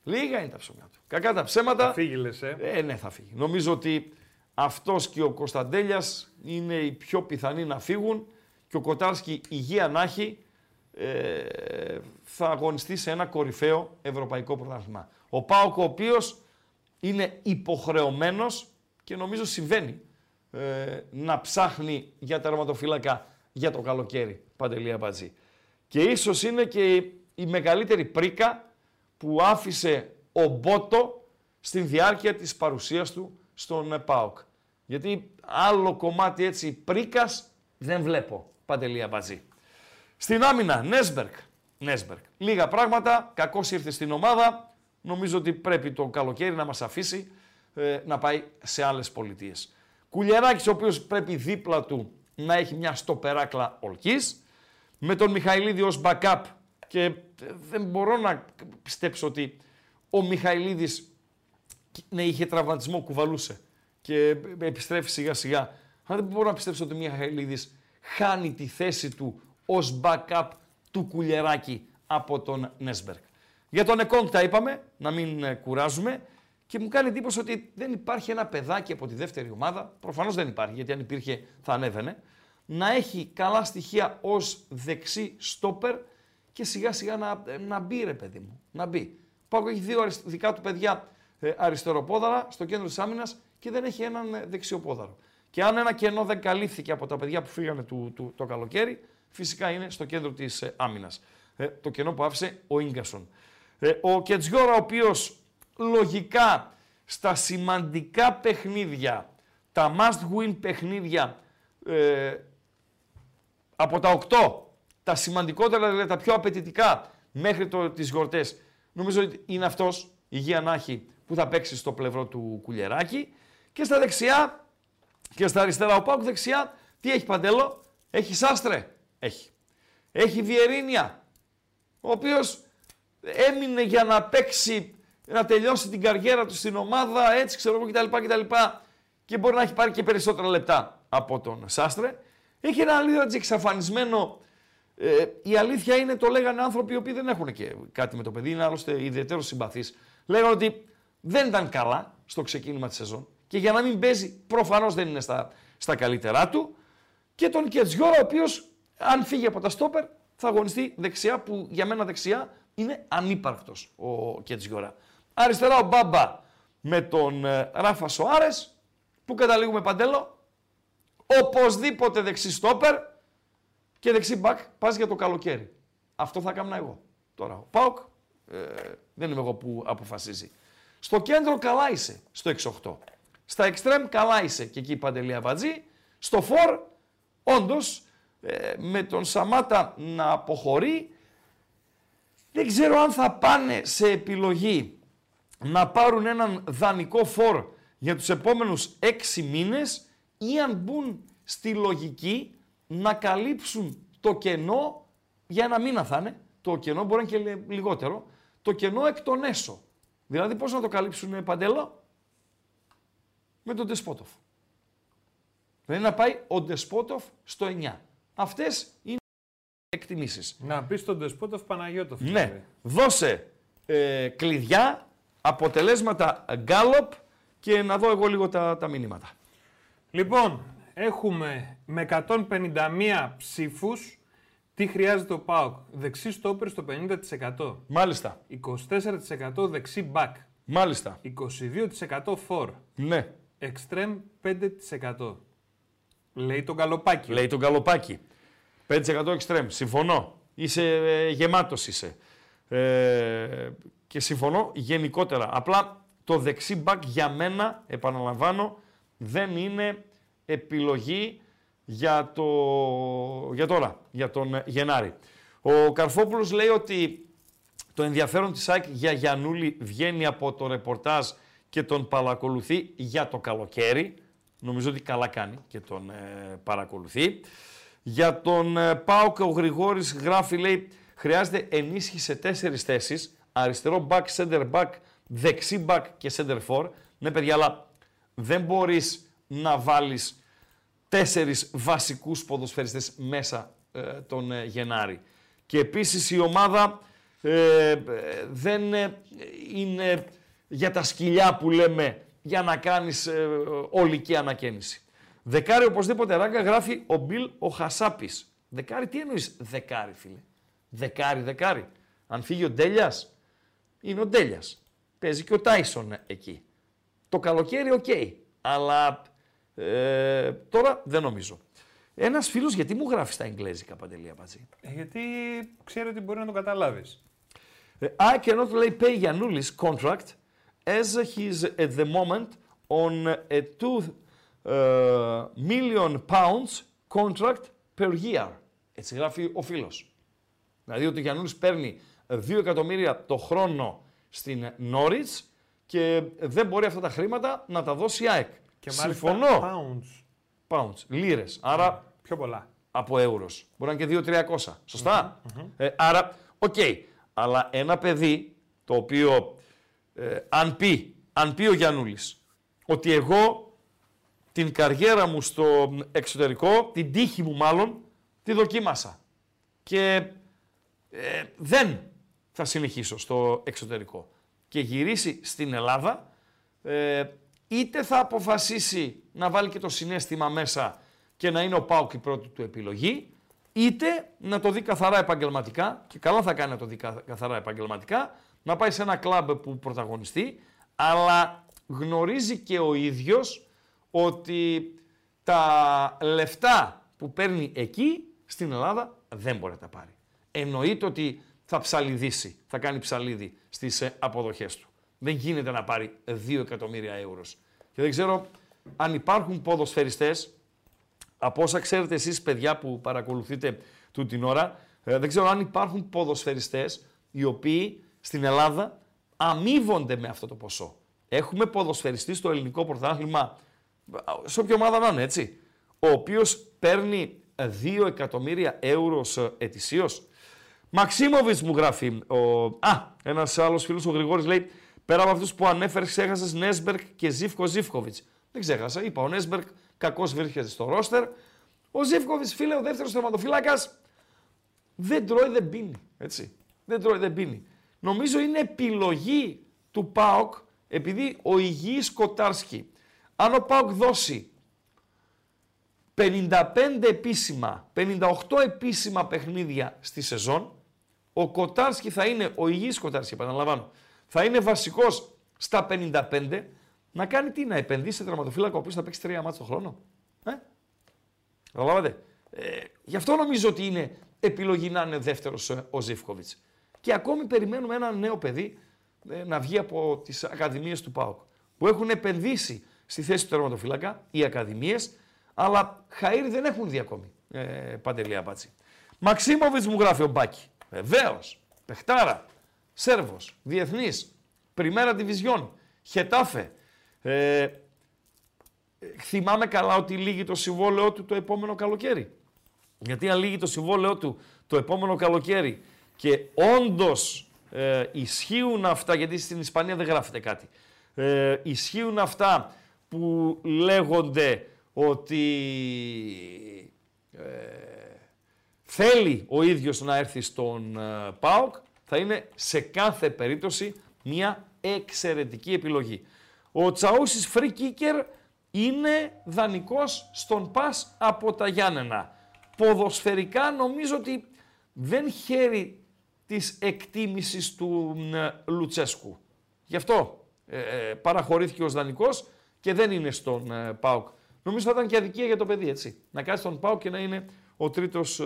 A: Λίγα είναι τα ψωμιά του. Κακά τα ψέματα.
B: Θα φύγει λες, ε.
A: ε. ναι, θα φύγει. Νομίζω ότι αυτός και ο Κωνσταντέλιας είναι οι πιο πιθανοί να φύγουν και ο Κοτάρσκι υγεία να έχει ε, θα αγωνιστεί σε ένα κορυφαίο ευρωπαϊκό πρωτάθλημα. Ο Πάοκ ο οποίος είναι υποχρεωμένος και νομίζω συμβαίνει ε, να ψάχνει για τερματοφύλακα για το καλοκαίρι, Παντελία Μπατζή. Και ίσως είναι και η μεγαλύτερη πρίκα που άφησε ο Μπότο στην διάρκεια της παρουσίας του στον ΠΑΟΚ. Γιατί άλλο κομμάτι έτσι πρίκας δεν βλέπω, Παντελία Μπατζή. Στην άμυνα, Νέσμπερκ. Νέσμπερκ. Λίγα πράγματα, κακός ήρθε στην ομάδα. Νομίζω ότι πρέπει το καλοκαίρι να μας αφήσει ε, να πάει σε άλλες πολιτείες. Κουλιαράκης, ο οποίος πρέπει δίπλα του να έχει μια στοπεράκλα ολκής. Με τον Μιχαηλίδη ως backup και ε, δεν μπορώ να πιστέψω ότι ο Μιχαηλίδης ναι, είχε τραυματισμό, κουβαλούσε και επιστρέφει σιγά σιγά. Αλλά δεν μπορώ να πιστέψω ότι ο Μιχαηλίδης χάνει τη θέση του ως backup του κουλιεράκι από τον Νέσμπερκ. Για τον Εκόνγκ τα είπαμε, να μην ε, κουράζουμε και μου κάνει εντύπωση ότι δεν υπάρχει ένα παιδάκι από τη δεύτερη ομάδα, προφανώς δεν υπάρχει γιατί αν υπήρχε θα ανέβαινε, να έχει καλά στοιχεία ως δεξί στόπερ και σιγά σιγά να, ε, να μπει ρε παιδί μου, να μπει. Πάω έχει δύο δικά του παιδιά ε, αριστεροπόδαρα στο κέντρο της άμυνας και δεν έχει έναν δεξιοπόδαρο. Και αν ένα κενό δεν καλύφθηκε από τα παιδιά που φύγανε του, του, το καλοκαίρι, φυσικά είναι στο κέντρο της ε, άμυνας. Ε, το κενό που άφησε ο Ίγκασον. Ε, ο Κετζιόρα, ο οποίος λογικά στα σημαντικά παιχνίδια, τα must-win παιχνίδια ε, από τα 8, τα σημαντικότερα, δηλαδή τα πιο απαιτητικά μέχρι το, τις γιορτές, νομίζω ότι είναι αυτός, υγεία να έχει, που θα παίξει στο πλευρό του Κουλιεράκη. Και στα δεξιά και στα αριστερά ο Πάκου δεξιά, τι έχει Παντέλο, έχει Σάστρε, έχει. Έχει Βιερίνια, ο οποίος έμεινε για να παίξει, να τελειώσει την καριέρα του στην ομάδα, έτσι ξέρω εγώ κτλ. κτλ. Και μπορεί να έχει πάρει και περισσότερα λεπτά από τον Σάστρε. Έχει ένα λίγο έτσι εξαφανισμένο. Ε, η αλήθεια είναι, το λέγανε άνθρωποι οι οποίοι δεν έχουν και κάτι με το παιδί, είναι άλλωστε ιδιαίτερος συμπαθή. Λέγανε ότι δεν ήταν καλά στο ξεκίνημα της σεζόν και για να μην παίζει, προφανώς δεν είναι στα, στα καλύτερά του. Και τον Κετζιόρα, ο οποίος αν φύγει από τα στόπερ, θα αγωνιστεί δεξιά, που για μένα δεξιά είναι ανύπαρκτος ο Κετζιόρα. Αριστερά ο Μπάμπα με τον ε, Ράφα Σοάρες, που καταλήγουμε παντέλο. Οπωσδήποτε δεξί στόπερ και δεξί μπακ πας για το καλοκαίρι. Αυτό θα κάνω εγώ. Τώρα ο Πάοκ ε, δεν είμαι εγώ που αποφασίζει. Στο κέντρο καλά είσαι, στο 6-8. Στα εξτρέμ καλά είσαι και εκεί η Παντελή Αβατζή. Στο φορ, όντως, ε, με τον Σαμάτα να αποχωρεί, δεν ξέρω αν θα πάνε σε επιλογή να πάρουν έναν δανεικό φορ για τους επόμενους έξι μήνες ή αν μπουν στη λογική να καλύψουν το κενό για ένα μήνα θα είναι, το κενό μπορεί να είναι και λιγότερο, το κενό εκ των έσω. Δηλαδή πώς να το καλύψουν Παντέλο, με τον Ντεσπότοφ. Δηλαδή να πάει ο Ντεσπότοφ στο 9. Αυτές είναι εκτιμήσεις.
B: Να πει στον Ντεσπότοφ Παναγιώτοφ.
A: Ναι, δώσε ε, κλειδιά, αποτελέσματα γκάλοπ και να δω εγώ λίγο τα, τα μηνύματα.
B: Λοιπόν, έχουμε με 151 ψήφους τι χρειάζεται ο ΠΑΟΚ. Δεξί στόπερ στο 50%.
A: Μάλιστα.
B: 24% δεξί μπακ.
A: Μάλιστα.
B: 22% φορ.
A: Ναι.
B: Εξτρέμ 5%. Λέει τον καλοπάκι.
A: Λέει τον καλοπάκι. 5% εξτρέμ. Συμφωνώ. Είσαι ε, γεμάτος είσαι. Ε, και συμφωνώ γενικότερα. Απλά το δεξί μπακ για μένα, επαναλαμβάνω, δεν είναι επιλογή για, το, για τώρα, για τον Γενάρη. Ο Καρφόπουλος λέει ότι το ενδιαφέρον της ΑΕΚ για Γιαννούλη βγαίνει από το ρεπορτάζ και τον παρακολουθεί για το καλοκαίρι. Νομίζω ότι καλά κάνει και τον ε, παρακολουθεί. Για τον ε, Πάοκ ο Γρηγόρης γράφει, λέει, χρειάζεται ενίσχυση σε τέσσερις θέσεις. Αριστερό back, center back, δεξί back και center for. Ναι παιδιά, αλλά δεν μπορείς να βάλεις τέσσερις βασικούς ποδοσφαιριστές μέσα ε, τον ε, Γενάρη. Και επίσης η ομάδα ε, δεν είναι για τα σκυλιά που λέμε για να κάνεις ε, ολική ανακαίνιση. Δεκάρι οπωσδήποτε ράγκα γράφει ο Μπιλ ο Χασάπης. Δεκάρι τι εννοείς δεκάρι φίλε; Δεκάρι δεκάρι. Αν φύγει ο Ντέλιας είναι ο Ντέλιας. Παίζει και ο Τάισον εκεί. Το καλοκαίρι οκ. Αλλά ε, τώρα δεν νομίζω. Ένας φίλος γιατί μου γράφει στα Εγγλέζικα Παντελή Αμπατζή.
B: Ε, γιατί ξέρει ότι μπορεί να το καταλάβεις.
A: Ε, I cannot lay pay Γιαννούλης contract as he is at the moment on a 2 uh, million pounds contract per year. Έτσι γράφει ο φίλος. Δηλαδή ότι ο Γιαννούλης παίρνει 2 εκατομμύρια το χρόνο στην Norwich και δεν μπορεί αυτά τα χρήματα να τα δώσει η ΑΕΚ.
B: Και
A: Συμφωνώ.
B: Pounds.
A: Pounds, λίρες. Άρα
B: Πιο πολλά.
A: από ευρώ. Μπορεί να είναι και 2-300. σωστά Ε, άρα, οκ. Αλλά ένα παιδί το οποίο ε, αν, πει, αν πει ο Γιαννούλης ότι εγώ την καριέρα μου στο εξωτερικό, την τύχη μου μάλλον, τη δοκίμασα. Και ε, δεν θα συνεχίσω στο εξωτερικό. Και γυρίσει στην Ελλάδα, ε, είτε θα αποφασίσει να βάλει και το συνέστημα μέσα και να είναι ο Πάουκ η πρώτη του επιλογή, είτε να το δει καθαρά επαγγελματικά, και καλά θα κάνει να το δει καθαρά επαγγελματικά, να πάει σε ένα κλαμπ που πρωταγωνιστεί, αλλά γνωρίζει και ο ίδιος ότι τα λεφτά που παίρνει εκεί, στην Ελλάδα, δεν μπορεί να τα πάρει. Εννοείται ότι θα ψαλιδίσει, θα κάνει ψαλίδι στις ε, αποδοχές του. Δεν γίνεται να πάρει 2 εκατομμύρια ευρώ. Και δεν ξέρω αν υπάρχουν ποδοσφαιριστές, από όσα ξέρετε εσείς παιδιά που παρακολουθείτε του την ώρα, ε, δεν ξέρω αν υπάρχουν ποδοσφαιριστές οι οποίοι στην Ελλάδα αμείβονται με αυτό το ποσό. Έχουμε ποδοσφαιριστή στο ελληνικό πρωτάθλημα, σε όποια ομάδα να είναι έτσι, ο οποίος παίρνει 2 εκατομμύρια ευρώ ετησίως. Μαξίμοβιτς μου γράφει. Ο... Α, ένας άλλος φίλος, ο Γρηγόρης λέει: Πέρα από αυτούς που ανέφερες, ξέχασες Νέσμπερκ και Ζήφκο Ζήφκοβιτς. Δεν ξέχασα. Είπα: Ο Νέσμπερκ κακώς βρίσκεται στο ρόστερ. Ο Ζήφκοβιτς, φίλε, ο δεύτερος τερματοφύλακα, δεν τρώει, δεν πίνει. Έτσι. Δεν τρώει, δεν πίνει. Νομίζω είναι επιλογή του ΠΑΟΚ, επειδή ο υγιής Κοτάρσκι, αν ο ΠΑΟΚ δώσει 55 επίσημα, 58 επίσημα παιχνίδια στη σεζόν, ο Κοτάρσκι θα είναι, ο υγιής Κοτάρσκι, επαναλαμβάνω, θα είναι βασικός στα 55, να κάνει τι, να επενδύσει σε τερματοφύλακα ο οποίος θα παίξει τρία μάτια το χρόνο. Ε; Καταλάβατε. Ε, γι' αυτό νομίζω ότι είναι επιλογή να είναι δεύτερος ε, ο Ζήφκοβιτς. Και ακόμη περιμένουμε ένα νέο παιδί ε, να βγει από τις ακαδημίες του ΠΑΟΚ, που έχουν επενδύσει στη θέση του τερματοφύλακα, οι ακαδημίες, αλλά χαΐρι δεν έχουν δει ακόμη, ε, Παντελή Απάτσι. Μαξίμοβιτς μου γράφει ο Μπάκη. Βεβαίως. Πεχτάρα. Σέρβος. Διεθνής. Πριμέρα Διβιζιόν. Χετάφε. Ε, θυμάμαι καλά ότι λύγει το συμβόλαιό του το επόμενο καλοκαίρι. Γιατί αν λύγει το συμβόλαιό του το επόμενο καλοκαίρι και όντως ε, ισχύουν αυτά, γιατί στην Ισπανία δεν γράφεται κάτι, ε, ισχύουν αυτά που λέγονται ότι ε, θέλει ο ίδιος να έρθει στον ε, ΠΑΟΚ, θα είναι σε κάθε περίπτωση μια εξαιρετική επιλογή. Ο Τσαούσης free kicker είναι δανεικός στον ΠΑΣ από τα Γιάννενα. Ποδοσφαιρικά νομίζω ότι δεν χαίρει της εκτίμησης του ε, Λουτσέσκου. Γι' αυτό ε, παραχωρήθηκε ως δανεικός και δεν είναι στον ε, ΠΑΟΚ. Νομίζω θα ήταν και αδικία για το παιδί, έτσι. Να κάτσει στον ΠΑΟΚ και να είναι ο τρίτος ε,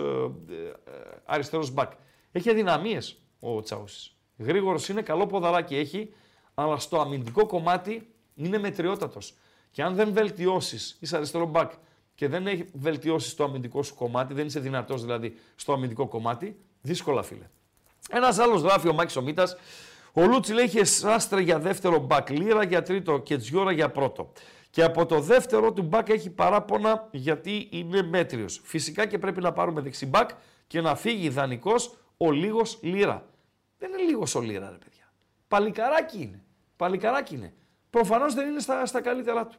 A: αριστερός μπακ. Έχει αδυναμίες ο Τσάουσης. Γρήγορος είναι, καλό ποδαράκι έχει, αλλά στο αμυντικό κομμάτι είναι μετριότατος. Και αν δεν βελτιώσεις, είσαι αριστερό μπακ και δεν έχει βελτιώσεις το αμυντικό σου κομμάτι, δεν είσαι δυνατός δηλαδή στο αμυντικό κομμάτι, δύσκολα φίλε. Ένας άλλος γράφει ο Μάκης Ομίτα. Ο Λούτσι λέει είχε σάστρε για δεύτερο μπακ, λίρα για τρίτο και τζιόρα για πρώτο. Και από το δεύτερο του μπακ έχει παράπονα γιατί είναι μέτριος. Φυσικά και πρέπει να πάρουμε δεξί μπακ και να φύγει ιδανικό ο λίγος λίρα. Δεν είναι λίγο ο λίρα, ρε παιδιά. Παλικαράκι είναι. Παλικαράκι είναι. Προφανώς δεν είναι στα, στα καλύτερά του.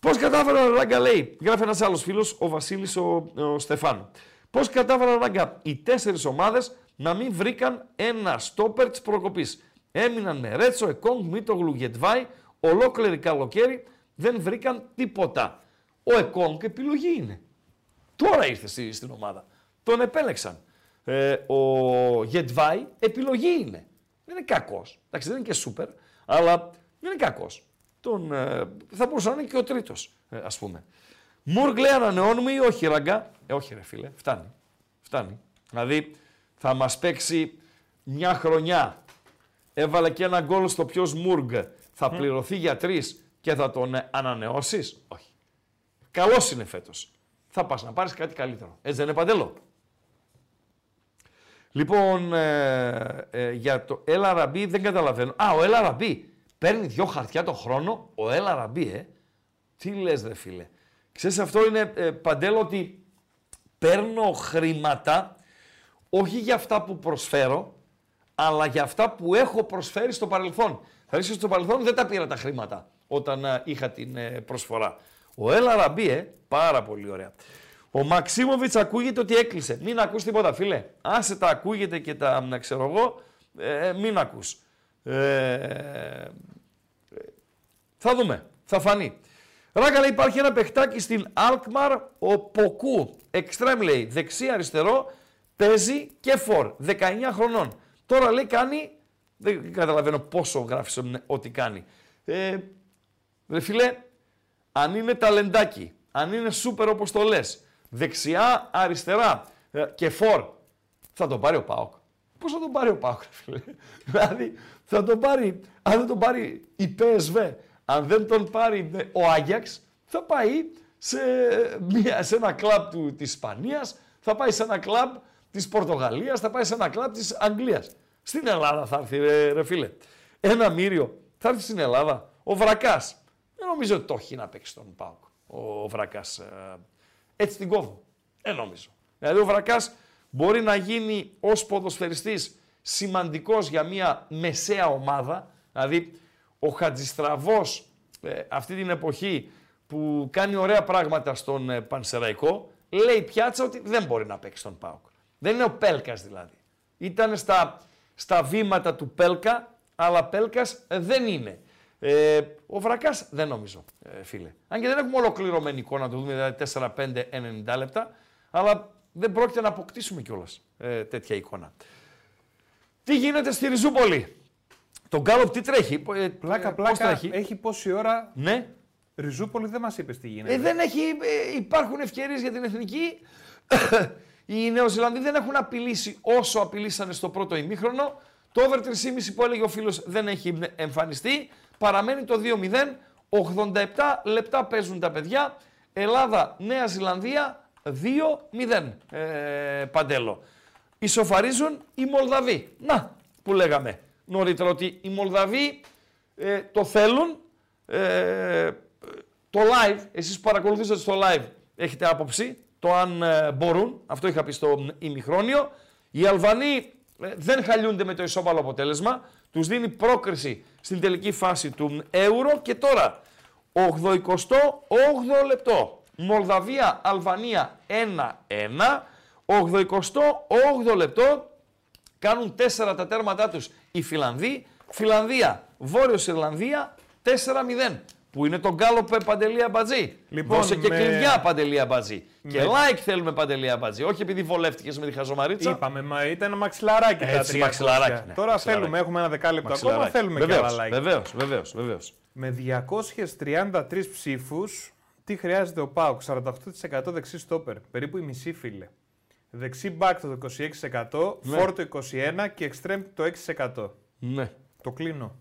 A: Πώς κατάφερε ο Ράγκα, λέει, γράφει ένας άλλος φίλος, ο Βασίλης ο, ο Στεφάνου. Πώς κατάφερε ο Ράγκα οι τέσσερις ομάδες να μην βρήκαν ένα στόπερ της προκοπής; Έμειναν με Ρέτσο, Εκόνγκ, Μίτογλου, Γετβάη, ολόκληρη καλοκαίρι δεν βρήκαν τίποτα. Ο Εκόνγκ επιλογή είναι. Τώρα ήρθε στην ομάδα. Τον επέλεξαν. Ε, ο Γετβάη επιλογή είναι. Δεν είναι κακός. Εντάξει, δεν είναι και σούπερ, αλλά δεν είναι κακός. Τον, ε, θα μπορούσε να είναι και ο τρίτος, ε, ας πούμε. Μουργκ λέει ανανεώνουμε ή όχι, ραγκά. Ε, όχι, ρε φίλε, φτάνει. Φτάνει. Δηλαδή θα μας παίξει μια χρονιά. Έβαλε και ένα γκολ στο ποιος Μουργκ θα πληρωθεί για τρεις και θα τον ε, ανανεώσεις; Όχι. Καλός είναι φέτος. Θα πας να πάρεις κάτι καλύτερο. Έτσι δεν είναι παντελώ. Λοιπόν, ε, ε, για το LRB δεν καταλαβαίνω. Α, ο LRB παίρνει δυο χαρτιά το χρόνο. Ο LRB, ε. Τι λες ρε φίλε. Ξέρεις αυτό είναι ε, παντέλο ότι παίρνω χρήματα όχι για αυτά που προσφέρω, αλλά για αυτά που έχω προσφέρει στο παρελθόν. Θα ρίξω στο παρελθόν δεν τα πήρα τα χρήματα όταν είχα την προσφορά. Ο LRB, ε, πάρα πολύ ωραία. Ο Μαξίμοβιτς ακούγεται ότι έκλεισε. Μην ακούς τίποτα, φίλε. Άσε τα ακούγεται και τα, να ξέρω εγώ, ε, μην ακούς. Ε, θα δούμε. Θα φανεί. Ράγκα λέει υπάρχει ένα παιχτάκι στην Alkmaar, ο Ποκού. Εξτρέμ λέει, δεξί αριστερό, παίζει και φορ, 19 χρονών. Τώρα λέει κάνει, δεν καταλαβαίνω πόσο γράφεις ότι κάνει. Ε, ρε φίλε, αν είναι ταλεντάκι, αν είναι σούπερ όπως το λες, δεξιά, αριστερά ε, και φορ, θα τον πάρει ο Πάοκ. Πώς θα τον πάρει ο Πάοκ, φίλε; δηλαδή, θα τον πάρει, αν δεν τον πάρει η PSV, αν δεν τον πάρει ο Άγιαξ, θα πάει σε, μια, σε ένα κλαμπ του, της Ισπανίας, θα πάει σε ένα κλαμπ της Πορτογαλίας, θα πάει σε ένα κλαμπ της Αγγλίας. Στην Ελλάδα θα έρθει, ρε, ρε φίλε. Ένα μύριο θα έρθει στην Ελλάδα. Ο Βρακάς. Δεν νομίζω ότι το έχει να παίξει τον Πάοκ. Ο Βρακάς. Ε, έτσι την κόβω. Δεν νομίζω. Δηλαδή ο Βρακάς μπορεί να γίνει ως ποδοσφαιριστής σημαντικός για μια μεσαία ομάδα. Δηλαδή ο Χατζηστραβός ε, αυτή την εποχή που κάνει ωραία πράγματα στον ε, Πανσεραϊκό, λέει η πιάτσα ότι δεν μπορεί να παίξει τον Πάοκ. Δεν είναι ο Πέλκας δηλαδή. Ήταν στα, στα βήματα του Πέλκα, αλλά Πέλκας δεν είναι. Ε, ο Βρακάς δεν νομίζω, ε, φίλε. Αν και δεν έχουμε ολοκληρωμένη εικόνα να το δούμε, δηλαδή 4-5-90 λεπτά, αλλά δεν πρόκειται να αποκτήσουμε κιόλας ε, τέτοια εικόνα. Τι γίνεται στη Ριζούπολη; Το Γκάλοπ τι τρέχει; Ε,
B: Πλάκα,
A: ε, πώς
B: πλάκα.
A: τρέχει;
B: Έχει πόση ώρα.
A: Ναι.
B: Ριζούπολη δεν μας είπες τι γίνεται.
A: Ε, δεν έχει, ε, υπάρχουν ευκαιρίες για την εθνική. Οι Νεοζηλανδοί δεν έχουν απειλήσει όσο απειλήσανε στο πρώτο ημίχρονο. Το over 3,5 που έλεγε ο φίλος δεν έχει εμφανιστεί. Παραμένει το 2-0. 87 λεπτά παίζουν τα παιδιά. Ελλάδα, Νέα Ζηλανδία 2-0. Ε, παντέλο. Ισοφαρίζουν οι Μολδαβοί. Να, που λέγαμε νωρίτερα ότι οι Μολδαβοί ε, το θέλουν. Ε, το live, εσείς που παρακολουθήσατε στο live, έχετε άποψη το αν ε, μπορούν. Αυτό είχα πει στο ημιχρόνιο. Οι Αλβανοί ε, δεν χαλιούνται με το ισόπαλο αποτέλεσμα. Τους δίνει πρόκριση στην τελική φάση του Euro και τώρα 88 λεπτό. Μολδαβία, Αλβανία 1-1. 88 λεπτό κάνουν 4 τα τέρματά τους οι Φιλανδοί. Φιλανδία, Βόρειος Ιρλανδία 4-0. Που είναι τον Γκάλοπ Παντελία Μπατζή.
B: Λοιπόν,
A: Δώσε και
B: με-
A: κλειδιά Παντελία Μπατζή. Και
B: Με-
A: like θέλουμε Παντελία Μπατζή. Όχι επειδή βολεύτηκες με τη χαζομαρίτσα.
B: Είπαμε, μα ήταν ένα μαξιλαράκι τα
A: Έτσι,
B: 300.
A: μαξιλαράκι, ναι,
B: Τώρα
A: μαξιλαράκι.
B: θέλουμε, έχουμε ένα δεκάλεπτο ακόμα,
A: Μαξιλαράκι.
B: θέλουμε και
A: Βεβαίως,
B: άλλα like.
A: Βεβαίως, βεβαίως, βεβαίως.
B: Με 233 ψήφους, τι χρειάζεται ο Πάουκ, 48% δεξί στόπερ, περίπου η μισή φίλε. Δεξί μπακ το 26%,
A: Ναι.
B: φόρ το 21% και εξτρέμ το 6%.
A: Ναι.
B: Το κλείνω.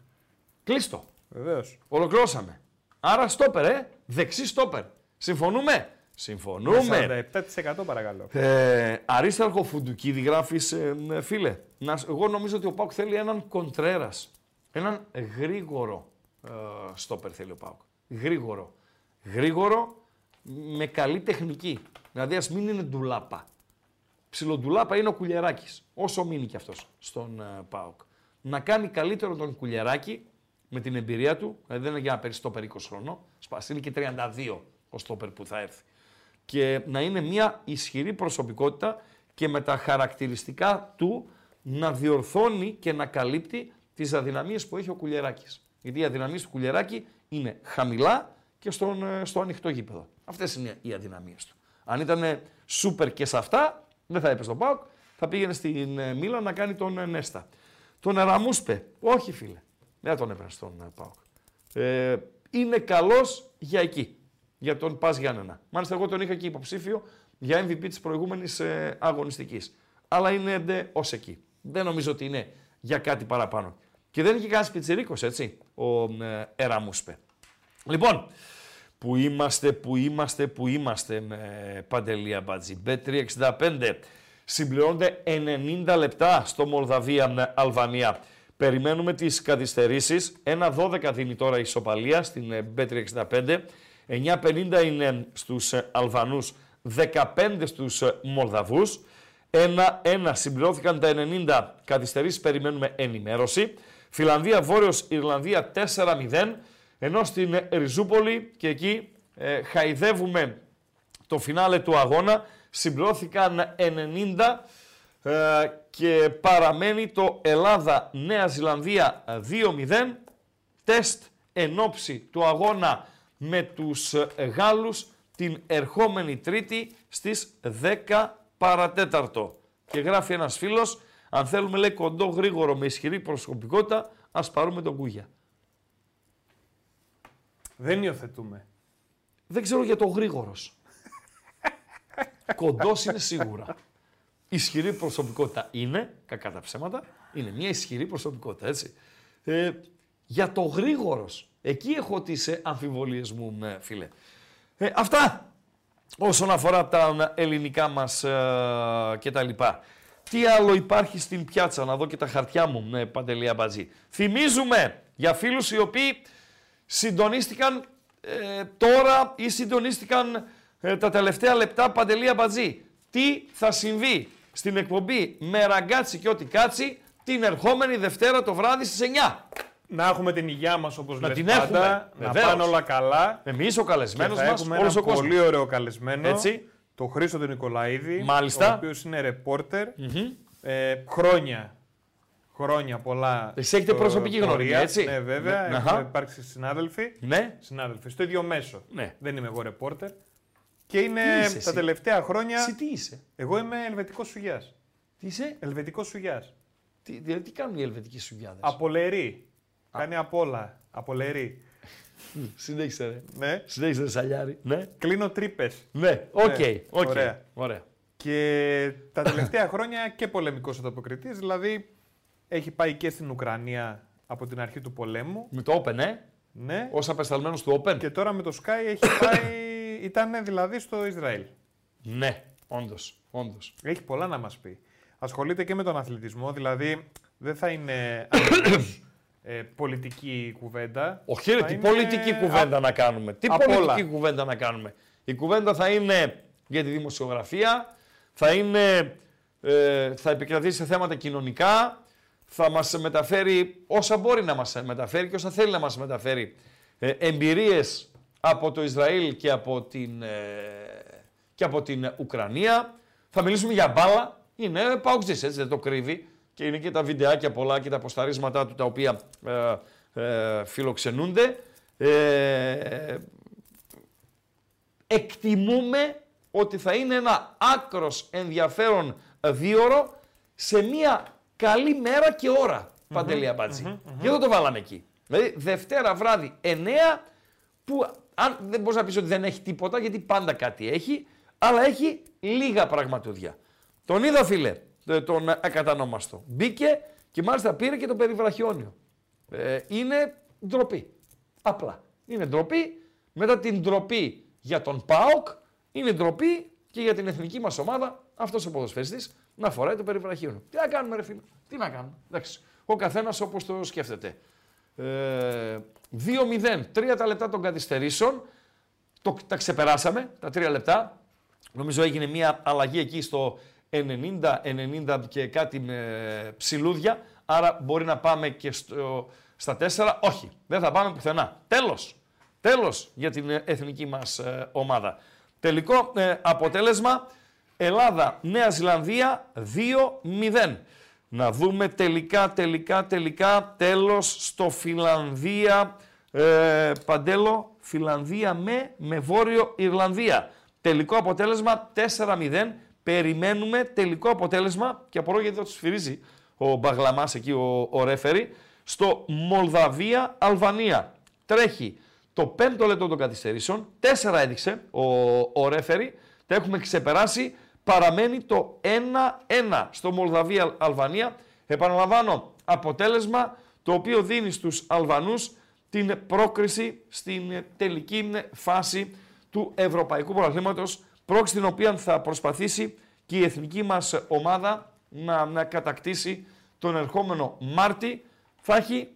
A: Κλείστο.
B: Βεβαίως.
A: Ολοκληρώσαμε. Άρα στόπερ, ε. Δεξί στόπερ. Συμφωνούμε; Συμφωνούμε.
B: 47% παρακαλώ.
A: Ε, Αρίσταρχο Φουντουκίδη γράφεις, ε, ε, φίλε. Να, σ- εγώ νομίζω ότι ο Πάουκ θέλει έναν κοντρέρας. Έναν γρήγορο ε, στόπερ θέλει ο Πάουκ. Γρήγορο. Γρήγορο με καλή τεχνική. Δηλαδή ας μην είναι ντουλάπα. Ψιλοντουλάπα είναι ο Κουλιεράκης. Όσο μείνει κι αυτός στον ε, ΠΑΟΚ. Να κάνει καλύτερο τον Κουλιεράκη με την εμπειρία του. Δηλαδή δεν είναι για να παίρνεις στόπερ 20 χρονών. Σπάς είναι και 32 ο στόπερ που θα έρθει. Και να είναι μια ισχυρή προσωπικότητα και με τα χαρακτηριστικά του να διορθώνει και να καλύπτει τις αδυναμίες που έχει ο Κουλιεράκης. Γιατί οι αδυναμίες του Κουλιεράκη είναι χαμηλά και στον, ε, στο ανοιχτό γήπεδο. Αυτές είναι οι αδυναμίες του. Αν ήταν σούπερ και σε αυτά, δεν θα έπαιζε στον ΠΑΟΚ, θα πήγαινε στην ε, Μίλα να κάνει τον ε, Νέστα. Τον Εραμούσπε, όχι φίλε, δεν θα τον έπαιρνες στον ε, ΠΑΟΚ. Ε, είναι καλός για εκεί, για τον Πας Γιάννενα. Μάλιστα εγώ τον είχα και υποψήφιο για MVP της προηγούμενης ε, αγωνιστικής. Αλλά είναι ε, ως εκεί. Δεν νομίζω ότι είναι για κάτι παραπάνω. Και δεν είναι και κανένας πιτσιρίκος, έτσι, ο ε, Εραμούσπε. Λοιπόν, που είμαστε, που είμαστε, που είμαστε με Παντελία Μπατζή. B365 συμπληρώνονται 90 λεπτά στο Μολδαβία με Αλβανία. Περιμένουμε τις καθυστερήσεις. 1-12 δίνει τώρα η ισοπαλία στην ε, B365. 9-50 είναι στους ε, Αλβανούς, 15 στους ε, Μολδαβούς. 1-1 συμπληρώθηκαν τα 90 καθυστερήσεις, περιμένουμε ενημέρωση. Φιλανδία, Βόρειος Ιρλανδία 4-0. Ενώ στην Ριζούπολη και εκεί ε, χαϊδεύουμε το φινάλε του αγώνα, συμπληρώθηκαν 90 ε, και παραμένει το Ελλάδα-Νέα Ζηλανδία 2-0. Τεστ εν ώψη του αγώνα με τους ε, Γάλλους την ερχόμενη Τρίτη στις 10 παρατέταρτο. Και γράφει ένας φίλος, αν θέλουμε λέει κοντό γρήγορο με ισχυρή προσωπικότητα, ας πάρουμε τον Κούγια.
B: Δεν υιοθετούμε.
A: Δεν ξέρω για το γρήγορος. Κοντός είναι σίγουρα. Ισχυρή προσωπικότητα είναι, κακά τα ψέματα, είναι μια ισχυρή προσωπικότητα, έτσι. Ε, για το γρήγορος. Εκεί έχω τις ε, αμφιβολίες μου, ε, φίλε. Ε, αυτά όσον αφορά τα ελληνικά μας ε, και τα λοιπά. Τι άλλο υπάρχει στην πιάτσα, να δω και τα χαρτιά μου, ναι, Παντελία Μπατζή. Θυμίζουμε για φίλους οι οποίοι συντονίστηκαν ε, τώρα ή συντονίστηκαν ε, τα τελευταία λεπτά Παντελία Μπατζή. Τι θα συμβεί; Στην εκπομπή με ραγκάτσι και ό,τι κάτσι την ερχόμενη Δευτέρα το βράδυ στις 9.
B: Να έχουμε την υγειά μας όπως
A: Να
B: λέτε
A: την
B: πάντα,
A: έχουμε,
B: να
A: βεβαίως.
B: πάνε όλα καλά.
A: Εμείς ο
B: Και
A: καλεσμένος
B: θα
A: μας,
B: έχουμε
A: όλος
B: ένα
A: ο κόσμος.
B: πολύ ωραίο καλεσμένο.
A: Έτσι.
B: το Χρήστο τον Νικολαίδη,
A: Μάλιστα.
B: ο οποίος είναι ρεπόρτερ, ε, χρόνια, χρόνια πολλά.
A: Εσείς έχετε
B: στο-
A: προσωπική γνωριμία,
B: πορεία.
A: έτσι;
B: Ναι, βέβαια,
A: Ναι,
B: έχουμε
A: αχα.
B: υπάρξει συνάδελφοι.
A: Ναι.
B: Συνάδελφοι, στο ίδιο μέσο.
A: Ναι.
B: Δεν είμαι εγώ ρεπόρτερ. Και είναι
A: Τι είσαι
B: τα
A: εσύ;
B: τελευταία χρόνια.
A: Εσύ τι είσαι;
B: Εγώ είμαι ελβετικός σουγιάς.
A: Τι είσαι;
B: Ελβετικός σουγιάς.
A: Τι, δηλαδή, τι κάνουν οι ελβετικοί σουγιάδες;
B: Απολερή. Κάνει απ' όλα. Απολερή.
A: Συνέχισε ρε.
B: Ναι.
A: Συνέχισε ρε Σαλιάρη. Ναι.
B: Κλείνω τρύπες.
A: Ναι. OK. OK.
B: Ωραία.
A: Ωραία.
B: Και τα τελευταία χρόνια και πολεμικός ανταποκριτής, δηλαδή έχει πάει και στην Ουκρανία από την αρχή του πολέμου.
A: Με το Open, ε;
B: Ναι.
A: Ως απεσταλμένος του Open.
B: Και τώρα με το Sky έχει πάει, ήταν δηλαδή στο Ισραήλ.
A: Ναι. Όντως. Όντως.
B: Έχει πολλά να μας πει. Ασχολείται και με τον αθλητισμό, δηλαδή δεν θα είναι ακριβώς, ε, πολιτική κουβέντα.
A: Όχι, ρε,
B: Θα
A: τι
B: είναι
A: πολιτική κουβέντα να κάνουμε. Τι
B: απ'
A: πολιτική
B: όλα.
A: κουβέντα να κάνουμε. Η κουβέντα θα είναι για τη δημοσιογραφία, θα, είναι, ε, θα επικρατήσει σε θέματα κοινωνικά, θα μας μεταφέρει όσα μπορεί να μας μεταφέρει και όσα θέλει να μας μεταφέρει ε, εμπειρίες από το Ισραήλ και από την, ε, και από την Ουκρανία. Θα μιλήσουμε για μπάλα. Είναι παουτζής, έτσι δεν το κρύβει. Και είναι και τα βιντεάκια πολλά και τα αποσταρίσματά του τα οποία ε, ε, φιλοξενούνται. Ε, εκτιμούμε ότι θα είναι ένα άκρος ενδιαφέρον δίωρο σε μια καλή μέρα και ώρα, Παντελή Αμπατζή. Γι' αυτό το βάλαμε εκεί. Δηλαδή, Δευτέρα βράδυ 9, που αν δεν μπορείς να πεις ότι δεν έχει τίποτα, γιατί πάντα κάτι έχει, αλλά έχει λίγα πραγματούδια. Τον είδα, φίλε, ε, τον ακατανόμαστο. Μπήκε και μάλιστα πήρε και το περιβραχιόνιο. Ε, είναι ντροπή. Απλά. Είναι ντροπή. Μετά την ντροπή για τον ΠΑΟΚ, είναι ντροπή και για την εθνική μας ομάδα αυτός ο ποδοσφαιριστής να φοράει το περιβραχιόνιο. Τι να κάνουμε ρε φίλε. Τι να κάνουμε. Εντάξει. Ο καθένας όπως το σκέφτεται. Ε, 2-0, τρία τα λεπτά των καθυστερήσεων. Το, τα ξεπεράσαμε, τα τρία λεπτά. Νομίζω έγινε μια αλλαγή εκεί στο 90-90 και κάτι με ψηλούδια. Άρα μπορεί να πάμε και στο, στα 4. Όχι, δεν θα πάμε πουθενά. Τέλος. Τέλος για την ε, εθνική μας ε, ομάδα. Τελικό ε, αποτέλεσμα Ελλάδα-Νέα Ζηλανδία 2-0. Να δούμε τελικά, τελικά, τελικά, τέλος στο Φιλανδία, ε, Παντέλο, Φιλανδία με, με Βόρειο Ιρλανδία. Τελικό αποτέλεσμα 4-0. Περιμένουμε τελικό αποτέλεσμα και απορώ γιατί δεν το σφυρίζει ο Μπαγλαμάς εκεί, ο, ο ρέφερη, στο Μολδαβία-Αλβανία. Τρέχει το πέμπτο λεπτό των καθυστερήσεων, τέσσερα έδειξε ο, ο ρέφερη, τα έχουμε ξεπεράσει, παραμένει το 1-1 στο Μολδαβία-Αλβανία. Επαναλαμβάνω, αποτέλεσμα το οποίο δίνει στους Αλβανούς την πρόκριση στην τελική φάση του Ευρωπαϊκού Πρωταθλήματος, πρόκριση την οποία θα προσπαθήσει και η εθνική μας ομάδα να, να κατακτήσει τον ερχόμενο Μάρτι. Θα έχει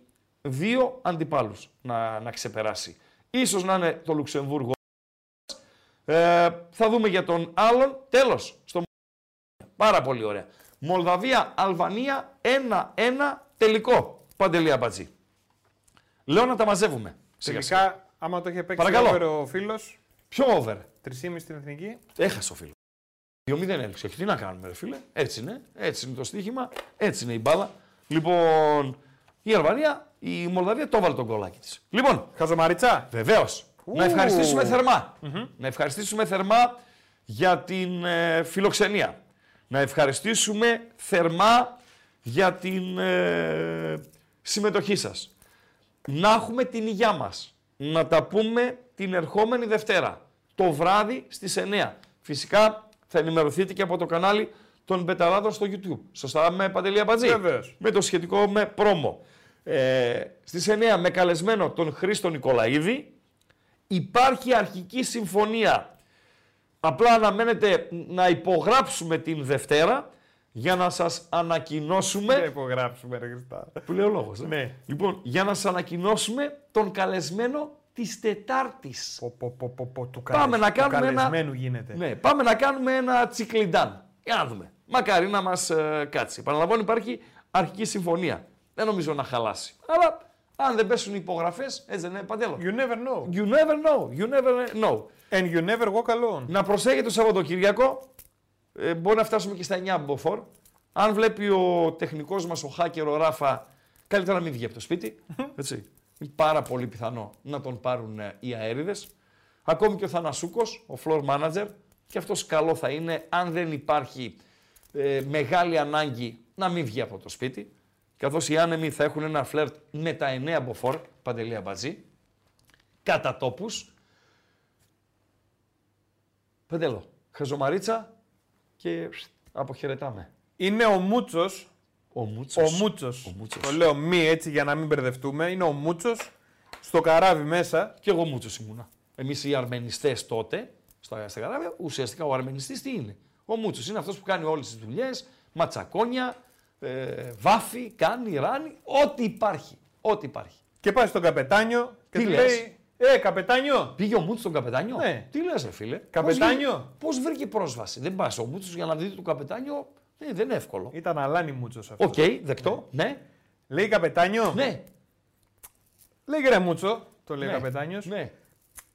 A: δύο αντιπάλους να, να ξεπεράσει. Ίσως να είναι το Λουξεμβούργο. Ε, θα δούμε για τον άλλον. Τέλος. Στο... Πάρα πολύ ωραία. Μολδαβία, Αλβανία, 1-1 τελικό. Παντελή Αμπατζή. Λέω να τα μαζεύουμε. Σιγά σιγά.
B: Τελικά, άμα το είχε παίξει
A: Παρακαλώ.
B: over ο φίλος,
A: Ποιο over;
B: 3,5 στην εθνική.
A: Έχασε ο φίλος. 2-0 έλειξε. Τι να κάνουμε, ρε φίλε. Έτσι είναι. Έτσι είναι το στοίχημα. Έτσι είναι η μπάλα. Λοιπόν, η Αλβανία, η Μολδαβία το έβαλε τον κολλάκι της. Λοιπόν,
B: Χαζομαριτσα.
A: Βεβαίως. Να ευχαριστήσουμε
B: Ου.
A: θερμά. Να ευχαριστήσουμε θερμά για την ε, φιλοξενία. Να ευχαριστήσουμε θερμά για την ε, συμμετοχή σας. Να έχουμε την υγειά μας. Να τα πούμε την ερχόμενη Δευτέρα. Το βράδυ στις 9. Φυσικά θα ενημερωθείτε και από το κανάλι των Μπεταράδων στο YouTube. Σωστά με Παντελή Αμπατζή.
B: Βεβαίως.
A: Με το σχετικό με πρόμο. Ε, στις 9 με καλεσμένο τον Χρήστο Νικολαίδη. Υπάρχει αρχική συμφωνία. Απλά αναμένεται να υπογράψουμε την Δευτέρα για να σας
B: Θα
A: ανακοινώσουμε...
B: υπογράψουμε, ρε Χριστά.
A: Που λέει ο λόγος. ε.
B: Ναι.
A: Λοιπόν, για να σας ανακοινώσουμε τον καλεσμένο της Τετάρτης.
B: Πω, πω, πω, πω, πω, του
A: Πάμε
B: καλεσ-
A: να
B: του
A: κάνουμε ένα-
B: καλεσμένου γίνεται.
A: Ναι, πάμε να κάνουμε ένα τσικλιντάν. Για να δούμε. Μακάρι να μας ε, κάτσει. Παραλαμβάνω υπάρχει αρχική συμφωνία. Δεν νομίζω να χαλάσει. Αλλά Αν δεν πέσουν οι υπογραφές, έτσι δεν είναι παντέλο.
B: You never know.
A: You never know. You never know.
B: And you never walk alone.
A: Να προσέχετε το Σαββατοκύριακο. Ε, μπορεί να φτάσουμε και στα 9 μποφόρ. Αν βλέπει ο τεχνικός μας, ο hacker, ο Ράφα, καλύτερα να μην βγει από το σπίτι. Έτσι. Είναι πάρα πολύ πιθανό να τον πάρουν ε, οι αέριδες. Ακόμη και ο Θανασούκος, ο floor manager, και αυτός καλό θα είναι αν δεν υπάρχει ε, μεγάλη ανάγκη να μην βγει από το σπίτι. Καθώς οι άνεμοι θα έχουν ένα φλερτ με τα 9 μποφόρ, παντελία μπατζή, κατά τόπους. Πεντέλο, χαζομαρίτσα και αποχαιρετάμε.
B: Είναι ο Μούτσος.
A: Ο Μούτσος.
B: Ο Μούτσος.
A: Ο Μούτσος.
B: Το λέω μη έτσι για να μην μπερδευτούμε. Είναι ο Μούτσος στο καράβι μέσα.
A: Και εγώ Μούτσος ήμουνα. Εμείς οι αρμενιστές τότε, στα, στα καράβια, ουσιαστικά ο αρμενιστής τι είναι; Ο Μούτσος είναι αυτός που κάνει όλες τις δουλειές, ματσακόνια, ε, βάφει, κάνει, ράνει, ό,τι υπάρχει. Ό,τι υπάρχει.
B: Και πάει στον καπετάνιο και
A: Τι
B: του
A: λες;
B: λέει: Ε, καπετάνιο,
A: Πήγε ο Μούτσος στον καπετάνιο;
B: Ναι.
A: Τι λες ρε φίλε;
B: Καπετάνιο.
A: Πώς βρήκε πρόσβαση; Δεν πας ο Μούτσος για να δει το καπετάνιο; Ε, δεν είναι εύκολο.
B: ήταν αλάνι Μούτσος αυτό.
A: Οκ, δεκτό. Ναι.
B: Λέει καπετάνιο.
A: Ναι.
B: Λέει ρε Μούτσο, το λέει
A: ναι.
B: ο καπετάνιος.
A: Ναι.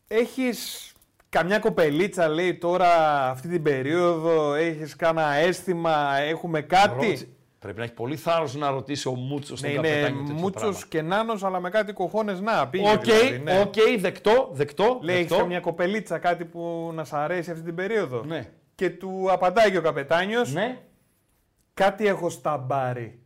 B: Έχεις καμιά κοπελίτσα, λέει τώρα αυτή την περίοδο, έχεις κάνα αίσθημα, έχουμε κάτι;
A: Ρώτησε. Πρέπει να έχει πολύ θάρρος να ρωτήσει ο Μούτσος
B: Ναι,
A: τον
B: είναι
A: καπετάνιο. τέτοιο
B: Μούτσος
A: πράγμα.
B: και νάνος, αλλά με κάτι κοχόνες να πήγε.
A: Οκ,
B: δηλαδή, ναι.
A: οκ, δεκτό, δεκτό.
B: Λέει, έχεις
A: δεκτό.
B: καμιά κοπελίτσα, κάτι που να σ' αρέσει αυτή την περίοδο;
A: Ναι.
B: Και του απαντάει και ο καπετάνιος,
A: Ναι.
B: κάτι έχω στ' αμπάρι.